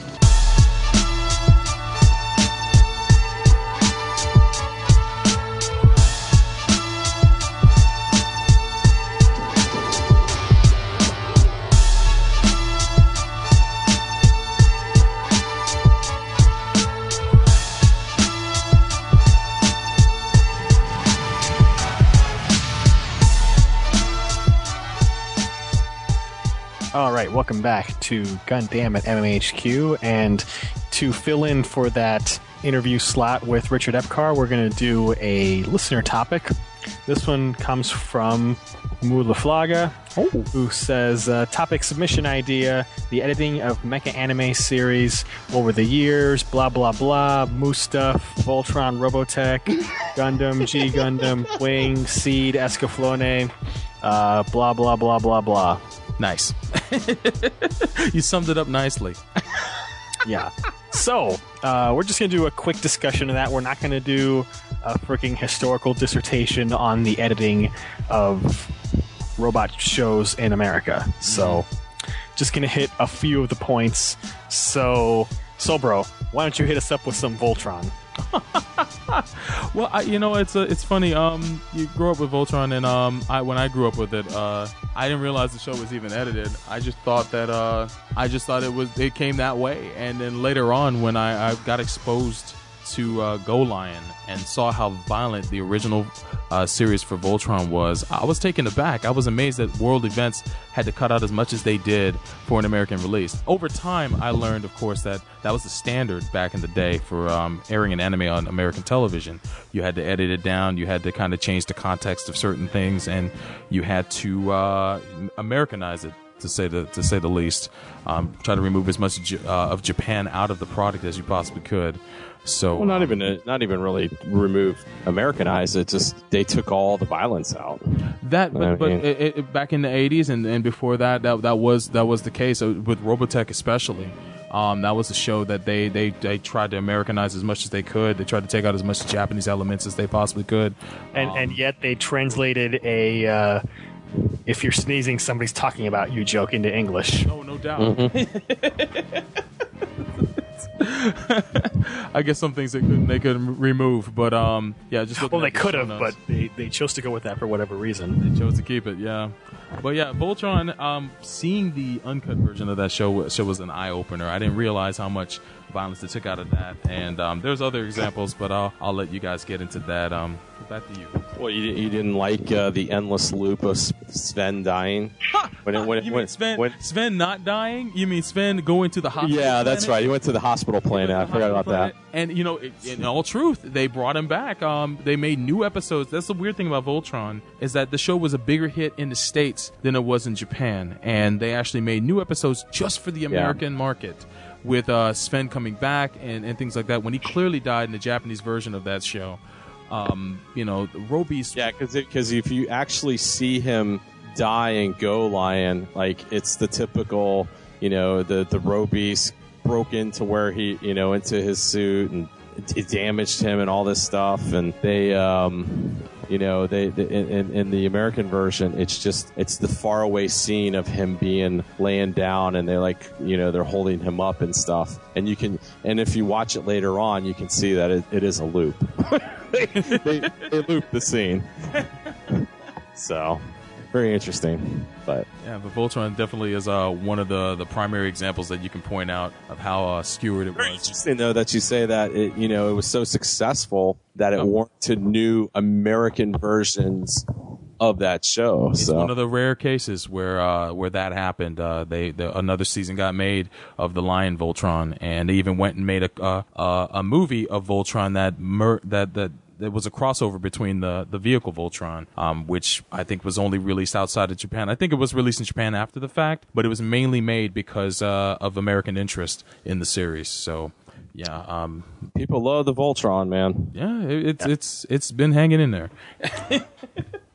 All right, welcome back to Gundam at MAHQ. And to fill in for that interview slot with Richard Epcar, we're going to do a listener topic. This one comes from Mu La Flaga, who says uh, topic submission idea: the editing of mecha anime series over the years. Blah blah blah. Moose stuff. Voltron, Robotech, Gundam, G Gundam, Wing, Seed, Escaflowne. Uh, blah blah blah blah blah. Nice. you summed it up nicely. yeah. So, uh, we're just going to do a quick discussion of that. We're not going to do a freaking historical dissertation on the editing of robot shows in America. So, just going to hit a few of the points. So, Solbro, why don't you hit us up with some Voltron? well, I, you know, it's uh, it's funny. Um, you grew up with Voltron, and um, I when I grew up with it, uh, I didn't realize the show was even edited. I just thought that uh, I just thought it was it came that way, and then later on, when I, I got exposed to uh, GoLion and saw how violent the original uh, series for Voltron was, I was taken aback. I was amazed that World Events had to cut out as much as they did for an American release. Over time, I learned, of course, that that was the standard back in the day for um, airing an anime on American television. You had to edit it down, you had to kind of change the context of certain things, and you had to uh, Americanize it to say the to say the least. Um, try to remove as much J- uh, of Japan out of the product as you possibly could. So, Well, not even uh, not even really remove Americanize it. Just they took all the violence out. That, I but, but mean- it, it, back in the '80s and, and before that, that that was that was the case uh, with Robotech, especially. Um, that was a show that they, they they tried to Americanize as much as they could. They tried to take out as much Japanese elements as they possibly could. And and yet they translated a uh, if you're sneezing, somebody's talking about you joke into English. Oh, no doubt. I guess some things they could they could remove, but um, yeah, just looking Well, they could have, notes. but they, they chose to go with that for whatever reason. They chose to keep it, yeah. But yeah, Voltron. Um, seeing the uncut version of that show, show was an eye opener. I didn't realize how much violence that took out of that, and um, there's other examples, but I'll I'll let you guys get into that. Um, back to you. Well, you, you didn't like uh, the endless loop of Sven dying. when it, when it, when, Sven? when- Sven not dying? You mean Sven going to the hospital? yeah, that's planet? right. He went to the hospital planet. I forgot about that. And you know, i- in all truth, they brought him back. Um, they made new episodes. That's the weird thing about Voltron is that the show was a bigger hit in the states than it was in Japan, and they actually made new episodes just for the American market. With uh, Sven coming back and, and things like that, when he clearly died in the Japanese version of that show, um, you know, the Robeast. Yeah, because if you actually see him die and GoLion, like it's the typical, you know, the the Robeast broke into where he, you know, into his suit and it damaged him and all this stuff, and they, um, you know, they, they in, in- the American version, it's just it's the faraway scene of him being laying down, and they're like, you know, they're holding him up and stuff, and you can, and if you watch it later on, you can see that it, it is a loop. they, they, they loop the scene. so, very interesting. But Yeah, but Voltron definitely is uh, one of the, the primary examples that you can point out of how uh, skewered it was. interesting though that you say that it, you know, it was so successful that it warranted new American versions of that show. It's so one of the rare cases where uh, where that happened. Uh, they the, another season got made of the Lion Voltron, and they even went and made a uh, uh, a movie of Voltron that mer- that that. There was a crossover between the, the vehicle Voltron, um, which I think was only released outside of Japan. I think it was released in Japan after the fact, but it was mainly made because uh, of American interest in the series. So, yeah, um, people love the Voltron, man. yeah, it, it's it's it's been hanging in there.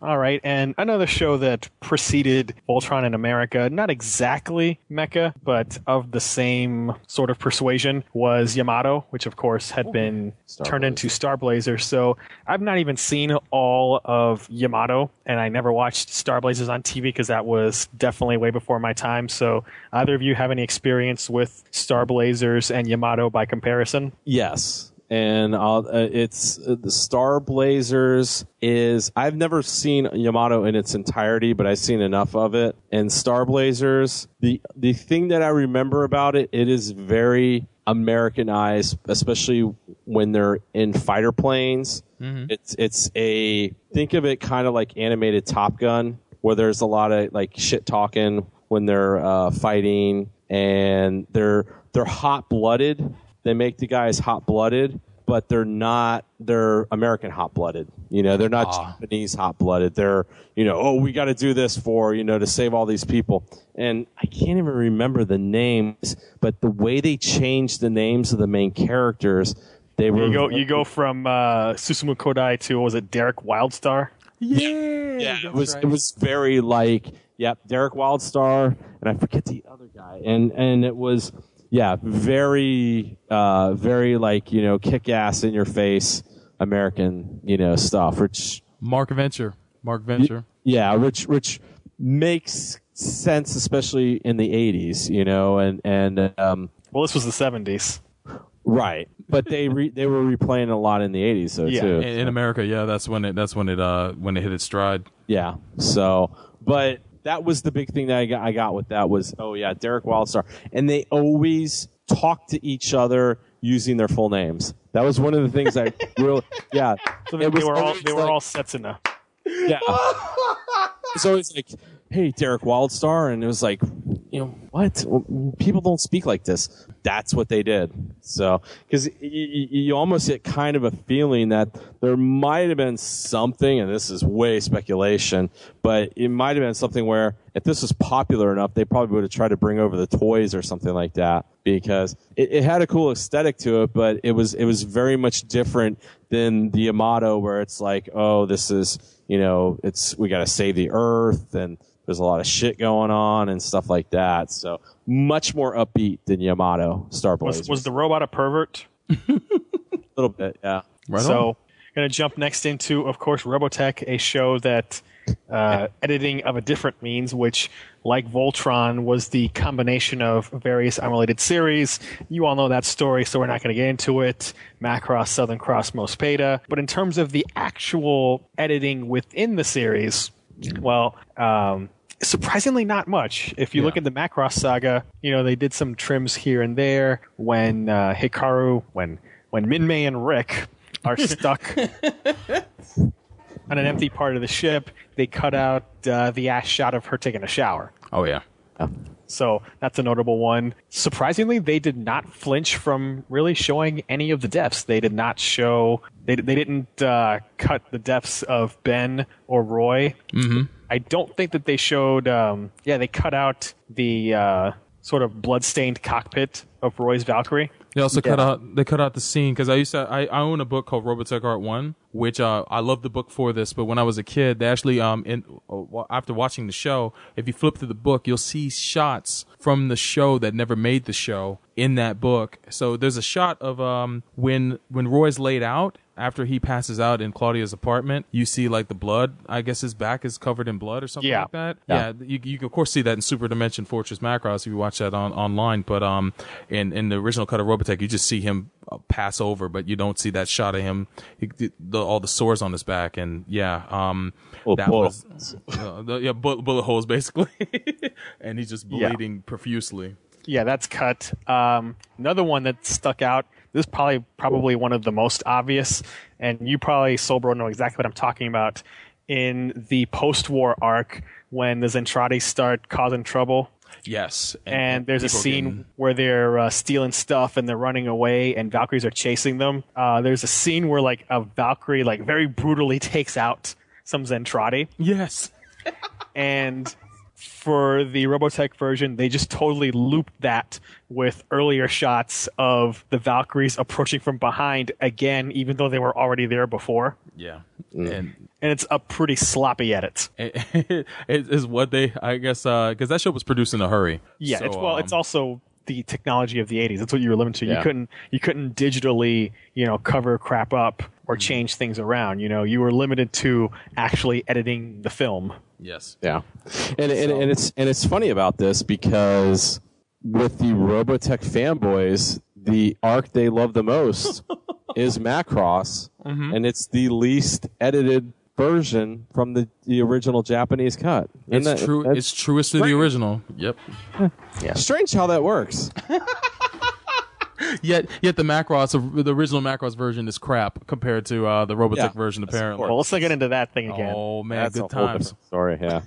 All right, and another show that preceded Voltron in America, not exactly Mecha, but of the same sort of persuasion, was Yamato, which of course had been turned into Star Blazer. So I've not even seen all of Yamato, and I never watched Star Blazers on TV because that was definitely way before my time. So either of you have any experience with Star Blazers and Yamato by comparison? Yes. And uh, it's uh, the Star Blazers is I've never seen Yamato in its entirety, but I've seen enough of it. And Star Blazers, the the thing that I remember about it, it is very Americanized, especially when they're in fighter planes. It's it's a think of it kind of like animated Top Gun, where there's a lot of like shit talking when they're uh, fighting, and they're they're hot blooded. They make the guys hot blooded, but they're not. They're American hot blooded. You know, they're not Japanese hot blooded. They're you know, oh, we got to do this for you know to save all these people. And I can't even remember the names, but the way they changed the names of the main characters. They were You go, you go from uh, Susumu Kodai to what was it Derek Wildstar? Yeah, yeah, it was it was very like yep, Derek Wildstar, and I forget the other guy, and and it was yeah, very uh, very like you know kick ass in your face American you know stuff, which Mark Venture, Mark Venture. yeah, which which makes sense, especially in the '80s, you know, and and um, Well, this was the '70s. right, but they re, they were replaying a lot in the '80s, though yeah, too. in, in America, yeah, that's when it that's when it uh when it hit its stride. Yeah. So, but that was the big thing that I got, I got with that was, oh yeah, Derek Wildstar. And they always talk to each other using their full names. That was one of the things I really, yeah. So they, It they was were all always they were like- all Setsuna. yeah. so it's like, hey, Derek Wildstar. And it was like, you know, what? Well, People don't speak like this. That's what they did. So, because y- y- you almost get kind of a feeling that there might have been something, and this is way speculation, but it might have been something where if this was popular enough, they probably would have tried to bring over the toys or something like that because it, it had a cool aesthetic to it, but it was it was very much different than the Yamato, where it's like, oh, this is you know, it's we got to save the Earth and there's a lot of shit going on and stuff like that. So much more upbeat than Yamato Star Blazers. Was, was the robot a pervert? a little bit, yeah. Right so, going to jump next into, of course, Robotech, a show that uh, editing of a different means, which, like Voltron, was the combination of various unrelated series. You all know that story, so we're not going to get into it. Macross, Southern Cross, Mospeada. But in terms of the actual editing within the series, well, um, surprisingly not much. If you look at the Macross saga, you know they did some trims here and there when uh, Hikaru, when when Minmay and Rick are stuck on an empty part of the ship. They cut out uh, the ass shot of her taking a shower. Oh yeah. So that's a notable one. Surprisingly, they did not flinch from really showing any of the deaths. They did not show. They they didn't uh, cut the depths of Ben or Roy. Mm-hmm. I don't think that they showed. Um, yeah, they cut out the uh, sort of bloodstained cockpit of Roy's Valkyrie. They also cut out they cut out the scene because I used to I, I own a book called Robotech Art One, which uh, I love the book for this. But when I was a kid, they actually um in uh, after watching the show, if you flip through the book, you'll see shots from the show that never made the show in that book. So there's a shot of um when when Roy's laid out after he passes out in Claudia's apartment, you see like the blood. I guess his back is covered in blood or something Yeah. like that. Yeah. Yeah, you, you can of course see that in Super Dimension Fortress Macross if you watch that on online. But um, in in the original cut of Robotech, you just see him uh, pass over, but you don't see that shot of him, he, the, all the sores on his back, and yeah, um, Well, that bullet was uh, the, yeah bullet, bullet holes basically, and he's just Yeah. Profusely. Yeah, that's cut. Um, another one that stuck out. This is probably probably one of the most obvious, and you probably Solbro know exactly what I'm talking about. in the post-war arc when the Zentradi start causing trouble. Yes, And, there's a scene getting- where they're uh, stealing stuff and they're running away, and Valkyries are chasing them. Uh, there's a scene where like a Valkyrie like very brutally takes out some Zentradi. Yes. and for the Robotech version, they just totally looped that with earlier shots of the Valkyries approaching from behind again, even though they were already there before. Yeah. Mm. And and it's a pretty sloppy edit. it is what they, I guess, uh, because that show was produced in a hurry. Yeah, So, it's well, um, it's also the technology of the 80s. That's what you were limited to. You couldn't you couldn't digitally, you know, cover crap up or mm-hmm. change things around, you know. You were limited to actually editing the film. Yes. Yeah, and and, and it's and it's funny about this because with the Robotech fanboys, the arc they love the most is Macross, Mhm. and it's the least edited version from the, the original Japanese cut. It's Isn't that- true. It's truest to the original. Yep. Yeah. Strange how that works. Yet, yet the Macross, the original Macross version is crap compared to uh, the Robotech Yeah, version. Apparently. Well, let's not get into that thing again. Oh man, That's good a times. different story. Yeah,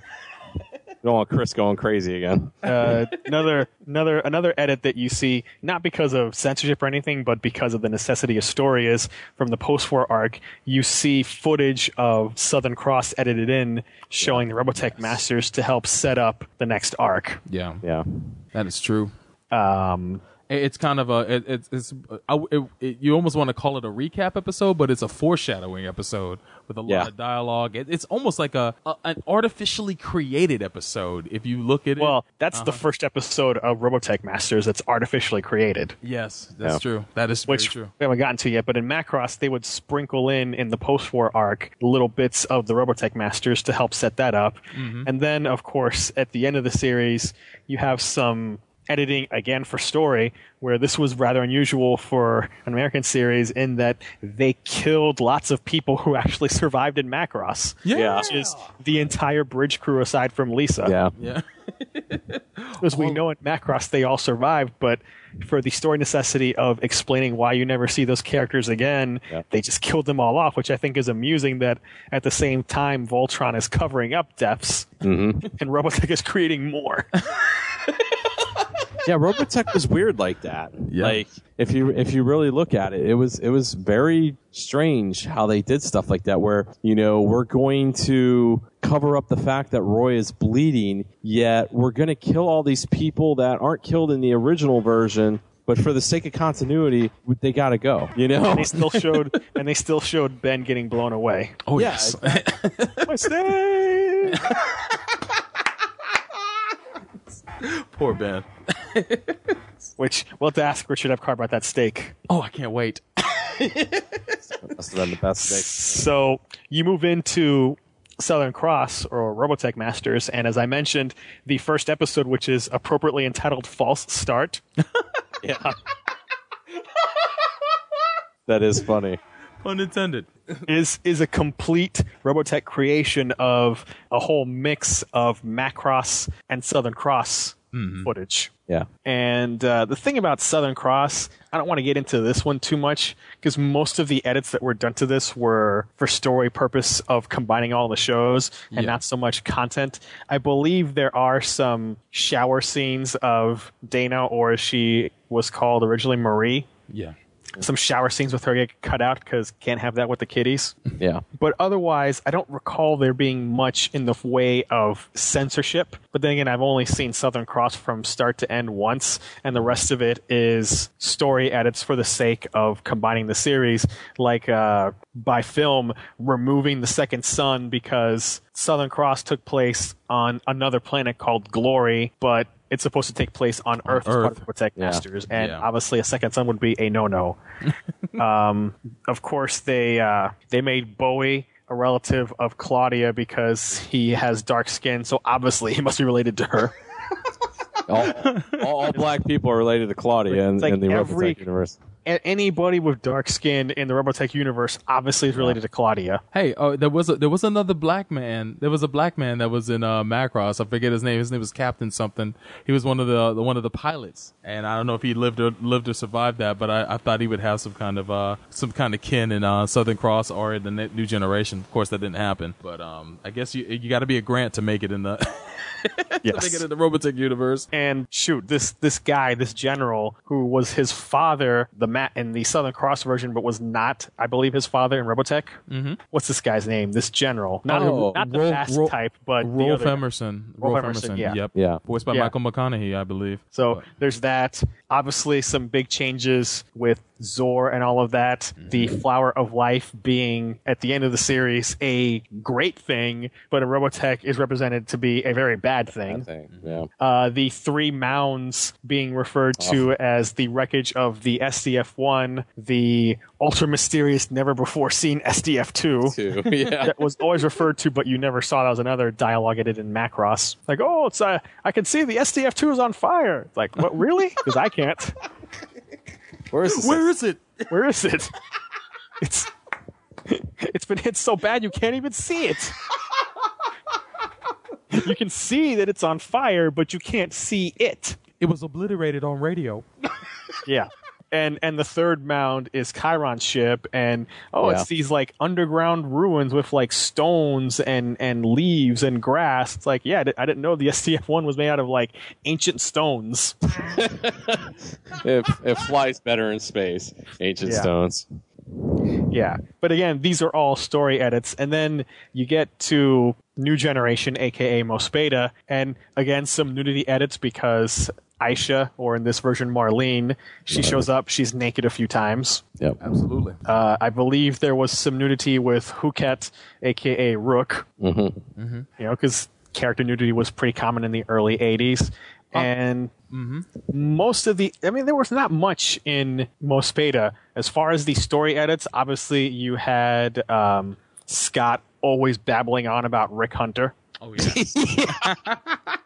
don't want Chris going crazy again. uh, another another another edit that you see not because of censorship or anything, but because of the necessity of story is from the post-war arc. You see footage of Southern Cross edited in, showing the Robotech Masters to help set up the next arc. Yeah, yeah, that is true. Um, It- It's kind of a it, it's it's I, it, you almost want to call it a recap episode, but it's a foreshadowing episode with a lot Yeah. of dialogue. It, it's almost like a, a an artificially created episode if you look at it. well, that's the Uh-huh. first episode of Robotech Masters that's artificially created. Yes, that's Yeah. true. That is which true. we haven't gotten to yet. But in Macross, they would sprinkle in in the post-war arc little bits of the Robotech Masters to help set that up, Mhm. and then of course at the end of the series, you have some editing again for story where this was rather unusual for an American series in that they killed lots of people who actually survived in Macross. Yeah. Which is the entire bridge crew aside from Lisa. Yeah. Yeah. Because we know in Macross they all survived, but for the story necessity of explaining why you never see those characters again, they just killed them all off, which I think is amusing that at the same time Voltron is covering up deaths Mm-hmm. and Robotech is creating more. Yeah, Robotech was weird like that. Like if you if you really look at it, it was it was very strange how they did stuff like that where, you know, we're going to cover up the fact that Roy is bleeding, yet we're going to kill all these people that aren't killed in the original version. But for the sake of continuity, they got to go. You know, and they still showed and they still showed Ben getting blown away. Oh Yeah, yes. My snake! Poor Ben. Which we'll have to ask Richard Epcar about that steak. Oh, I can't wait. Must have been the best steak. So you move into Southern Cross or Robotech Masters, and as I mentioned, the first episode, which is appropriately entitled "False Start," yeah, that is funny. Pun intended. is is a complete Robotech creation of a whole mix of Macross and Southern Cross footage. Yeah. And uh, the thing about Southern Cross, I don't want to get into this one too much because most of the edits that were done to this were for story purpose of combining all the shows and Yeah. not so much content. I believe there are some shower scenes of Dana, or as she was called originally, Marie. Yeah. Some shower scenes with her get cut out because can't have that with the kiddies. Yeah. But otherwise, I don't recall there being much in the way of censorship. But then again, I've only seen Southern Cross from start to end once, and the rest of it is story edits for the sake of combining the series, like uh, by film, removing the second sun because Southern Cross took place on another planet called Glory, but it's supposed to take place on Earth, as part of Earth. Protect Yeah. Masters, and Yeah. obviously a second sun would be a no-no. um, of course, they uh, they made Bowie a relative of Claudia because he has dark skin, so obviously he must be related to her. all, all, all black people are related to Claudia in, like in the every- universe. A- anybody with dark skin in the Robotech universe obviously is related to Claudia. Hey, oh, there was a, there was another black man. There was a black man that was in uh, Macross. I forget his name. His name was Captain something. He was one of the, the one of the pilots, and I don't know if he lived or lived or survived that. But I, I thought he would have some kind of uh some kind of kin in uh, Southern Cross or in the new generation. Of course, that didn't happen. But um, I guess you you got to be a Grant to make it in the to make it in the Robotech universe. And shoot, this this guy, this general, who was his father, the Matt in the Southern Cross version, but was not, I believe, his father in Robotech. Mhm. What's this guy's name? This general, not Oh, not the Rolf- fast Rolf- type, but the Rolf other- Emerson. Rolf Rolf Emerson, Emerson. yeah. Yep. Yeah. Voiced by Yeah. Michael McConnohie, I believe. So there's that. Obviously, some big changes with Zor and all of that. The Flower of Life being at the end of the series a great thing, but in Robotech is represented to be a very bad thing. Yeah. Uh, the three mounds being referred to as the wreckage of the SDF-1, the ultra mysterious, never before seen SDF-2. Yeah. that was always referred to, but you never saw. That was another dialogue edited in Macross. Like, oh, it's uh, I can see the SDF-2 is on fire. Like, what? Really? Because I can't. Where is this? Where is it? Where is it? It's it's been hit so bad you can't even see it. You can see that it's on fire, but you can't see it. It was obliterated on radio. Yeah. And and the third mound is Chiron's ship, and oh, Yeah. it's these like underground ruins with like stones and and leaves and grass. It's like, yeah, I didn't know the SDF one was made out of like ancient stones. it, it flies better in space. Ancient Yeah. stones. Yeah. But again, these are all story edits. And then you get to New Generation, aka Mospeada, and again, some nudity edits because Aisha, or in this version, Marlene, she shows up, she's naked a few times. Yep. Absolutely. Uh, I believe there was some nudity with Huket, aka Rook, Mm-hmm. Mm-hmm. you know, because character nudity was pretty common in the early 80s. And Mm-hmm. most of the i mean there was not much in mospeada as far as the story edits obviously you had um, scott always babbling on about rick hunter Oh yeah.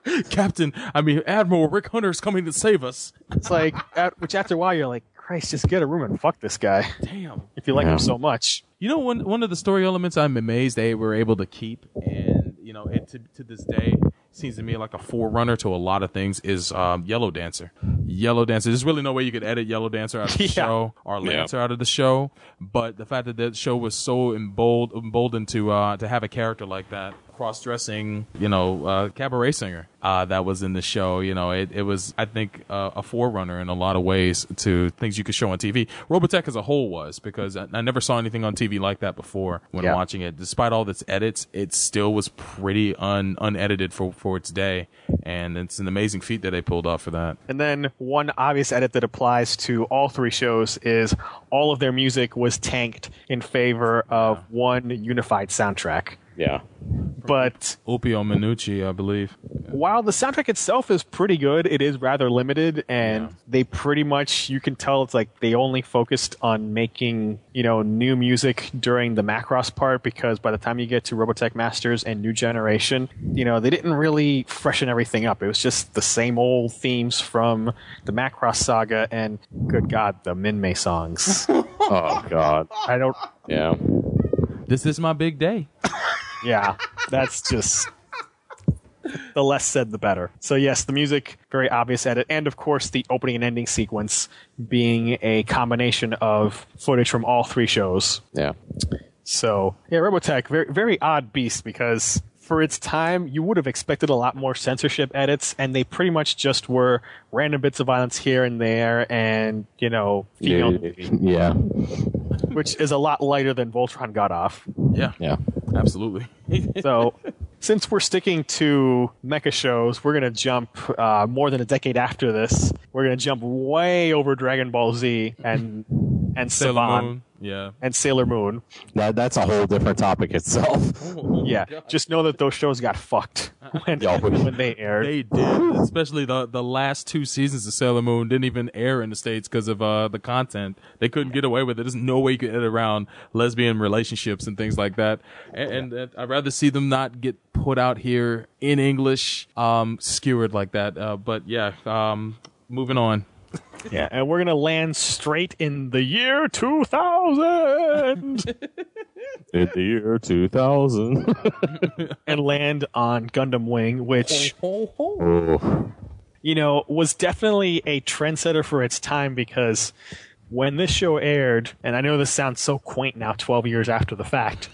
Captain, I mean Admiral Rick Hunter's coming to save us. it's like at, which after a while you're like christ just get a room and fuck this guy Damn. if you like Yeah. him so much You know, one one of the story elements I'm amazed they were able to keep, and you know, it to to this day seems to me like a forerunner to a lot of things is um, Yellow Dancer. Yellow Dancer. There's really no way you could edit Yellow Dancer out of the Yeah. show or Lancer out of the show, but the fact that that show was so embold, emboldened to uh, to have a character like that, cross dressing, you know, uh, cabaret singer uh, that was in the show. You know, it, it was I think uh, a forerunner in a lot of ways to things you could show on TV. Robotech as a whole was because I, I never saw anything on TV like that before when Yeah. watching it. Despite all its edits, it still was pretty un unedited for for its day, and it's an amazing feat that they pulled off for that. and then one obvious edit that applies to all three shows is all of their music was tanked in favor of one unified soundtrack Yeah. but Ulpio Minucci, I believe. while the soundtrack itself is pretty good, it is rather limited, and they pretty much you can tell it's like they only focused on making you know new music during the Macross part because by the time you get to Robotech Masters and New Generation, you know they didn't really freshen everything up. It was just the same old themes from the Macross saga, and good God, the Minmay songs. Oh God. I don't. Yeah. This is my big day. Yeah, that's just the less said the better. So yes, the music very obvious edit, and of course the opening and ending sequence being a combination of footage from all three shows. Yeah. So yeah, Robotech very very odd beast because for its time you would have expected a lot more censorship edits, and they pretty much just were random bits of violence here and there, and you know female, Yeah. which is a lot lighter than Voltron got off. Yeah, Yeah. Absolutely. So, since we're sticking to mecha shows, we're gonna jump uh, more than a decade after this. We're gonna jump way over Dragon Ball Z and and Sailor Saban Moon. Yeah. and Sailor Moon. That that's a whole different topic itself. Yeah, just know that those shows got fucked when, when they aired. They did, especially the the last two seasons of Sailor Moon didn't even air in the states because of uh, the content. They couldn't get away with it. There's no way you could edit around lesbian relationships and things like that. And, and uh, I'd rather see them not get put out here in English, um, skewered like that. Uh, but yeah, um, moving on. Yeah, and we're gonna land straight in the year 2000 In the year 2000. and land on Gundam Wing, which oh. you know was definitely a trendsetter for its time because when this show aired, and I know this sounds so quaint now, 12 years after the fact.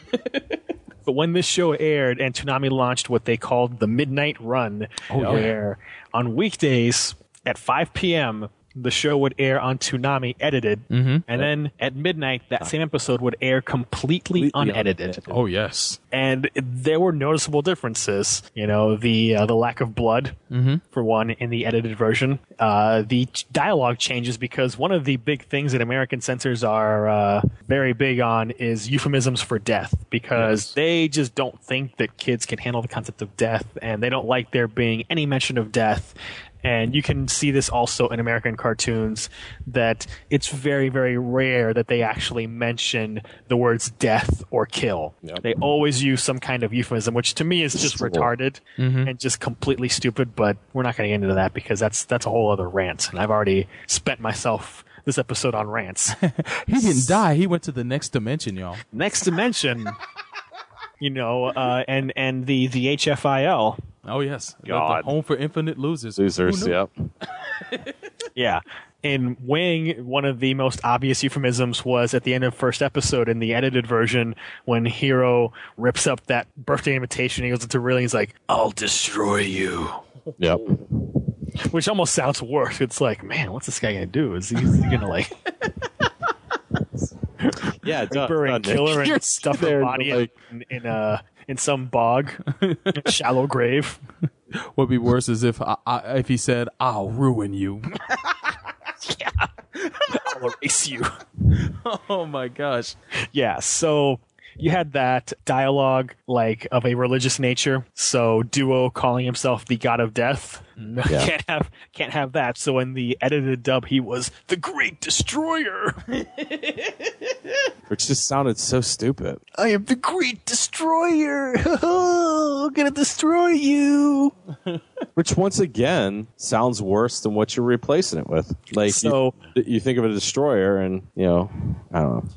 But when this show aired and Toonami launched what they called the Midnight Run, Oh, yeah. where on weekdays at 5 p.m., the show would air on Toonami edited, Mhm. and then at midnight, that same episode would air completely unedited. Oh yes. And there were noticeable differences. You know, the uh, the lack of blood, Mhm. for one, in the edited version. Uh, the dialogue changes because one of the big things that American censors are uh, very big on is euphemisms for death because they just don't think that kids can handle the concept of death and they don't like there being any mention of death. And you can see this also in American cartoons that it's very, very rare that they actually mention the words death or kill. They always use some kind of euphemism, which to me is just retarded Mhm. and just completely stupid. But we're not going to get into that because that's that's a whole other rant, and I've already spent myself this episode on rants. He didn't die. He went to the next dimension, y'all. Next dimension, you know, uh, and and the the HFIL. Oh yes, God. The home for infinite losers. Losers, yep. Yeah. In Wing, one of the most obvious euphemisms was at the end of first episode in the edited version when Heero rips up that birthday invitation. He goes into really, he's like, "I'll destroy you," Yep. which almost sounds worse. It's like, man, what's this guy gonna do? Is he, is he gonna like Yeah, it does, Reaper and doesn't kill her and stuff her there, body like- in, in a in some bog, shallow grave? What'd be worse is if I, I, if he said, "I'll ruin you." Yeah. I'll erase you. oh my gosh. Yeah, so you had that dialogue like of a religious nature. So Duo calling himself the god of death. Yeah. can't have can't have that. So in the edited dub he was the great destroyer. Which just sounded so stupid. I am the great destroyer. I'm gonna destroy you. Which once again sounds worse than what you're replacing it with. Like So- you, you think of a destroyer, and you know, I don't know.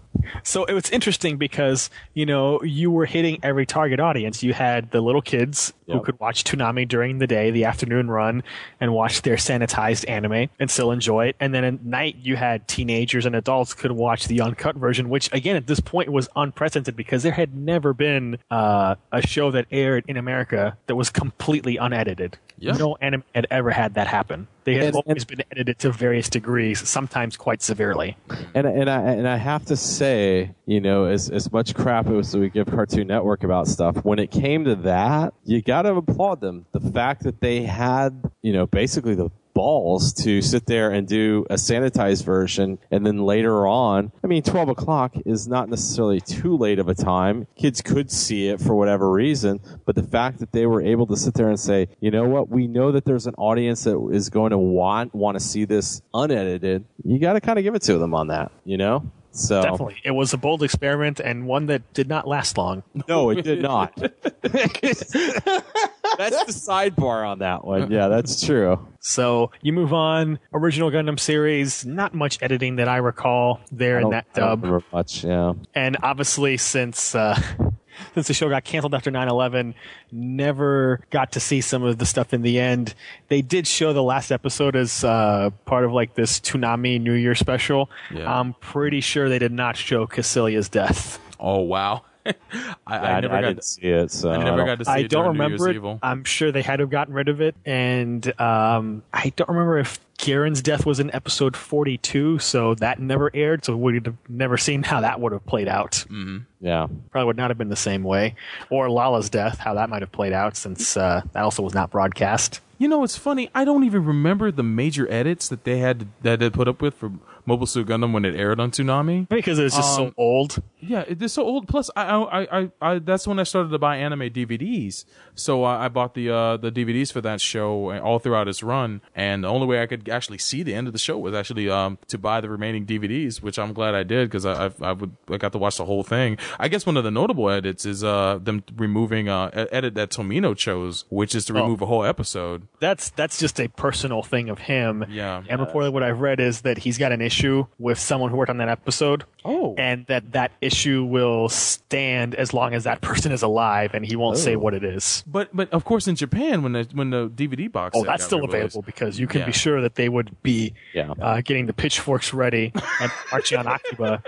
So it was interesting because, you know, you were hitting every target audience. You had the little kids who could watch Toonami during the day, the afternoon run, and watch their sanitized anime and still enjoy it. And then at night, you had teenagers and adults could watch the uncut version, which again, at this point was unprecedented because there had never been uh, a show that aired in America that was completely unedited. No anime had ever had that happen. They had And- always been edited to various degrees, sometimes quite severely. And and I and I have to say, you know, as as much crap as we give Cartoon Network about stuff, when it came to that, you got to applaud them. The fact that they had, you know, basically the balls to sit there and do a sanitized version and then later on i mean 12 o'clock is not necessarily too late of a time kids could see it for whatever reason but the fact that they were able to sit there and say you know what we know that there's an audience that is going to want want to see this unedited you got to kind of give it to them on that you know so Definitely. It was a bold experiment and one that did not last long. no it did not that's the sidebar on that one yeah that's true So you move on. Original Gundam series, not much editing that I recall there I in don't- that I don't dub. remember much yeah And obviously, since uh, since the show got canceled after 9/11, never got to see some of the stuff in the end. They did show the last episode as uh, part of like this Toonami New Year special. Yeah. I'm pretty sure they did not show Kycilia's death. Oh wow. I, I I, never I got. didn't see it so I never got to see I it I don't during New remember Year's it. Evil. I'm sure they had to have gotten rid of it, and um, I don't remember if Gihren's death was in episode 42, so that never aired. So we'd have never seen how that would have played out. Mm-hmm. yeah Probably would not have been the same way, or Lalah's death, how that might have played out, since uh, that also was not broadcast. You know, it's funny. I don't even remember the major edits that they had that they put up with for Mobile Suit Gundam when it aired on Toonami. Because it was just so Um, old. Yeah, it's so old. Plus, I, I, I, I, that's when I started to buy anime DVDs. So I, I bought the uh, the DVDs for that show all throughout its run. And the only way I could actually see the end of the show was actually um, to buy the remaining DVDs, which I'm glad I did because I, I, I would I got to watch the whole thing. I guess one of the notable edits is uh, them removing uh, edit that Tomino chose, which is to Oh. remove a whole episode. That's that's just a personal thing of him. Yeah. And reportedly, what I've read is that he's got an issue with someone who worked on that episode. Oh. And that that issue will stand as long as that person is alive, and he won't say Oh. what it is. But but of course in Japan when the when the DVD box Oh, that's that's still released- available because you can Yeah. be sure that they would be Yeah. uh, getting the pitchforks ready and marching on Akiba.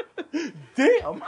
Damn.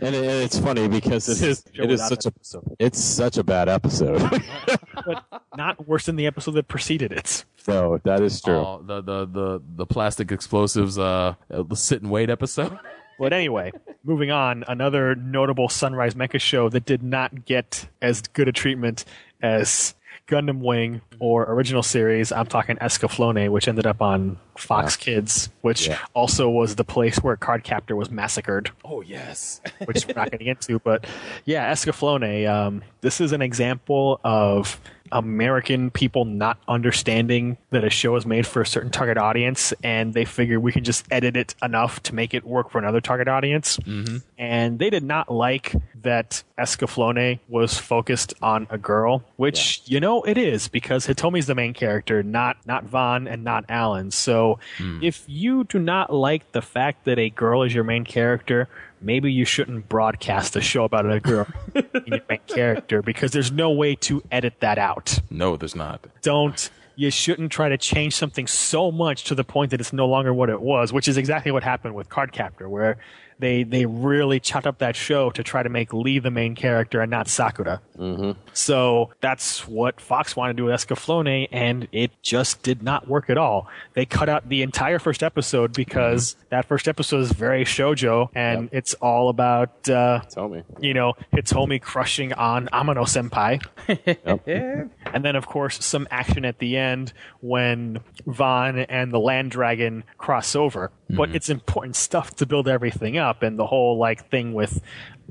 And, it, and it's funny because it is it is such a episode. it's such a bad episode. but not worse than the episode that preceded it. so that is true. Oh, the, the the the plastic explosives uh the sit and wait episode. But anyway, moving on, another notable Sunrise Mecha show that did not get as good a treatment as Gundam Wing or original series. I'm talking Escaflowne, which ended up on Fox Kids, which Yeah. also was the place where Cardcaptor was massacred. Oh yes. which we're not getting into. But yeah, Escaflowne, um, this is an example of American people not understanding that a show is made for a certain target audience, and they figure we can just edit it enough to make it work for another target audience. Mm-hmm. And they did not like that Escaflowne was focused on a girl, which you know it is because Hitomi's the main character, not not Van and not Alan. So if you do not like the fact that a girl is your main character, maybe you shouldn't broadcast a show about a girl being your main character because there's no way to edit that out. No, there's not. Don't you shouldn't try to change something so much to the point that it's no longer what it was, which is exactly what happened with Cardcaptor, where they they really chopped up that show to try to make Lee the main character and not Sakura. Mm-hmm. So that's what Fox wanted to do with Escaflowne, and it just did not work at all. They cut out the entire first episode because that first episode is very shojo, and it's all about uh, me. you know Hitomi crushing on Amano Senpai. And then, of course, some action at the end when Van and the Land Dragon cross over. But it's important stuff to build everything up, and the whole like thing with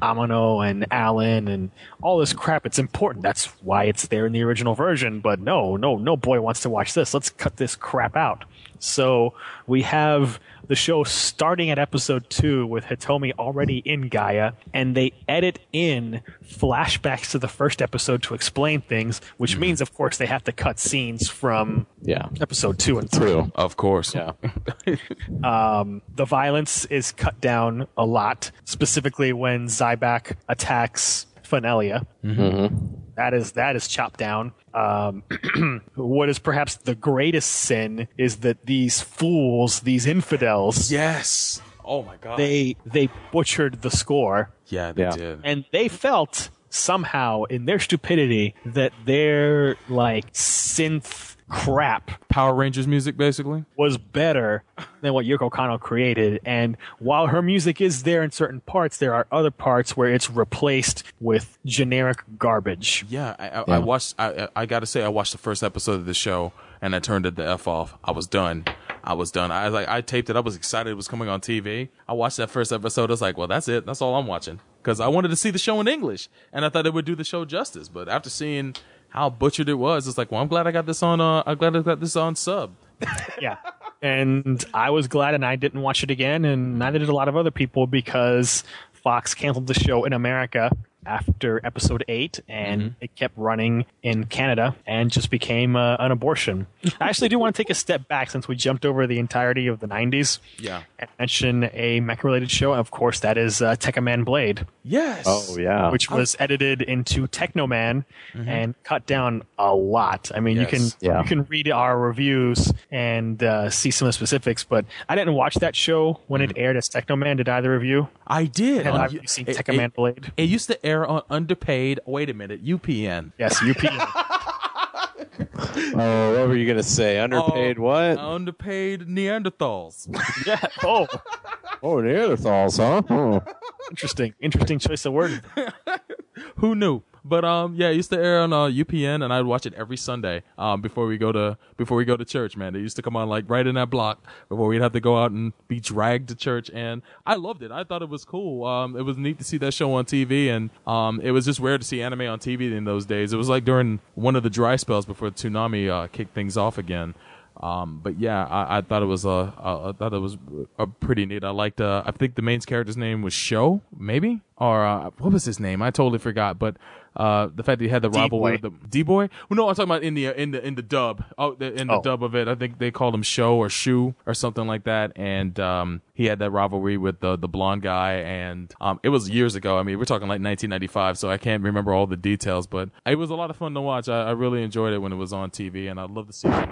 Amano and Alan and all this crap. It's important. That's why it's there in the original version. But no, no, no boy wants to watch this. Let's cut this crap out. So we have the show starting at episode two with Hitomi already in Gaia, and they edit in flashbacks to the first episode to explain things, which means, of course, they have to cut scenes from Yeah. episode two and three. True. Of course. Yeah. Um, the violence is cut down a lot, specifically when Zaibach attacks Fanelia. Mm-hmm. That is that is chopped down. Um, what is perhaps the greatest sin is that these fools, these infidels, Yes. Oh my god. they they butchered the score, yeah, they Yeah. did. and they felt somehow in their stupidity that their like synth crap Power Rangers music basically. was better than what Yoko Kanno created. And while her music is there in certain parts, there are other parts where it's replaced with generic garbage. Yeah, I, I, Yeah. I watched. I, I I gotta say, I watched the first episode of the show, and I turned it the f off. I was done. I was done. I was like, I taped it. I was excited it was coming on TV. I watched that first episode. I was like, well, that's it. That's all I'm watching because I wanted to see the show in English, and I thought it would do the show justice. But after seeing how butchered it was, it's like, well, I'm glad I got this on. Uh, I'm glad I got this on sub. yeah. And I was glad and I didn't watch it again, and neither did a lot of other people because Fox canceled the show in America after episode eight, and it kept running in Canada and just became uh, an abortion. I actually do want to take a step back since we jumped over the entirety of the 90s Yeah. and mention a mech related show. Of course, that is uh, Tekkaman Blade. Yes. Oh yeah. which was edited into Teknoman and cut down a lot. I mean, you can Yeah. you can read our reviews and uh, see some of the specifics, but I didn't watch that show when it aired as Teknoman. Did either of you? I did. Have On- you seen it- Tekkaman it- Blade? It used to air on underpaid. Wait a minute, UPN. Yes, UPN. oh, what were you gonna say? Underpaid oh, what? Underpaid Neanderthals. yeah. Oh, oh, Neanderthals, huh? Oh. interesting. Interesting choice of word. Who knew? But um, yeah, it used to air on uh, UPN, and I'd watch it every Sunday um before we go to before we go to church. Man, it used to come on like right in that block before we'd have to go out and be dragged to church, and I loved it. I thought it was cool. Um, it was neat to see that show on TV, and um, it was just rare to see anime on TV in those days. It was like during one of the dry spells before the Toonami uh, kicked things off again. Um, but yeah, I, I thought it was uh, I I thought it was uh, pretty neat. I liked. Uh, I think the main character's name was Show, maybe, or uh, what was his name? I totally forgot. But uh, the fact that he had the rivalry with the D boy. Well, no, I'm talking about in the in the in the dub. Oh, the, in the Oh. dub of it, I think they called him Show or Shoe or something like that. And um, he had that rivalry with the the blonde guy. And um, it was years ago. I mean, we're talking like 1995, so I can't remember all the details. But it was a lot of fun to watch. I, I really enjoyed it when it was on TV, and I'd love to see it.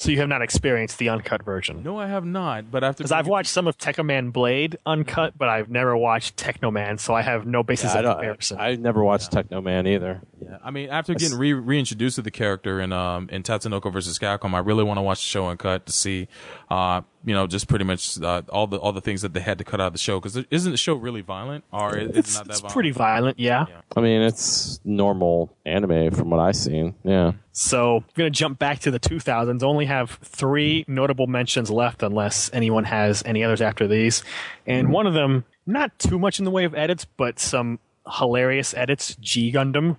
So you have not experienced the uncut version? No, I have not. But after Because I've watched some of Technoman Blade uncut, but I've never watched Teknoman, so I have no basis Yeah, I, of comparison. I never watched Teknoman either. Yeah, I mean, after getting re- reintroduced to the character in um in Tatsunoko versus Capcom, I really want to watch the show uncut to see, uh, you know, just pretty much uh, all the all the things that they had to cut out of the show. Because isn't the show really violent, or is it's it not that it's violent? pretty violent, yeah. I mean, it's normal anime from what I've seen. Yeah. So I'm going to jump back to the 2000s. Only have three notable mentions left, unless anyone has any others after these. And one of them, not too much in the way of edits, but some hilarious edits. G Gundam,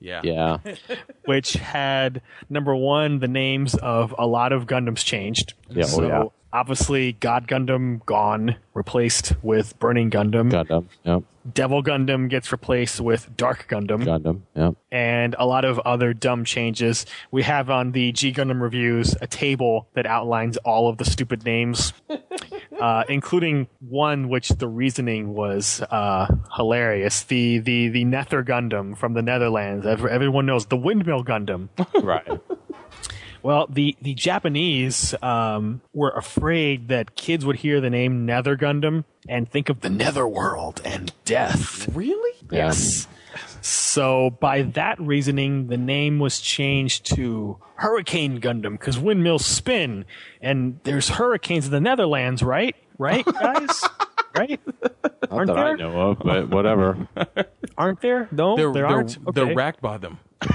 Yeah. Yeah. which had number one, the names of a lot of Gundams changed. Yeah, oh, so yeah. Obviously, God Gundam gone, replaced with Burning Gundam. Gundam. Yep. Devil Gundam gets replaced with Dark Gundam. Gundam. Yep. and a lot of other dumb changes. We have on the G Gundam reviews a table that outlines all of the stupid names, uh, including one which the reasoning was uh, hilarious. The the the Nether Gundam from the Netherlands. Everyone knows the Windmill Gundam. right. Well, the the Japanese um, were afraid that kids would hear the name Nether Gundam and think of the Netherworld and death. Really? Yes. So by that reasoning, the name was changed to Hurricane Gundam because windmills spin, and there's hurricanes in the Netherlands, right? Right, guys? right? Not Aren't that I know of, but whatever. Aren't there? No, They're, there they're, aren't. they're Okay. racked by them.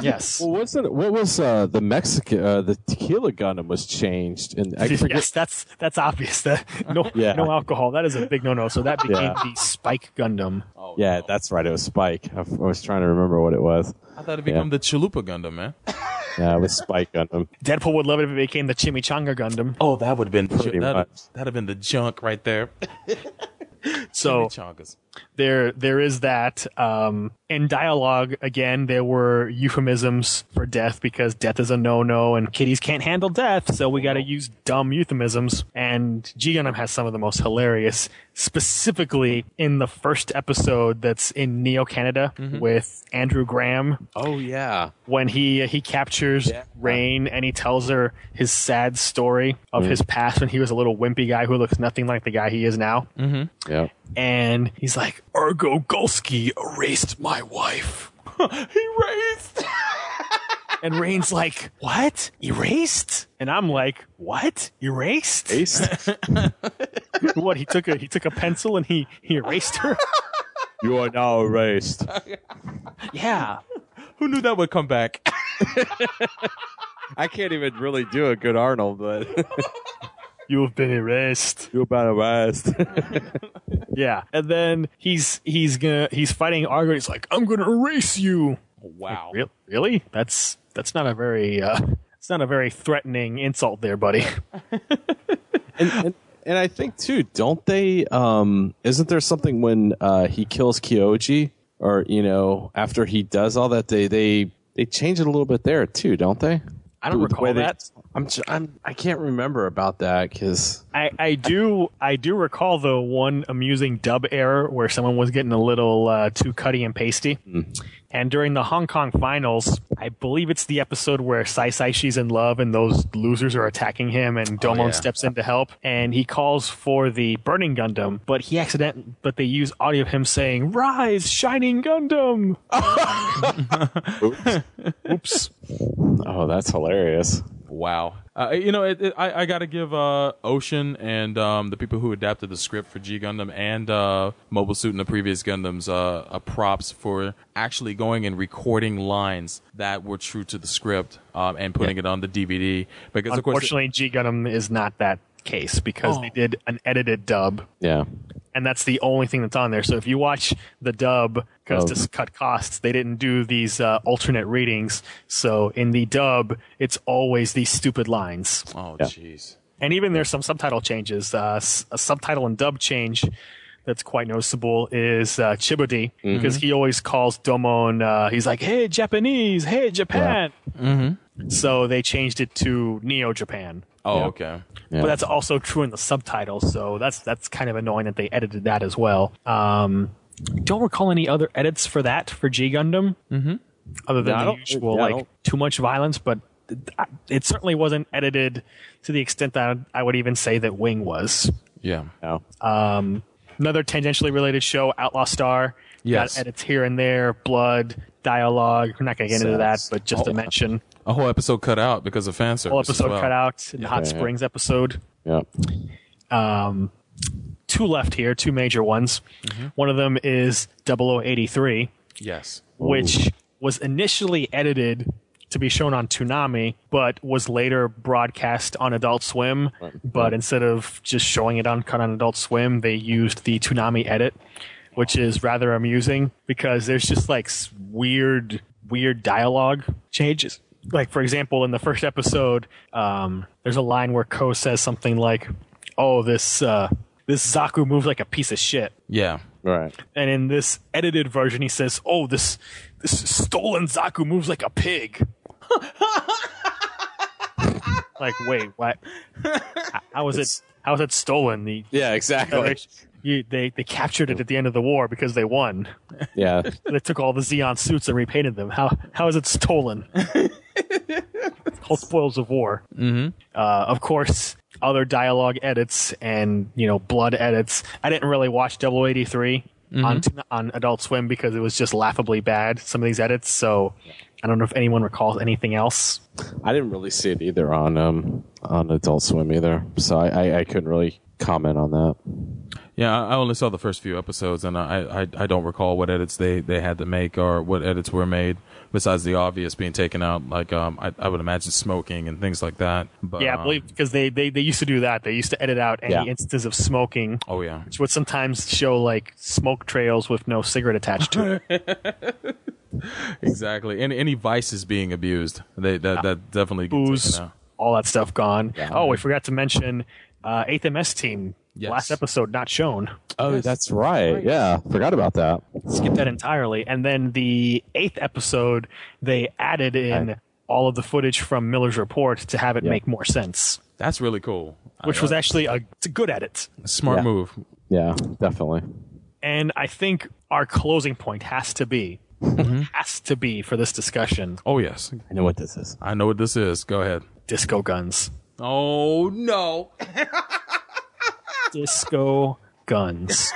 Yes. Well, wasn't what was uh, the Mexican uh, the tequila Gundam was changed and I forget yes, that's that's obvious. That no Yeah. no alcohol. That is a big no no. So that became Yeah. the Spike Gundam. Oh, yeah that's right it was Spike I was trying to remember what it was I thought it become the Chalupa Gundam, man. yeah it was Spike Gundam Deadpool would love it if it became the Chimichanga Gundam. Oh, that would have been Pretty that'd, much. that'd have been the junk right there. So Chimichangas. There there is that um in dialogue again there were euphemisms for death because death is a no-no and kitties can't handle death so we got to use dumb euphemisms. And G Gundam has some of the most hilarious specifically in the first episode that's in Neo Canada with Andrew Graham. Oh yeah. When he he captures Rain and he tells her his sad story of his past when he was a little wimpy guy who looks nothing like the guy he is now. Mm-hmm. yeah. And he's like, Argo Gulskii erased my wife. He erased. and Rain's like, What? Erased? And I'm like, What? Erased? Erased? what? He took a he took a pencil and he he erased her. you are now erased yeah. Who knew that would come back? I can't even really do a good Arnold but You have been erased. you've been erased Yeah. And then he's he's gonna he's fighting Argo. He's like, I'm gonna erase you. Wow. Re- really? That's that's not a very uh it's not a very threatening insult there, buddy. and, and and I think too, don't they? Um, isn't there something when uh, he kills Kyoji, or you know, after he does all that, they they they change it a little bit there too, don't they? I don't The recall way they- that. I'm, j- I'm I can't remember about that because I, I do I do recall the one amusing dub error where someone was getting a little uh, too cutty and pasty. And during the Hong Kong finals, I believe it's the episode where Sai Sai she's in love and those losers are attacking him and Domon yeah. steps in to help and he calls for the burning Gundam, but he accident but they use audio of him saying, Rise, shining Gundam Oops. oh, that's hilarious. Wow. Uh, you know, it, it, I, I got to give uh, Ocean and um, the people who adapted the script for G Gundam and uh, Mobile Suit and the previous Gundams uh, uh, props for actually going and recording lines that were true to the script um, and putting it on the DVD. Because of course, Unfortunately G Gundam is not that case because Oh. they did an edited dub Yeah, and that's the only thing that's on there. So if you watch the dub, because Oh. to cut costs, they didn't do these uh, alternate readings. So in the dub, it's always these stupid lines. Oh, jeez. And even there's some subtitle changes. Uh, s- a subtitle and dub change that's quite noticeable is uh, Chibodee, Mm-hmm. because he always calls Domon, uh, he's like, hey, Japanese, hey, Japan. Mm-hmm. So they changed it to Neo Japan. Oh, Yeah. okay. Yeah. But that's also true in the subtitles, so that's that's kind of annoying that they edited that as well. Um, don't recall any other edits for that for G Gundam, mm-hmm. other than Yeah, I the usual yeah, like too much violence. But it certainly wasn't edited to the extent that I would even say that Wing was. Yeah. No. Um, another tangentially related show, Outlaw Star. Yes. Got edits here and there, blood, dialogue. We're not going to get into that, but just to Oh. mention, A whole episode cut out because of fan service. whole as episode well. cut out in the Hot Yeah, yeah. Springs episode. Yeah. um, two left here, two major ones. Mm-hmm. One of them is 0083, Yes. which was initially edited to be shown on Toonami, but was later broadcast on Adult Swim. But instead of just showing it uncut on Adult Swim, they used the Toonami edit, which is rather amusing because there's just like weird, weird dialogue changes. Like for example, in the first episode, um, there's a line where Ko says something like, "Oh, this uh, this Zaku moves like a piece of shit." Yeah. Right. And in this edited version, he says, "Oh, this this stolen Zaku moves like a pig." like, wait, what? How was it? How was it stolen? The Yeah, exactly. You, they they captured it at the end of the war because they won. Yeah. they took all the Zeon suits and repainted them. How how is it stolen? It's called spoils of war. Mm-hmm. Uh, of course, other dialogue edits and you know blood edits. I didn't really watch Double 083 on on Adult Swim because it was just laughably bad. Some of these edits, so I don't know if anyone recalls anything else. I didn't really see it either on um on Adult Swim either, so I I, I couldn't really comment on that. Yeah, I I only saw the first few episodes, and I, I I don't recall what edits they, they had to make or what edits were made. Besides the obvious being taken out, like um, I, I would imagine smoking and things like that. But yeah, I um, believe because they, they they used to do that. They used to edit out any Yeah. instances of smoking, Oh yeah, which would sometimes show like smoke trails with no cigarette attached to it. exactly. Any any vices being abused, they that that definitely gets Booze, taken out. all that stuff gone. Oh, we forgot to mention uh, 8th MS team. Yes. Last episode not shown. Oh, that's right. Yeah, forgot about that. Skip that entirely. And then the eighth episode, they added in all of the footage from Miller's report to have it Yeah. make more sense, That's really cool. which I- was actually a, it's a good edit. a smart Yeah. move. Yeah, definitely. And I think our closing point has to be, has to be for this discussion, Oh yes, I know what this is. I know what this is. Go ahead. disco guns. Oh no. Disco guns.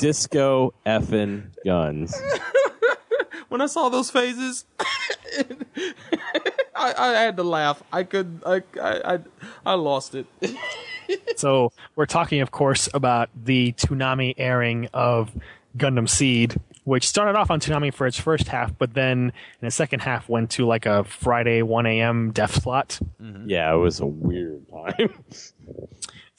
Disco effing guns. when I saw those phases, I, I had to laugh. I could, I, I, I, I lost it. So we're talking, of course, about the Toonami airing of Gundam Seed, which started off on Toonami for its first half, but then in the second half went to like a Friday 1 a.m. death slot. Yeah, it was a weird time.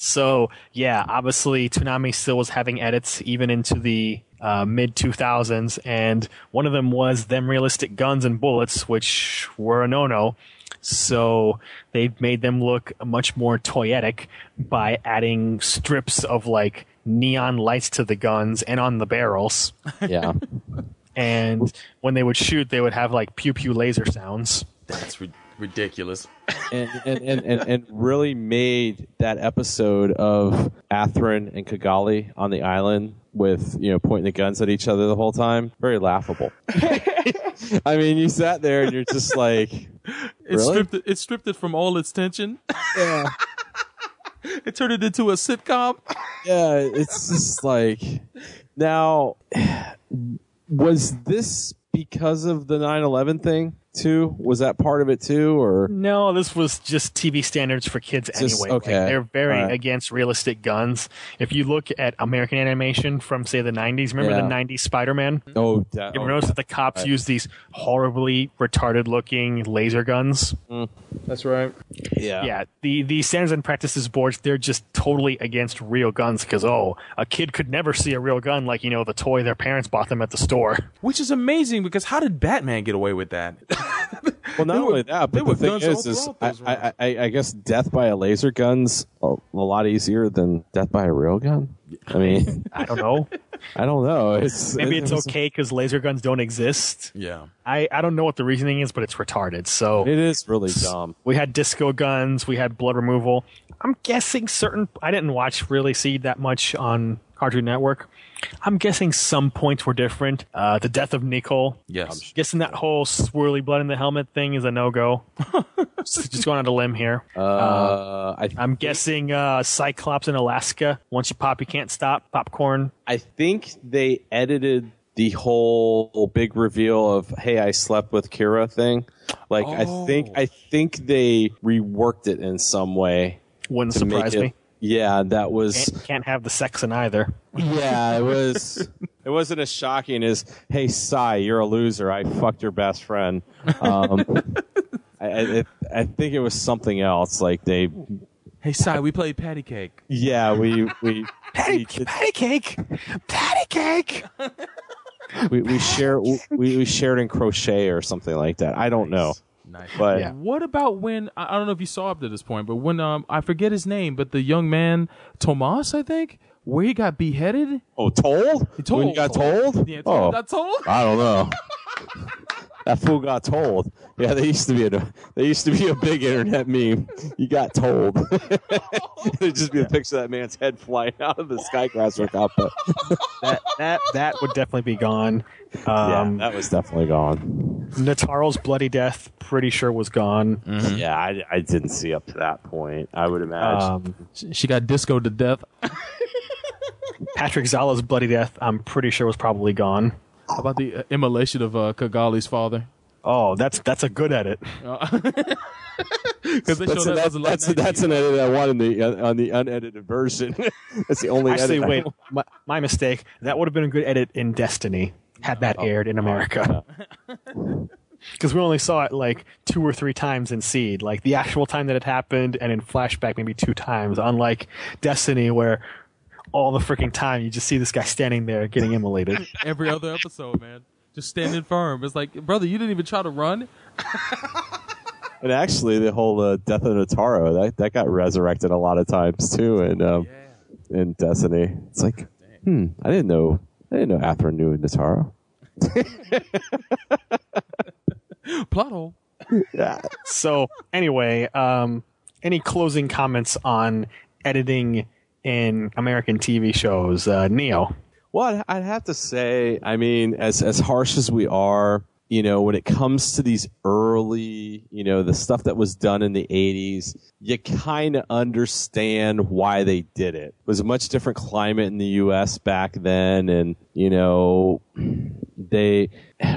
So yeah, obviously Toonami still was having edits even into the uh, mid 2000s, and one of them was them realistic guns and bullets, which were a no-no. So they made them look much more toyetic by adding strips of like neon lights to the guns and on the barrels. yeah. And when they would shoot, they would have like pew pew laser sounds. That's ri- ridiculous. and, and, and, and, and really made that episode of Athrun and Cagalli on the island with you know pointing the guns at each other the whole time very laughable. I mean, you sat there and you're just like, It Really? stripped it, it stripped it from all its tension. yeah, It turned it into a sitcom. yeah. It's just like now, was this because of the 9/11 thing? Too? Was that part of it too, or No, this was just TV standards for kids Just- anyway. Like, okay. they're very Alright. against realistic guns. If you look at American animation from say the 90s, remember Yeah. the 90s Spider-Man? oh, You ever oh, notice that the cops use these horribly retarded looking laser guns? Mm. That's right. yeah, Yeah, the the standards and practices boards they're just totally against real guns because oh, a kid could never see a real gun like you know the toy their parents bought them at the store. Which is amazing because how did Batman get away with that? Well, not only that, there but were the thing is, is I, I, I, I guess death by a laser gun's a, a lot easier than death by a real gun. I mean, I don't know. I don't know. It's Maybe it- it's okay because laser guns don't exist. yeah. I, I don't know what the reasoning is, but it's retarded. So It is really dumb. we had disco guns, we had blood removal. I'm guessing certain. I didn't watch really see that much on Cartoon Network. I'm guessing some points were different. Uh, the death of Nicol. Yes. I'm Guessing that whole swirly blood in the helmet thing is a no go. Just going on a limb here. Uh, I I'm guessing uh, Cyclops in Alaska. Once you pop, you can't stop. Popcorn. I think they edited the whole big reveal of "Hey, I slept with Kira" thing. Like, I think Oh. I think they reworked it in some way. Wouldn't surprise me. Yeah, that was. Can't, can't have the sex in either. Yeah, it was. it wasn't as shocking as "Hey, Sai, you're a loser. I fucked your best friend." Um, I, I, I think it was something else. Like they, Hey, Sai, we played patty cake. yeah, we we Patty, patty cake, patty cake. we, we share we, we shared in crochet or something like that. I don't know. Nice. But What about when I I don't know if you saw up to this point, but when um I forget his name, but the young man Tomas, I think, where he got beheaded. oh, told? He told. When you got told? Yeah, oh, got told. I don't know. that fool got told. Yeah, they used to be a they used to be a big internet meme. You got told. It'd just be a picture of that man's head flying out of the Skygrasper cup. But That that that would definitely be gone. yeah, Um, that was definitely gone. Nataro's bloody death, pretty sure was gone. Yeah, I, I didn't see up to that point. I would imagine. Um, She got disco to death. Patrick Zala's bloody death, I'm pretty sure was probably gone. How about the uh, immolation of uh, Cagalli's father? Oh, that's that's a good edit. Because they that's, showed that that's, a late that's, night that's an edit I want in the uh, on the unedited version. that's the only Actually, edit. I- wait, my, my mistake. That would have been a good edit in Destiny had that aired in America. Because we only saw it like two or three times in Seed, like the actual time that it happened, and in flashback maybe two times. Unlike Destiny, where all the freaking time you just see this guy standing there getting immolated. Every other episode, man. Just standing firm. It's like, brother, you didn't even try to run. And actually, the whole uh, death of Notaro that that got resurrected a lot of times too, in um, in Destiny. It's like, hmm, I didn't know, I didn't know Athrun knew Notaro. Plot hole. Yeah. So anyway, um, any closing comments on editing in American TV shows? Uh, Neo. Well, I'd- have to say, I mean, as as harsh as we are, you know, when it comes to these early, you know, the stuff that was done in the '80s, you kind of understand why they did it. It was a much different climate in the U.S. back then, and you know, they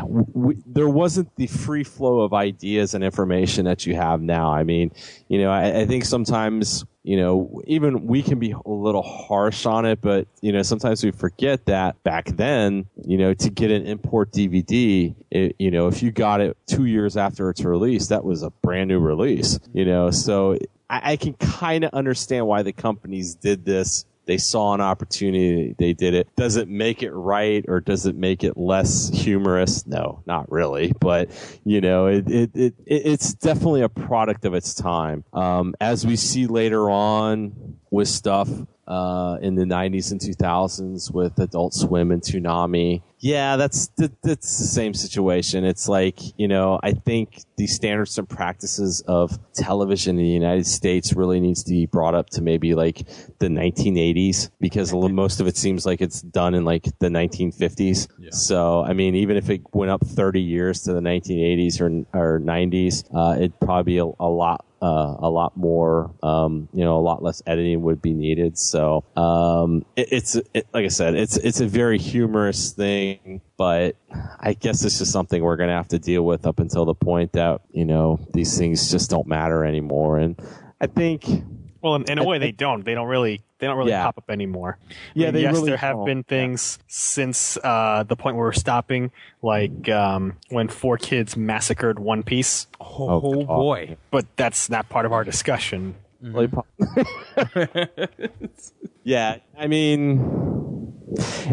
we, there wasn't the free flow of ideas and information that you have now. I mean, you know, I, I think sometimes you know even we can be a little harsh on it, but you know sometimes we forget that back then, you know, to get an import DVD, it, you know, if you got it two years after its release, that was a brand new release. You know, so I, I can kind of understand why the companies did this they saw an opportunity they did it. Does it make it right or does it make it less humorous? No not really but you know it, it, it, it it's definitely a product of its time. Um, as we see later on with stuff uh, in the 90s and 2000s with Adult Swim and Toonami. Yeah, that's that, that's the same situation. It's like you know, I think the standards and practices of television in the United States really needs to be brought up to maybe like the 1980s because most of it seems like it's done in like the 1950s. So I mean, even if it went up 30 years to the 1980s or or 90s, uh, it'd probably be a, a lot uh, a lot more, um, you know, a lot less editing would be needed. So um, it, it's it, like I said, it's it's a very humorous thing, but I guess it's just something we're going to have to deal with up until the point that you know these things just don't matter anymore. And I think Well, in, in a way, they don't. They don't really. They don't really Yeah. pop up anymore. Yeah, I mean, they yes, really there have don't. been things since uh, the point where we're stopping, like um, when four kids massacred One Piece. Oh, God. boy. But that's not part of our discussion. Lollipop. yeah, I mean,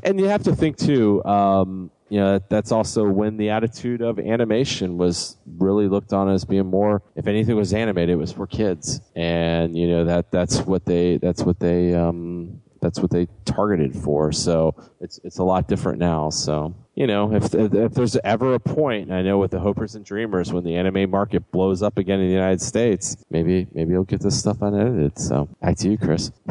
and you have to think too. Um, you know, that's also when the attitude of animation was really looked on as being more. If anything was animated, it was for kids, and you know that that's what they that's what they um, that's what they targeted for. So it's it's a lot different now. So you know, if if there's ever a point, and I know with the Hopers and Dreamers, when the anime market blows up again in the United States, maybe maybe you'll get this stuff unedited. So back to you, Chris.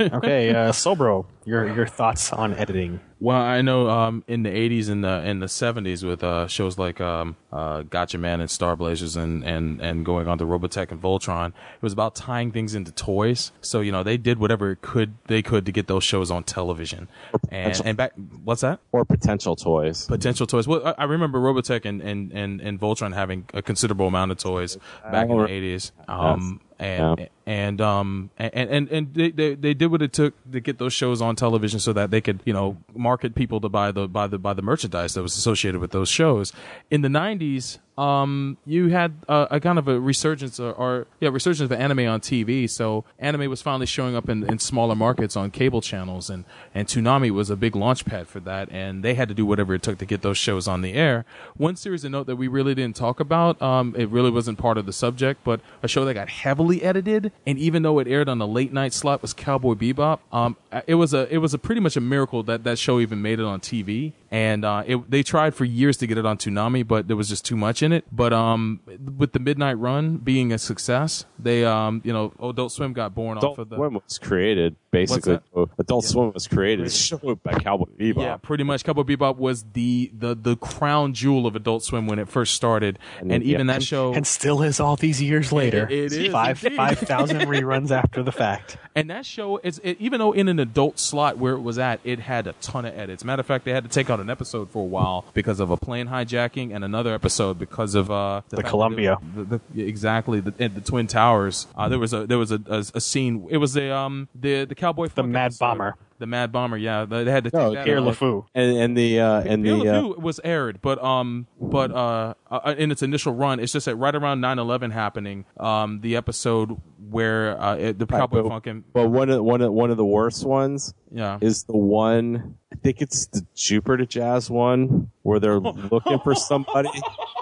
okay, uh, Solbro, your your thoughts on editing? Well, I know um, in the '80s and the in the '70s with uh, shows like um, uh, Gatchaman and Star Blazers and, and, and going on to Robotech and Voltron, it was about tying things into toys. So you know they did whatever it could they could to get those shows on television. And, and back, what's that? Or potential toys. Potential toys. Well, I, I remember Robotech and, and, and, and Voltron having a considerable amount of toys back in the '80s. Um, and Yeah. And um and and and they, they they did what it took to get those shows on television so that they could you know market people to buy the buy the buy the merchandise that was associated with those shows. In the 90s um you had a, a kind of a resurgence or, or yeah resurgence of anime on TV so anime was finally showing up in, in smaller markets on cable channels and and Toonami was a big launch pad for that and they had to do whatever it took to get those shows on the air. One series of note that we really didn't talk about um it really wasn't part of the subject but a show that got heavily edited and even though it aired on the late night slot was Cowboy Bebop um it was a it was a pretty much a miracle that that show even made it on TV and uh, it, they tried for years to get it on Toonami, but there was just too much in it. But um, with the Midnight Run being a success, they um, you know, Adult Swim got born Adult off of the Swim was created basically. Adult Swim was created show by Cowboy Bebop. Yeah, pretty much. Cowboy Bebop was the the the crown jewel of Adult Swim when it first started, and, And, even yeah. that show and still is all these years later. It- it is five indeed. five thousand reruns after the fact. And that show is it, even though in an adult slot where it was at, it had a ton of edits. Matter of fact, they had to take out an episode for a while because of a plane hijacking, and another episode because of uh, The fact that Columbia. the, the, the- exactly the, the Twin Towers. Uh, there was a there was a, a, a scene. It was the um the the cowboy The Mad Bomber. the Mad Bomber. Yeah, they had to take No, that Pierre out. LeFou. and and the uh, and Pierre the uh, LeFou was aired, but um, but uh, uh, in its initial run, it's just that right around 9-11 happening, um, the episode where uh, it, the Cowboy but, Funk and but one of one of one of the worst ones yeah, is the one I think it's the Jupiter Jazz one where they're looking for somebody,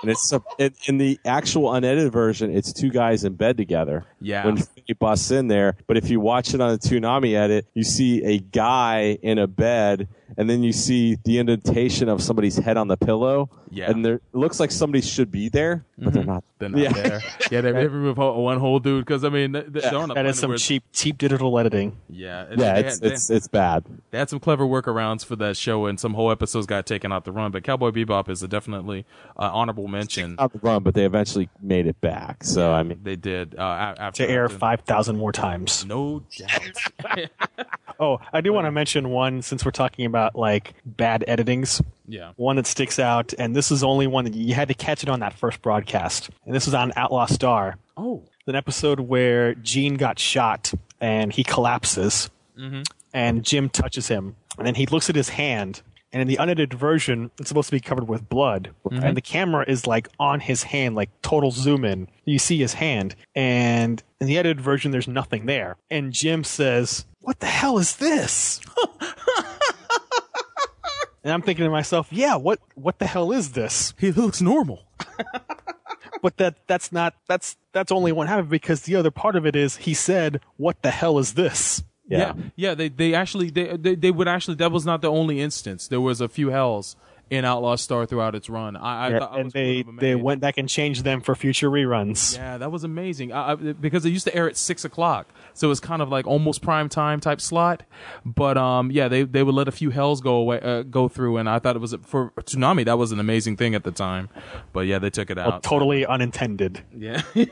and it's some, in, in the actual unedited version, it's two guys in bed together. Yeah. when he busts in there, but if you watch it on the Toonami edit, you see a guy in a bed, and then you see the indentation of somebody's head on the pillow. Yeah. and there it looks like somebody should be there, but they're not. they're not yeah. there. Yeah, they, they removed one whole dude because I mean, they, they're on a That is planet some cheap cheap digital editing. Yeah, Yeah, it's had- it's it's bad. They had some clever workarounds for that show, and some whole episodes got taken out the run. But Cowboy Bebop is a definitely uh, honorable mention. Not the run, but they eventually made it back. So I mean, They did uh, after To air five thousand more times. No doubt. Oh, I do want to mention one since we're talking about like bad editings. Yeah. One that sticks out, and this is only one that you had to catch it on that first broadcast. And this was on Outlaw Star. Oh. An episode where Gene got shot and he collapses, Mm-hmm. and Jim touches him, and then he looks at his hand. And in the unedited version, it's supposed to be covered with blood, and the camera is like on his hand, like total zoom in. You see his hand, and in the edited version, there's nothing there. And Jim says, "What the hell is this?" And I'm thinking to myself, yeah, what what the hell is this? He looks normal. but that that's not that's that's only one half of it because the other part of it is he said, "What the hell is this?" Yeah, yeah. they they actually they, they they would actually that was not the only instance. There was a few hells, in Outlaw Star throughout its run. I, I Yeah, thought I and they they went back and changed them for future reruns. Yeah, that was amazing. I, I, because it used to air at six o'clock, so it was kind of like almost prime time type slot. But um, yeah, they they would let a few hells go away, uh, go through, and I thought it was for Toonami that was an amazing thing at the time. But yeah, they took it Well, out. totally unintended. Yeah.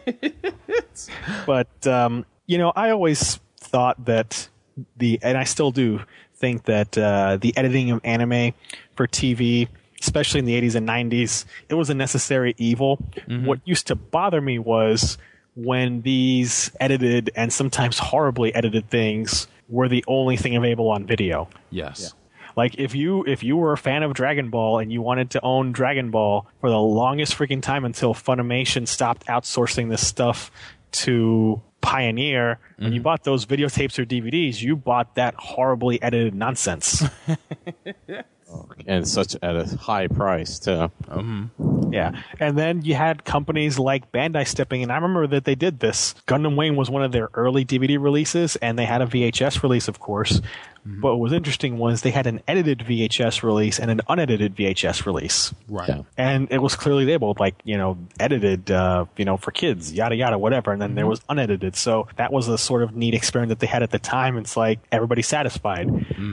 but um, you know, I always thought that the, and I still do think that uh, the editing of anime for TV, especially in the 80s and 90s, it was a necessary evil. What used to bother me was when these edited and sometimes horribly edited things were the only thing available on video. Yes. Like if you if you were a fan of Dragon Ball and you wanted to own Dragon Ball for the longest freaking time until Funimation stopped outsourcing this stuff to Pioneer, when you mm-hmm. bought those videotapes or DVDs, you bought that horribly edited nonsense. and such at a high price too. Mm-hmm. Yeah. And then you had companies like Bandai stepping in. I remember that they did this. Gundam Wing was one of their early DVD releases, and they had a VHS release, of course. Mm-hmm. But what was interesting was they had an edited VHS release and an unedited VHS release. Right. Yeah. And it was clearly labeled like, you know, edited, uh, you know, for kids, yada, yada, whatever. And then there mm-hmm. was unedited. So that was a sort of neat experiment that they had at the time. It's like everybody's satisfied.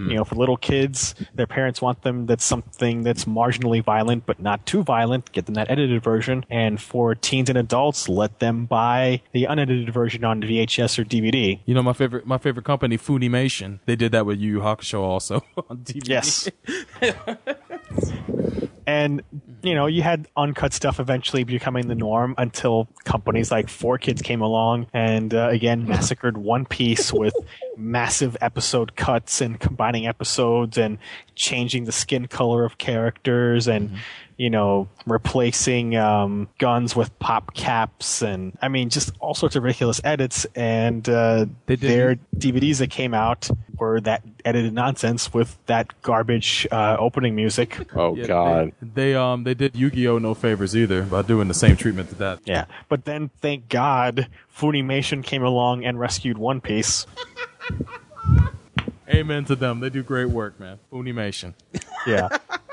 You know, for little kids, their parents want them that's something that's marginally violent, but not too violent. Get them that edited version. And for teens and adults, let them buy the unedited version on VHS or DVD. You know my favorite my favorite company, Funimation. They did that with Yu Yu Hakusho also on DVD. Yes. and you know you had uncut stuff eventually becoming the norm until companies like Four Kids came along and uh, again massacred One Piece with massive episode cuts and combining episodes and changing the skin color of characters and you know replacing um, guns with pop caps and I mean just all sorts of ridiculous edits and uh, their DVDs that came out were that edited nonsense with that garbage uh, opening music. Oh Yeah, They, they um they did Yu-Gi-Oh no favors either by doing the same treatment to that. Yeah, but then thank God Funimation came along and rescued One Piece. Amen to them. They do great work, man. Funimation. Yeah.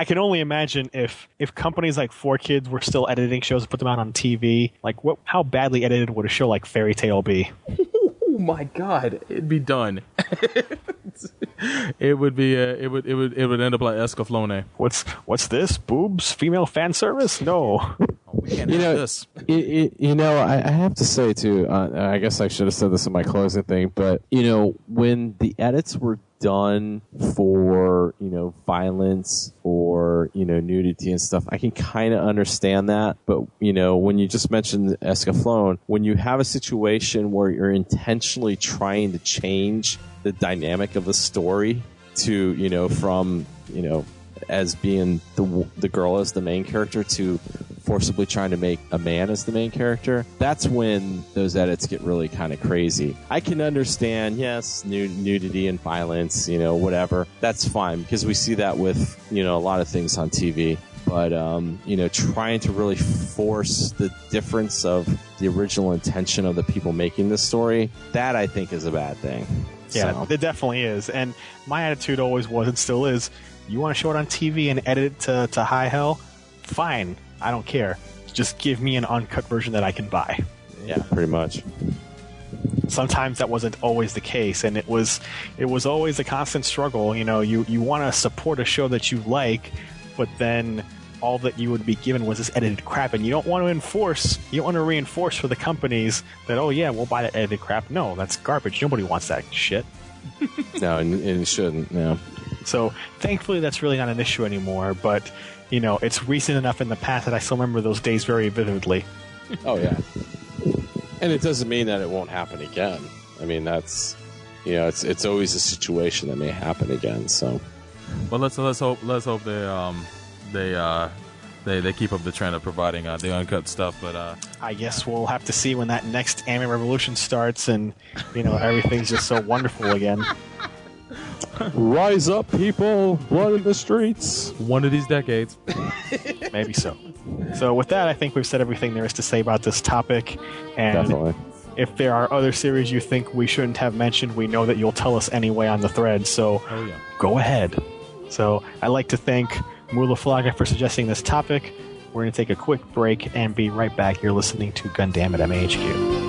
I can only imagine if if companies like Four Kids were still editing shows and put them out on TV, like what how badly edited would a show like Fairy Tail be? Oh my god, it'd be done. it would be uh, it would it would it would end up like Escaflowne. What's what's this? Boobs? Female fan service? No. you know, It, it, you know, I, I have to say too. Uh, I guess I should have said this in my closing thing, but you know, when the edits were done for you know violence or you know nudity and stuff, I can kind of understand that. But you know, when you just mentioned Escaflowne, when you have a situation where you're intentionally trying to change the dynamic of the story to you know from you know as being the the girl as the main character to forcibly trying to make a man as the main character. That's when those edits get really kind of crazy. I can understand, yes, nu- nudity and violence, you know, whatever. That's fine because we see that with you know a lot of things on TV. But um, you know, trying to really force the difference of the original intention of the people making this story, that I think is a bad thing. Yeah, So- it definitely is. And my attitude always was and still is you want to show it on TV and edit it to, to high hell? Fine. I don't care. Just give me an uncut version that I can buy. Yeah, pretty much. Sometimes that wasn't always the case, and it was it was always a constant struggle. You know, you, you want to support a show that you like, but then all that you would be given was this edited crap, and you don't want to enforce, you don't want to reinforce for the companies that oh yeah, we'll buy that edited crap. No, that's garbage. Nobody wants that shit. no, and, and it shouldn't. Yeah. So thankfully, that's really not an issue anymore. But you know, it's recent enough in the past that I still remember those days very vividly. Oh yeah. And it doesn't mean that it won't happen again. I mean, that's you know, it's it's always a situation that may happen again. So, But let's let's hope let's hope they um they uh they they keep up the trend of providing uh, the uncut stuff. But uh I guess we'll have to see when that next anime revolution starts, and you know everything's just so wonderful again. rise up, people! Blood in the streets. One of these decades. Maybe so. So with that, I think we've said everything there is to say about this topic. And Definitely. if there are other series you think we shouldn't have mentioned, we know that you'll tell us anyway on the thread. So Oh, yeah. go ahead. So I'd like to thank Mu La Flaga for suggesting this topic. We're going to take a quick break and be right back. You're listening to Gundam at MAHQ.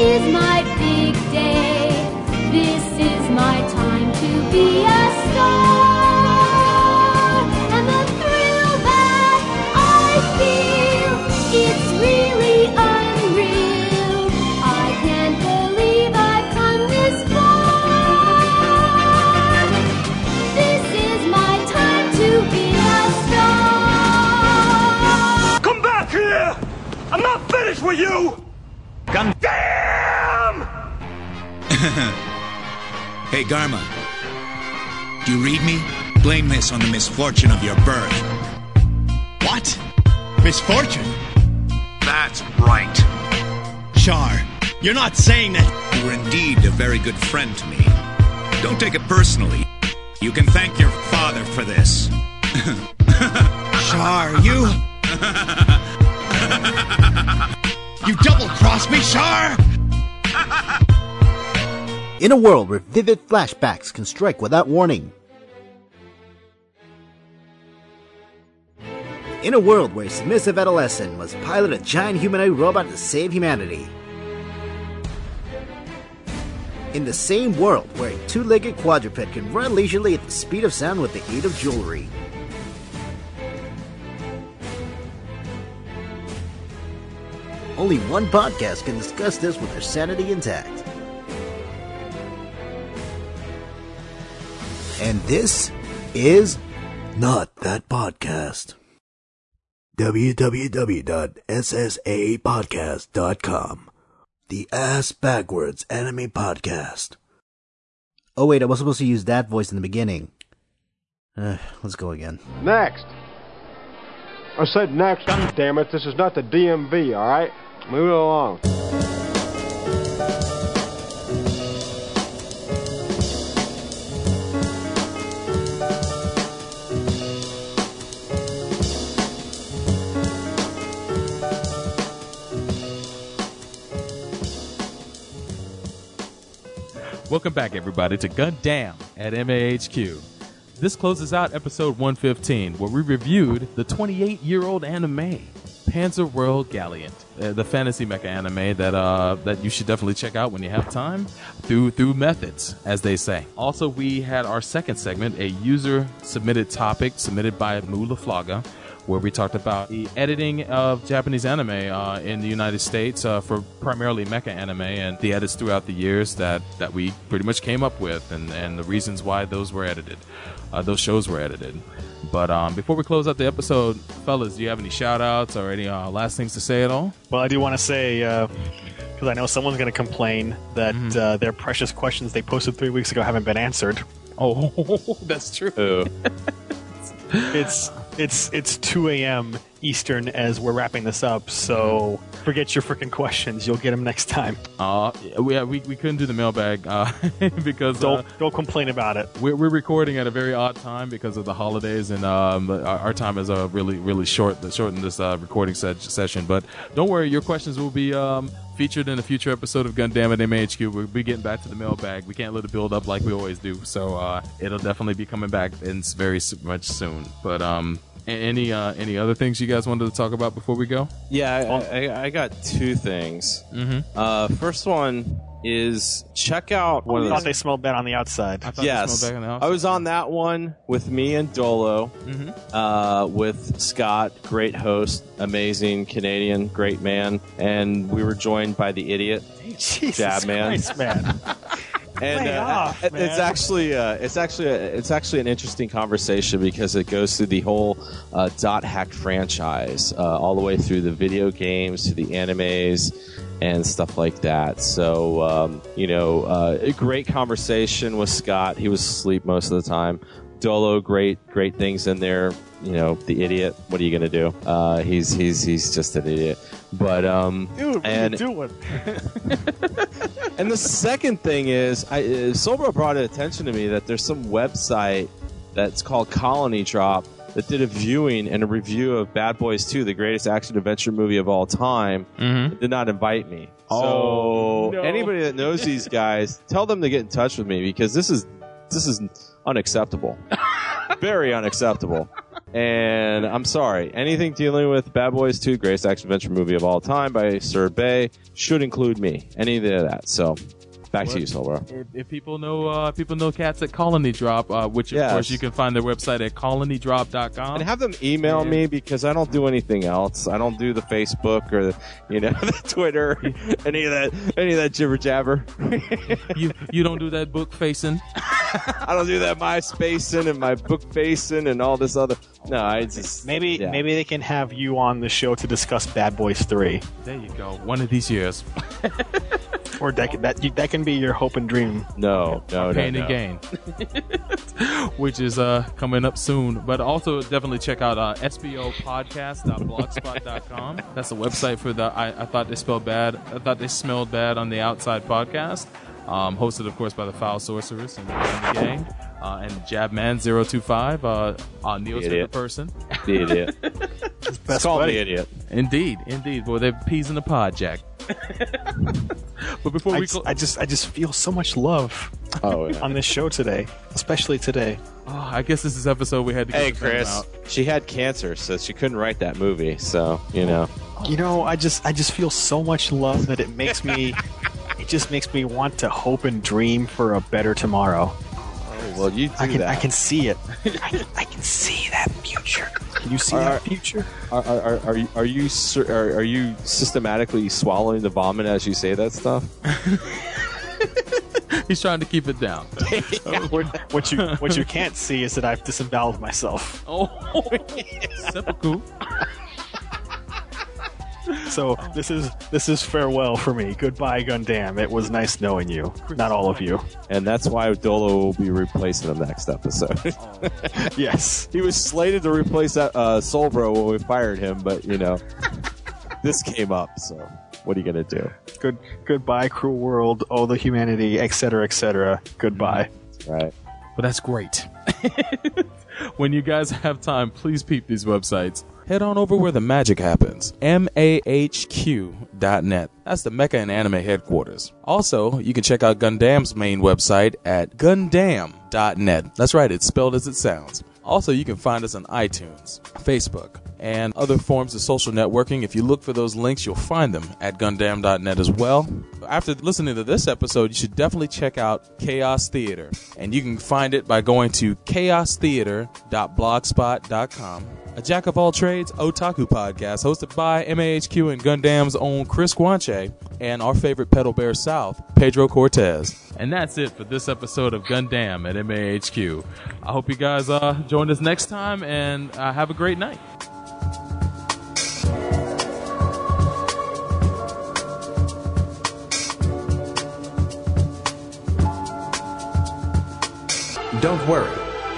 Is my big day. Your birth. What? Misfortune? That's right. Char, you're not saying that. You were indeed a very good friend to me. Don't take it personally. You can thank your father for this. Char, you. You double crossed me, Char! In a world where vivid flashbacks can strike without warning. In a world where a submissive adolescent must pilot a giant humanoid robot to save humanity. In the same world where a two legged quadruped can run leisurely at the speed of sound with the aid of jewelry. Only one podcast can discuss this with their sanity intact. And this is not that podcast. www.ssapodcast.com. The Ass Backwards Anime Podcast. Oh wait, I was supposed to use that voice in the beginning. Uh, let's go again. Next. I said next. God damn it, this is not the DMV, alright? Move it along. Welcome back, everybody, to Gun Gundam at MAHQ. This closes out episode 115, where we reviewed the 28 year old anime, Panzer World Galient, uh, the fantasy mecha anime that uh, that you should definitely check out when you have time through through methods, as they say. Also, we had our second segment, a user submitted topic submitted by Mu La Flaga, where we talked about the editing of Japanese anime uh, in the United States uh, for primarily mecha anime and the edits throughout the years that, that we pretty much came up with and, and the reasons why those were edited, uh, those shows were edited. But um, before we close out the episode, fellas, do you have any shout outs or any uh, last things to say at all? Well, I do want to say, because I know someone's going to complain that uh, their precious questions they posted three weeks ago haven't been answered. Oh, that's true. it's it's it's 2 a.m. Eastern as we're wrapping this up, so forget your freaking questions. You'll get them next time. Uh, we, we, we couldn't do the mailbag uh, because Don't uh, don't complain about it. we're, we're recording at a very odd time because of the holidays, and um, our, our time is uh, really really short. Shortened this uh, recording se- session, but don't worry, your questions will be um, featured in a future episode of Gundam at MHQ. We'll be getting back to the mailbag. We can't let it build up like we always do, so uh, it'll definitely be coming back in very much soon. But um, any uh, any other things you guys wanted to talk about before we go? Yeah, I, I, I got two things. Mhm. Uh, first one is check out one I of thought the they smelled bad on the outside. yes, I was on that one with me and Dolo, Mhm. uh, with Scott, great host, amazing Canadian, great man, and we were joined by the idiot, Jesus Jab man. Christ, man. and uh, off, man. it's actually uh, it's actually a, it's actually an interesting conversation because it goes through the whole uh, dot hack franchise uh, all the way through the video games to the animes and stuff like that. So um, you know uh, a great conversation with scott. He was asleep most of the time. Dolo great great things in there. You know the idiot what are you gonna do? Uh, he's he's he's just an idiot but um Dude, what and are you doing? and the second thing is, I, uh, Solbro brought it attention to me that there's some website that's called Colony Drop that did a viewing and a review of Bad Boys 2, the greatest action adventure movie of all time, Mhm. did not invite me. Oh, so no. anybody that knows these guys, tell them to get in touch with me because this is this is unacceptable. Very unacceptable. And I'm sorry. Anything dealing with Bad Boys 2, greatest action adventure movie of all time by Sir Bay, should include me. Any of that. So, back to you, Silver. If, if people know uh, people know cats at Colony Drop, uh, which of Yes. course you can find their website at colonydrop.com. And have them email me because I don't do anything else. I don't do the Facebook or the, you know the Twitter, any of that, any of that jibber jabber. you you don't do that book facing. I don't do that MySpacing and my book facing and all this other. No, I just Maybe yeah. maybe they can have you on the show to discuss Bad Boys Three, There you go. One of these years. Or that can- that that can be your hope and dream. No, no, no, Pain no. and Gain, which is uh, coming up soon. But also definitely check out uh, sbopodcast.blogspot.com. That's the website for the I, I thought they spelled bad. I thought they smelled bad on the outside podcast. Um, hosted, of course, by the Foul Sorceress and, and the gang. Uh, and Jabman025, uh, uh, Neil's favorite Idiot. person. The idiot. Best Call buddy. me idiot. Indeed, indeed. Boy, they're peas in the pod, Jack. but before I we just, close, I just I just feel so much love Oh, yeah. on this show today, especially today. oh, I guess this is episode we had to. Hey, get the film Chris. out. She had cancer, so she couldn't write that movie. So you know. You know, I just I just feel so much love that it makes me it just makes me want to hope and dream for a better tomorrow. Well, you do I can that. I can see it. I can, I can see that future. Can you see Are- that future? Are, are, are, are you are you are, are you systematically swallowing the vomit as you say that stuff? He's trying to keep it down. Uh, what, what you what you can't see is that I've disemboweled myself. Oh, seppuku. So this is this is farewell for me. Goodbye, Gundam. It was nice knowing you. Not all of you. And that's why Dolo will be replacing him next episode. Yes. he was slated to replace that uh, Solbro when we fired him, but you know, this came up. So what are you gonna do? Good goodbye, cruel world. Oh, the humanity, etc., etc. Goodbye. Right. But that's great. when you guys have time, please peep these websites. Head on over where the magic happens. MAHQ.net. That's the Mecha and Anime headquarters. Also, you can check out Gundam's main website at Gundam.net. That's right, it's spelled as it sounds. Also, you can find us on iTunes, Facebook, and other forms of social networking. If you look for those links, you'll find them at Gundam.net as well. After listening to this episode, you should definitely check out Chaos Theater. And you can find it by going to chaostheater.blogspot.com. A jack of all trades otaku podcast hosted by MAHQ and Gundam's own Chris Guanche and our favorite pedal bear south, Pedro Cortez. And that's it for this episode of Gundam at MAHQ. I hope you guys uh, join us next time and uh, have a great night. Don't worry,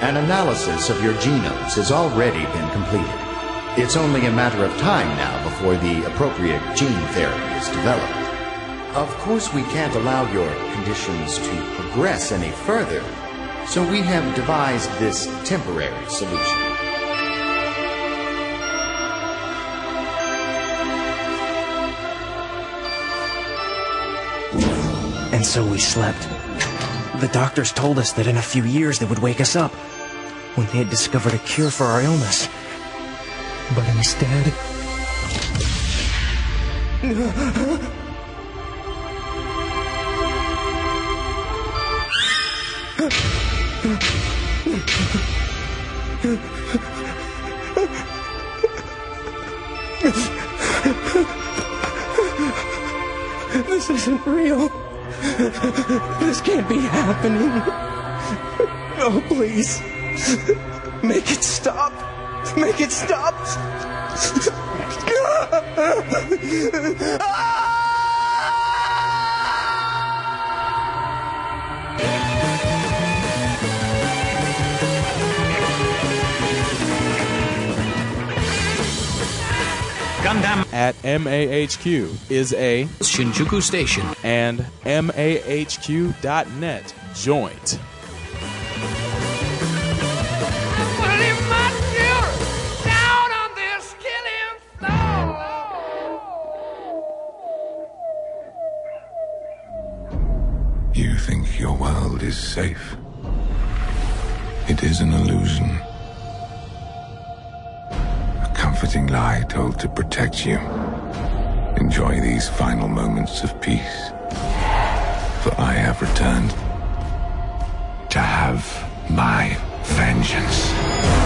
an analysis of your genomes has already been completed. It's only a matter of time now before the appropriate gene therapy is developed. Of course, we can't allow your conditions to progress any further, so we have devised this temporary solution. And so we slept. The doctors told us that in a few years they would wake us up when they had discovered a cure for our illness. But instead. This isn't real. This can't be happening. Oh, please. Make it stop. Make it stop. Ah! Gundam at MAHQ is a Shinjuku station and MAHQ.net joint. You think your world is safe? It is an illusion. Lie told to protect you. Enjoy these final moments of peace. For I have returned to have my vengeance.